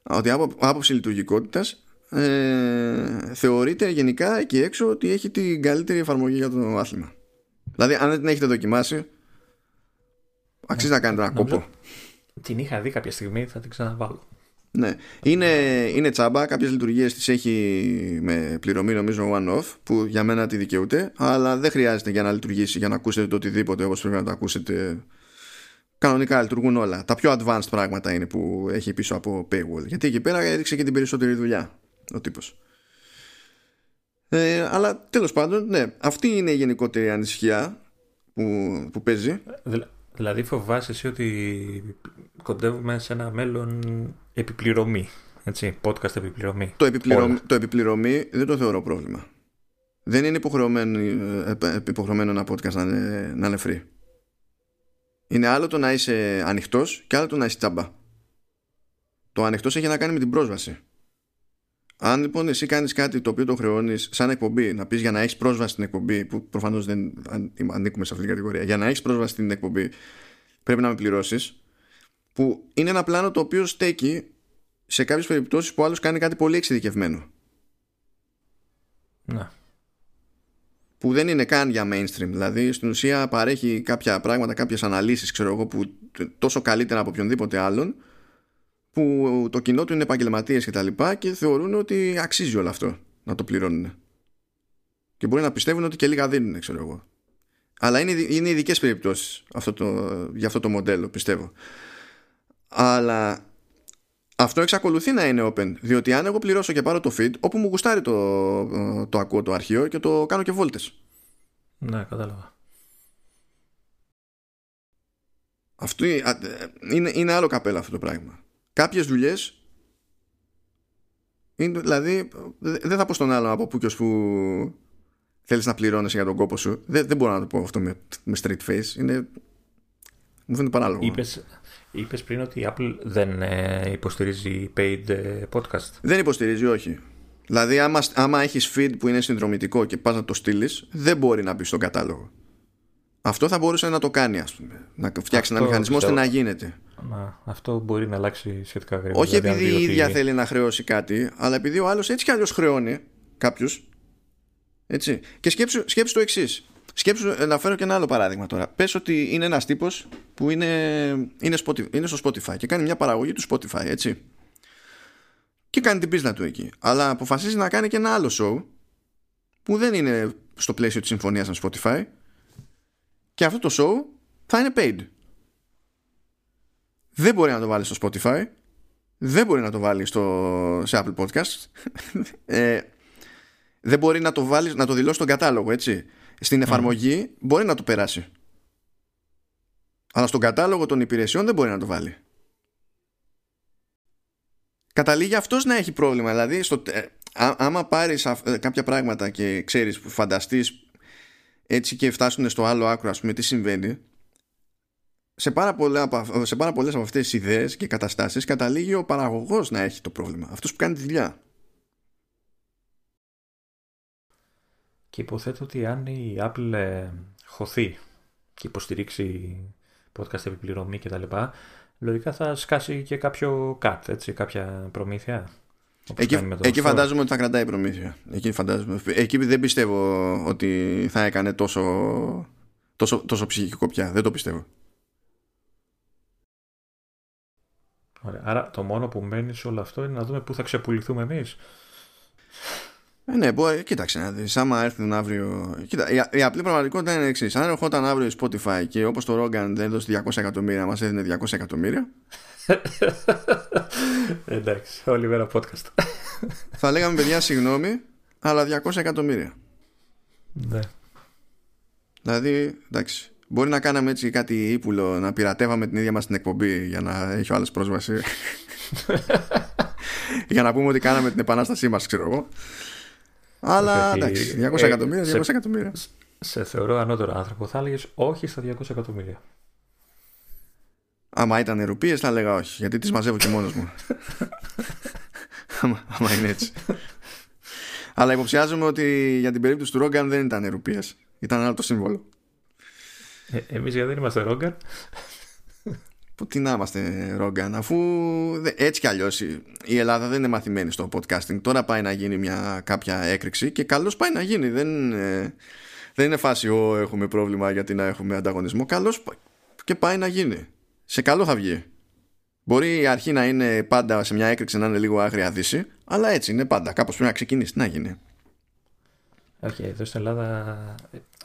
ότι από άποψη λειτουργικότητας ε, θεωρείται γενικά εκεί έξω ότι έχει την καλύτερη εφαρμογή για το άθλημα. Δηλαδή, αν δεν την έχετε δοκιμάσει, αξίζει να κάνετε ένα κόπο. Την είχα δει κάποια στιγμή, θα την ξαναβάλω. Ναι. Είναι, είναι τσάμπα. Κάποιες λειτουργίες τις έχει με πληρωμή, νομίζω, one-off, που για μένα τη δικαιούται. Αλλά δεν χρειάζεται για να λειτουργήσει, για να ακούσετε το οτιδήποτε όπως πρέπει να το ακούσετε. Κανονικά λειτουργούν όλα. Τα πιο advanced πράγματα είναι που έχει πίσω από paywall. Γιατί εκεί πέρα έδειξε και την περισσότερη δουλειά ο τύπος. Ε, αλλά τέλος πάντων, ναι, αυτή είναι η γενικότερη ανησυχία που, που παίζει. Δηλαδή φοβάσαι εσύ ότι κοντεύουμε σε ένα μέλλον επιπληρωμή. Έτσι, podcast επιπληρωμή. Το, επιπληρωμή, το επιπληρωμή δεν το θεωρώ πρόβλημα. Δεν είναι υποχρεωμένο, ε, υποχρεωμένο ένα podcast να είναι, να είναι free. Είναι άλλο το να είσαι ανοιχτός και άλλο το να είσαι τσάμπα. Το ανοιχτός έχει να κάνει με την πρόσβαση. Αν λοιπόν εσύ κάνεις κάτι το οποίο το χρεώνεις σαν εκπομπή, να πεις για να έχεις πρόσβαση στην εκπομπή, που προφανώς δεν ανήκουμε σε αυτή την κατηγορία, για να έχεις πρόσβαση στην εκπομπή, πρέπει να με πληρώσεις. Που είναι ένα πλάνο το οποίο στέκει σε κάποιες περιπτώσεις που άλλος κάνει κάτι πολύ εξειδικευμένο. Να. Που δεν είναι καν για mainstream. Δηλαδή στην ουσία παρέχει κάποια πράγματα, κάποιες αναλύσεις, ξέρω εγώ, που τόσο καλύτερα από οποιονδήποτε άλλον που το κοινό του είναι επαγγελματίες και τα λοιπά και θεωρούν ότι αξίζει όλο αυτό να το πληρώνουν. Και μπορεί να πιστεύουν ότι και λίγα δίνουν, ξέρω εγώ. Αλλά είναι, είναι ειδικές περιπτώσεις αυτό για αυτό το μοντέλο, πιστεύω. Αλλά αυτό εξακολουθεί να είναι open. Διότι αν εγώ πληρώσω και πάρω το feed, όπου μου γουστάρει το, το ακούω το αρχείο και το κάνω και βόλτες. Ναι, κατάλαβα. Αυτό είναι, είναι άλλο καπέλα αυτό το πράγμα. Κάποιες δουλειές. Δηλαδή, δεν θα πω στον άλλο από που και που θέλεις να πληρώνει για τον κόπο σου. Δεν, δεν μπορώ να το πω αυτό με, με straight face. Είναι. Μου φαίνεται παράλογο. Είπες, είπες πριν ότι η Apple δεν ε, υποστηρίζει paid ε, podcast. Δεν υποστηρίζει, όχι. Δηλαδή, άμα, άμα έχεις feed που είναι συνδρομητικό και πας να το στείλεις, δεν μπορεί να μπει στον κατάλογο. Αυτό θα μπορούσε να το κάνει, ας πούμε. Να φτιάξει ένα μηχανισμό ώστε να γίνεται. Μα, αυτό μπορεί να αλλάξει σχετικά γρήγορα. Όχι δηλαδή, επειδή η ίδια θέλει να χρεώσει κάτι, αλλά επειδή ο άλλος έτσι κι αλλιώς χρεώνει κάποιους. Έτσι. Και σκέψου, σκέψου το εξής. Σκέψου ε, να φέρω και ένα άλλο παράδειγμα τώρα. Πες ότι είναι ένας τύπος που είναι, είναι, Spotify, είναι στο Spotify και κάνει μια παραγωγή του Spotify, έτσι. Και κάνει την πίσνα του εκεί. Αλλά αποφασίζει να κάνει και ένα άλλο show που δεν είναι στο πλαίσιο της συμφωνίας με Spotify και αυτό το show θα είναι paid. Δεν μπορεί να το βάλεις στο Spotify. Δεν μπορεί να το βάλεις στο, σε Apple Podcast. ε, δεν μπορεί να το, βάλεις, να το δηλώσεις στον κατάλογο, έτσι. Στην εφαρμογή μπορεί να το περάσει. Αλλά στον κατάλογο των υπηρεσιών δεν μπορεί να το βάλει. Καταλήγει αυτός να έχει πρόβλημα. Δηλαδή, στο, ε, άμα πάρεις ε, κάποια πράγματα και ξέρεις, φανταστείς έτσι και φτάσουν στο άλλο άκρο ας πούμε τι συμβαίνει σε πάρα, πολλά, σε πάρα πολλές από αυτές τις ιδέες και καταστάσεις καταλήγει ο παραγωγός να έχει το πρόβλημα αυτός που κάνει τη δουλειά Και υποθέτω ότι αν η Apple ε, χωθεί και υποστηρίξει podcast επιπληρωμή κτλ. Λογικά θα σκάσει και κάποιο cut, έτσι, κάποια προμήθεια. Εκεί, εκεί φαντάζομαι ότι θα κρατάει προμήθεια. Εκεί, φαντάζομαι. εκεί δεν πιστεύω ότι θα έκανε τόσο, τόσο, τόσο ψυχικό πια. Δεν το πιστεύω. Ωραία. Άρα το μόνο που μένει σε όλο αυτό είναι να δούμε πού θα ξεπουληθούμε εμείς. Ε, ναι, μπορεί, κοίταξε να δεις, άμα έρθουν αύριο... Κοίτα, η, η απλή πραγματικότητα είναι εξής. Αν ερχόταν αύριο η Spotify και όπως το Rogan δεν έδωσε 200 εκατομμύρια, μας έδινε 200 εκατομμύρια. Εντάξει, όλη μέρα podcast. θα λέγαμε παιδιά συγγνώμη, αλλά 200 εκατομμύρια. Ναι. Δηλαδή, εντάξει, μπορεί να κάναμε έτσι κάτι ύπουλο, να πειρατεύαμε την ίδια μας την εκπομπή για να έχει ο άλλος πρόσβαση. για να πούμε ότι κάναμε την επανάστασή μας, ξέρω εγώ. Αλλά εντάξει, 200 ε, εκατομμύρια, 200 σε, εκατομμύρια. Σε θεωρώ ανώτερο άνθρωπο. Θα έλεγες όχι στα 200 εκατομμύρια. Άμα ήταν ερουπίε, θα έλεγα όχι, γιατί τις μαζεύω και μόνος μου. άμα, είναι έτσι. Αλλά υποψιάζομαι ότι για την περίπτωση του Ρόγκαν δεν ήταν ερουπίε. Ήταν άλλο το σύμβολο. Ε, Εμείς γιατί δεν είμαστε Ρόγκαν; Που τι να είμαστε Ρόγκαν, αφού έτσι κι αλλιώς η Ελλάδα δεν είναι μαθημένη στο podcasting. Τώρα πάει να γίνει μια κάποια έκρηξη και καλώς πάει να γίνει. Δεν, ε, δεν είναι φάση, Ω, έχουμε πρόβλημα γιατί να έχουμε ανταγωνισμό. Καλώς και πάει να γίνει. Σε καλό θα βγει. Μπορεί η αρχή να είναι πάντα σε μια έκρηξη να είναι λίγο άγρια δύση, αλλά έτσι είναι πάντα. Κάπως πρέπει να ξεκινήσει. να γίνει. Όχι, εδώ στην Ελλάδα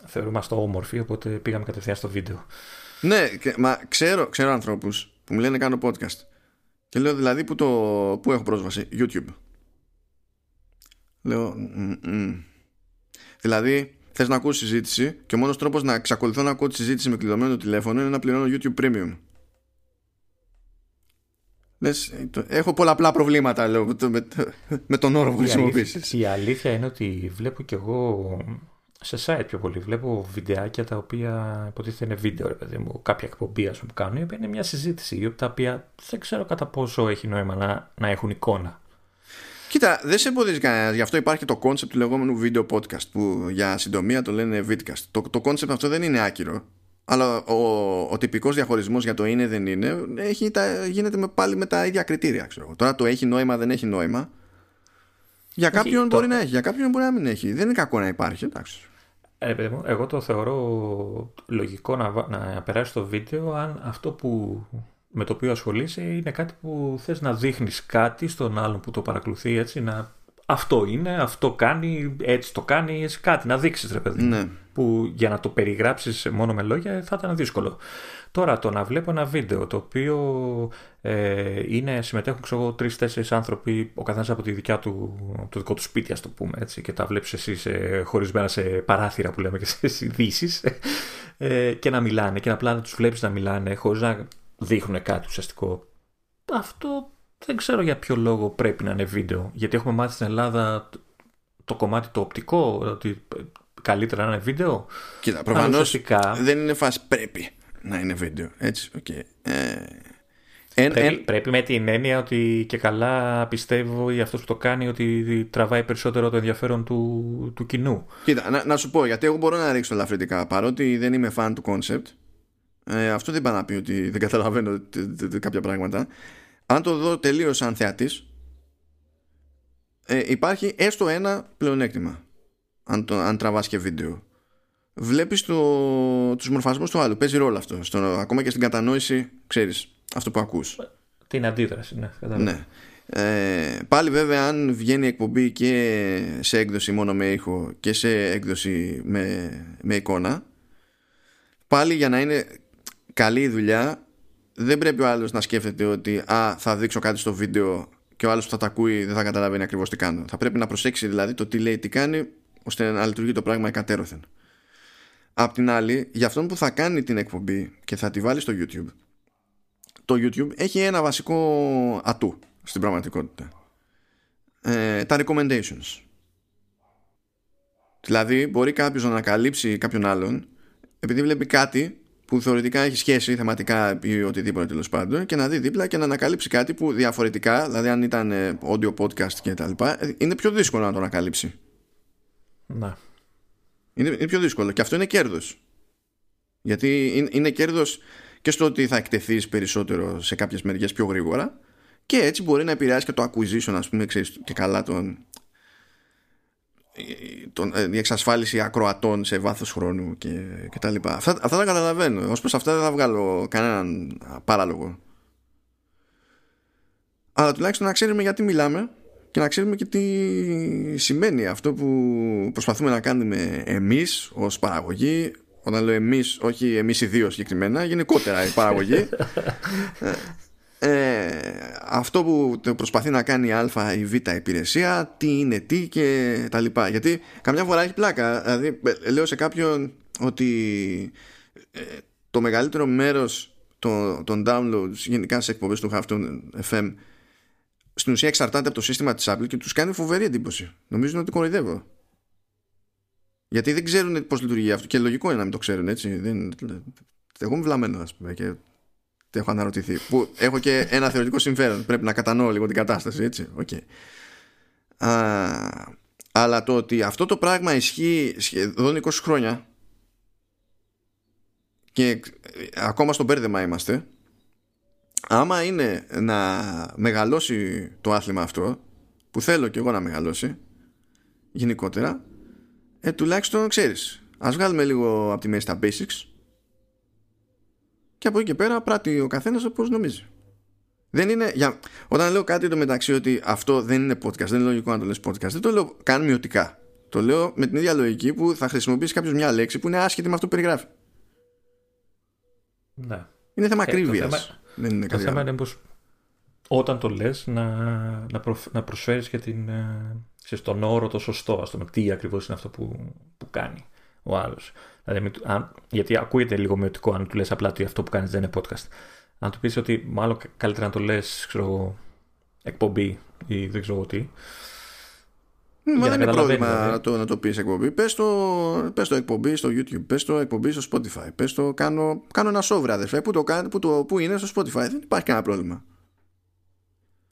θεωρούμε αυτό όμορφη, οπότε πήγαμε κατευθείαν στο βίντεο. Ναι, μα ξέρω, ξέρω ανθρώπους που μου λένε κάνω podcast. Και λέω δηλαδή που, το, που έχω πρόσβαση; YouTube. Λέω. Δηλαδή, θες να ακούσεις συζήτηση και ο μόνος τρόπος να εξακολουθώ να ακούω τη συζήτηση με κλειδωμένο τηλέφωνο είναι να πληρώνω YouTube Premium. Λες, έχω πολλαπλά προβλήματα λέω, με, με τον όρο που χρησιμοποιήσει. Η αλήθεια είναι ότι βλέπω κι εγώ σε site πιο πολύ. Βλέπω βιντεάκια τα οποία υποτίθεται είναι βίντεο, ρε παιδί μου, κάποια εκπομπή ας που κάνουν, είναι μια συζήτηση, τα οποία δεν ξέρω κατά πόσο έχει νόημα να, να έχουν εικόνα. Κοίτα, δεν σε εμποδίζει κανένας. Γι' αυτό υπάρχει το concept του λεγόμενου video podcast που για συντομία το λένε vidcast. Το, το concept αυτό δεν είναι άκυρο. Αλλά ο, ο τυπικός διαχωρισμός για το είναι δεν είναι έχει, τα, γίνεται με, πάλι με τα ίδια κριτήρια. Ξέρω. Τώρα το έχει νόημα, δεν έχει νόημα. Για κάποιον μπορεί να έχει, για κάποιον μπορεί να μην έχει. Δεν είναι κακό να υπάρχει. Εντάξει. Ε, παιδί μου, εγώ το θεωρώ λογικό να, να περάσει το βίντεο αν αυτό που, με το οποίο ασχολείσαι είναι κάτι που θες να δείχνεις κάτι στον άλλον που το παρακολουθεί έτσι να αυτό είναι, αυτό κάνει, έτσι το κάνεις, έτσι κάτι να δείξεις ρε παιδί. Ναι. Που για να το περιγράψεις μόνο με λόγια θα ήταν δύσκολο. Τώρα το να βλέπω ένα βίντεο το οποίο ε, είναι, συμμετέχουν ξέρω τρει-τέσσερι άνθρωποι, ο καθένας από τη δικιά του, το δικό του σπίτι, ας το πούμε έτσι, και τα βλέπεις εσύ σε, χωρισμένα σε παράθυρα που λέμε και σε ειδήσεις, ε, και να μιλάνε και να απλά να τους βλέπεις να μιλάνε χωρίς να δείχνουν κάτι ουσιαστικό. Αυτό δεν ξέρω για ποιο λόγο πρέπει να είναι βίντεο. Γιατί έχουμε μάθει στην Ελλάδα το κομμάτι το οπτικό, ότι καλύτερα να είναι βίντεο. Κοίτα, προφανώς δεν είναι φάση πρέπει να είναι βίντεο. Έτσι, okay. ε, πρέπει, πρέπει με την έννοια ότι και καλά πιστεύω ή αυτός που το κάνει ότι τραβάει περισσότερο το ενδιαφέρον του, του κοινού. Κοίτα, να, να σου πω, γιατί εγώ μπορώ να ρίξω ελαφρυντικά παρότι δεν είμαι fan του concept. Ε, αυτό δεν πάει να πει ότι δεν καταλαβαίνω κάποια πράγματα. Αν το δω τελείως σαν θεατής, ε, υπάρχει έστω ένα πλεονέκτημα. Αν, το, αν τραβάς και βίντεο βλέπεις το, τους μορφασμούς του άλλου. Παίζει ρόλο αυτό. Στο, ακόμα και στην κατανόηση, ξέρεις, αυτό που ακούς. Την αντίδραση, ναι. ναι. Ε, πάλι βέβαια αν βγαίνει εκπομπή και σε έκδοση μόνο με ήχο και σε έκδοση με, με εικόνα πάλι για να είναι καλή η δουλειά δεν πρέπει ο άλλος να σκέφτεται ότι α, θα δείξω κάτι στο βίντεο και ο άλλος που θα τα ακούει δεν θα καταλαβαίνει ακριβώς τι κάνω θα πρέπει να προσέξει δηλαδή το τι λέει τι κάνει ώστε να λειτουργεί το πράγμα εκατέρωθεν Απ' την άλλη, για αυτόν που θα κάνει την εκπομπή και θα τη βάλει στο YouTube, το YouTube έχει ένα βασικό ατού στην πραγματικότητα. Ε, τα recommendations. Δηλαδή, μπορεί κάποιος να ανακαλύψει κάποιον άλλον επειδή βλέπει κάτι που θεωρητικά έχει σχέση θεματικά ή οτιδήποτε τέλος πάντων και να δει δίπλα και να ανακαλύψει κάτι που διαφορετικά, δηλαδή αν ήταν audio podcast και τα λοιπά, είναι πιο δύσκολο να το ανακαλύψει. Να. Είναι, είναι πιο δύσκολο. Και αυτό είναι κέρδος. Γιατί είναι, είναι κέρδος και στο ότι θα εκτεθείς περισσότερο σε κάποιες μεριές πιο γρήγορα. Και έτσι μπορεί να επηρεάσει και το acquisition, ας πούμε, ξέρεις, και καλά τον, τον, η εξασφάλιση ακροατών σε βάθος χρόνου και, και τα λοιπά. Αυτά, αυτά τα καταλαβαίνω. Ω προς αυτά δεν θα βγάλω κανέναν παράλογο. Αλλά τουλάχιστον να ξέρουμε γιατί μιλάμε και να ξέρουμε και τι σημαίνει αυτό που προσπαθούμε να κάνουμε εμείς ως παραγωγή. Όταν λέω εμείς, όχι εμείς οι δύο συγκεκριμένα γενικότερα η παραγωγή. Ε, ε, αυτό που προσπαθεί να κάνει η α ή β υπηρεσία τι είναι τι και τα λοιπά. Γιατί καμιά φορά έχει πλάκα. Δηλαδή ε, λέω σε κάποιον ότι ε, το μεγαλύτερο μέρος των, των downloads γενικά σε εκπομπές του Halftone FM στην ουσία εξαρτάται από το σύστημα της Apple και τους κάνει φοβερή εντύπωση. Νομίζουν ότι κοροϊδεύω. Γιατί δεν ξέρουν πώς λειτουργεί αυτό και λογικό είναι να μην το ξέρουν έτσι. Δεν... Εγώ είμαι βλαμμένο ας πούμε και έχω αναρωτηθεί. Που έχω και ένα θεωρητικό συμφέρον. Πρέπει να κατανοώ λίγο την κατάσταση έτσι. Okay. Α, αλλά το ότι αυτό το πράγμα ισχύει σχεδόν 20 χρόνια και ακόμα στο μπέρδεμα είμαστε άμα είναι να μεγαλώσει το άθλημα αυτό που θέλω και εγώ να μεγαλώσει γενικότερα ε, τουλάχιστον ξέρεις ας βγάλουμε λίγο από τη μέση τα basics και από εκεί και πέρα πράττει ο καθένας όπως νομίζει δεν είναι, για, όταν λέω κάτι το μεταξύ ότι αυτό δεν είναι podcast, δεν είναι λογικό να το λες podcast, δεν το λέω καν μειωτικά. Το λέω με την ίδια λογική που θα χρησιμοποιήσει κάποιος μια λέξη που είναι άσχετη με αυτό που περιγράφει. Ναι. Είναι θέμα ε, δεν είναι το θέμα είναι πως όταν το λες να, να, να προσφέρεις και την, ε, τον όρο το σωστό, ας το τι ακριβώς είναι αυτό που, που κάνει ο άλλος. Δηλαδή, αν, γιατί ακούγεται λίγο μειωτικό αν του λες απλά ότι αυτό που κάνεις δεν είναι podcast. Αν του πεις ότι μάλλον καλύτερα να το λες ξέρω, εκπομπή ή δεν ξέρω τι, Μα δεν είναι πρόβλημα δηλαδή. να το, να το πεις εκπομπή. Πες το, πες το εκπομπή στο YouTube, πες το εκπομπή στο Spotify. Πες το κάνω, κάνω ένα σόβρα αδερφέ που, το, που, το, που είναι στο Spotify. Δεν υπάρχει κανένα πρόβλημα.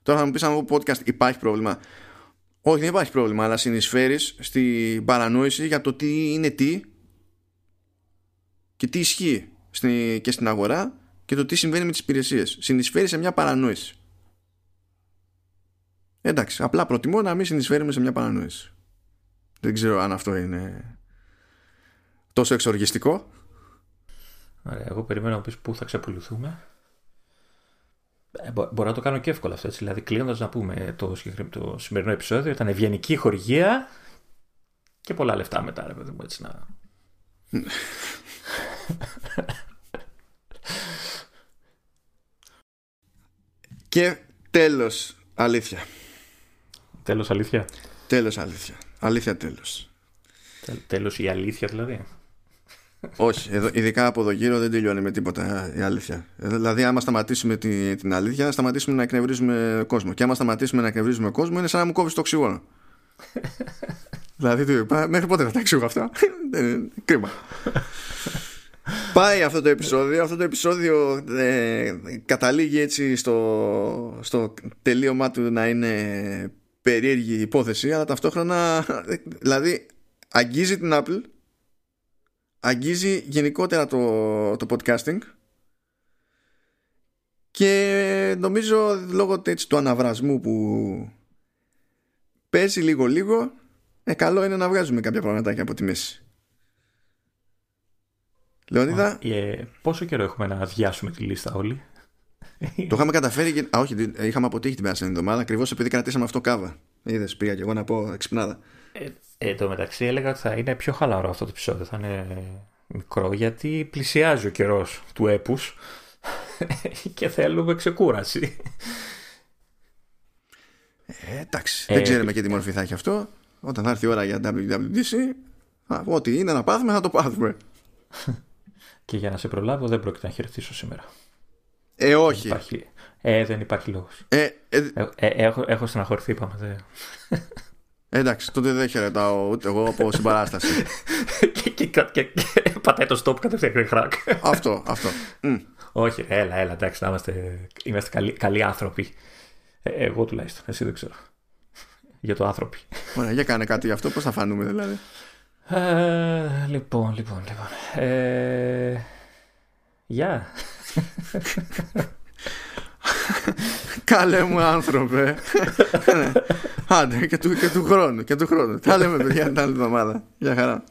Τώρα θα μου πεις αν podcast υπάρχει πρόβλημα. Όχι δεν υπάρχει πρόβλημα αλλά συνεισφέρεις στην παρανόηση για το τι είναι τι και τι ισχύει στη, και στην αγορά και το τι συμβαίνει με τις υπηρεσίες. Συνεισφέρεις σε μια παρανόηση. Εντάξει, απλά προτιμώ να μην συνεισφέρουμε σε μια παρανόηση. Δεν ξέρω αν αυτό είναι τόσο εξοργιστικό. Ωραία, εγώ περιμένω να πεις πού θα ξεπουληθούμε. Ε, μπορώ να το κάνω και εύκολα αυτό. Έτσι. Δηλαδή, κλείνοντας να πούμε το, το σημερινό επεισόδιο, ήταν ευγενική χορηγία και πολλά λεφτά μετά, ρε παιδί μου, έτσι να. και τέλος, αλήθεια. Τέλος αλήθεια; Τέλος αλήθεια. Αλήθεια τέλος. Τέλος η αλήθεια δηλαδή. Όχι, εδώ, ειδικά από εδώ γύρω δεν τελειώνει με τίποτα η αλήθεια. Δηλαδή, άμα σταματήσουμε την, την αλήθεια, σταματήσουμε να εκνευρίζουμε κόσμο. Και άμα σταματήσουμε να εκνευρίζουμε κόσμο, είναι σαν να μου κόβεις το οξυγόνο. δηλαδή, τι, μέχρι πότε θα τα εξηγώ αυτά; Κρίμα. Πάει αυτό το επεισόδιο. Αυτό το επεισόδιο ε, καταλήγει έτσι στο, στο τελείωμά του να είναι περίεργη υπόθεση αλλά ταυτόχρονα δηλαδή αγγίζει την Apple αγγίζει γενικότερα το, το podcasting και νομίζω λόγω έτσι, του αναβρασμού που παίζει λίγο λίγο ε, καλό είναι να βγάζουμε κάποια πραγματάκια από τη μέση. Λεωνίδα; Ε, Πόσο καιρό έχουμε να αδειάσουμε τη λίστα όλοι; Το είχαμε καταφέρει και. Α, όχι, είχαμε αποτύχει την περασμένη εβδομάδα ακριβώς επειδή κρατήσαμε αυτό κάβα. Είδες, πήγα και εγώ να πω εξυπνάδα. Ε, ε, το μεταξύ έλεγα ότι θα είναι πιο χαλαρό αυτό το επεισόδιο. Θα είναι μικρό γιατί πλησιάζει ο καιρός του έπους και θέλουμε ξεκούραση. Ε, εντάξει, ε, δεν ξέρουμε και τι μορφή θα έχει αυτό. Όταν θα έρθει η ώρα για WWDC, ό,τι είναι να πάθουμε θα το πάθουμε. και για να σε προλάβω δεν πρόκειται να χαιρετήσω σήμερα. Ε, όχι. Δεν υπάρχει, ε, δεν υπάρχει λόγος. Ε, ε, ε, ε, έχω, έχω στεναχωρηθεί, είπαμε. Δε. Εντάξει, τότε δεν χαιρετάω ούτε εγώ από συμπαράσταση. και, και, και, και, πατάει το stop κατευθείαν χρακ. αυτό, αυτό. Mm. Όχι, έλα, έλα, εντάξει, να είμαστε, είμαστε καλοί, καλοί άνθρωποι. Ε, εγώ τουλάχιστον, εσύ δεν ξέρω. Για το άνθρωποι. Ωραία, για κάνε κάτι γι' αυτό, πώς θα φανούμε δηλαδή. Ε, λοιπόν, λοιπόν, λοιπόν. Ε, Γεια. Καλέ μου άνθρωπε. Άντε και του, και του χρόνου. Και του χρόνου. Τα λέμε παιδιά την άλλη εβδομάδα. Γεια χαρά.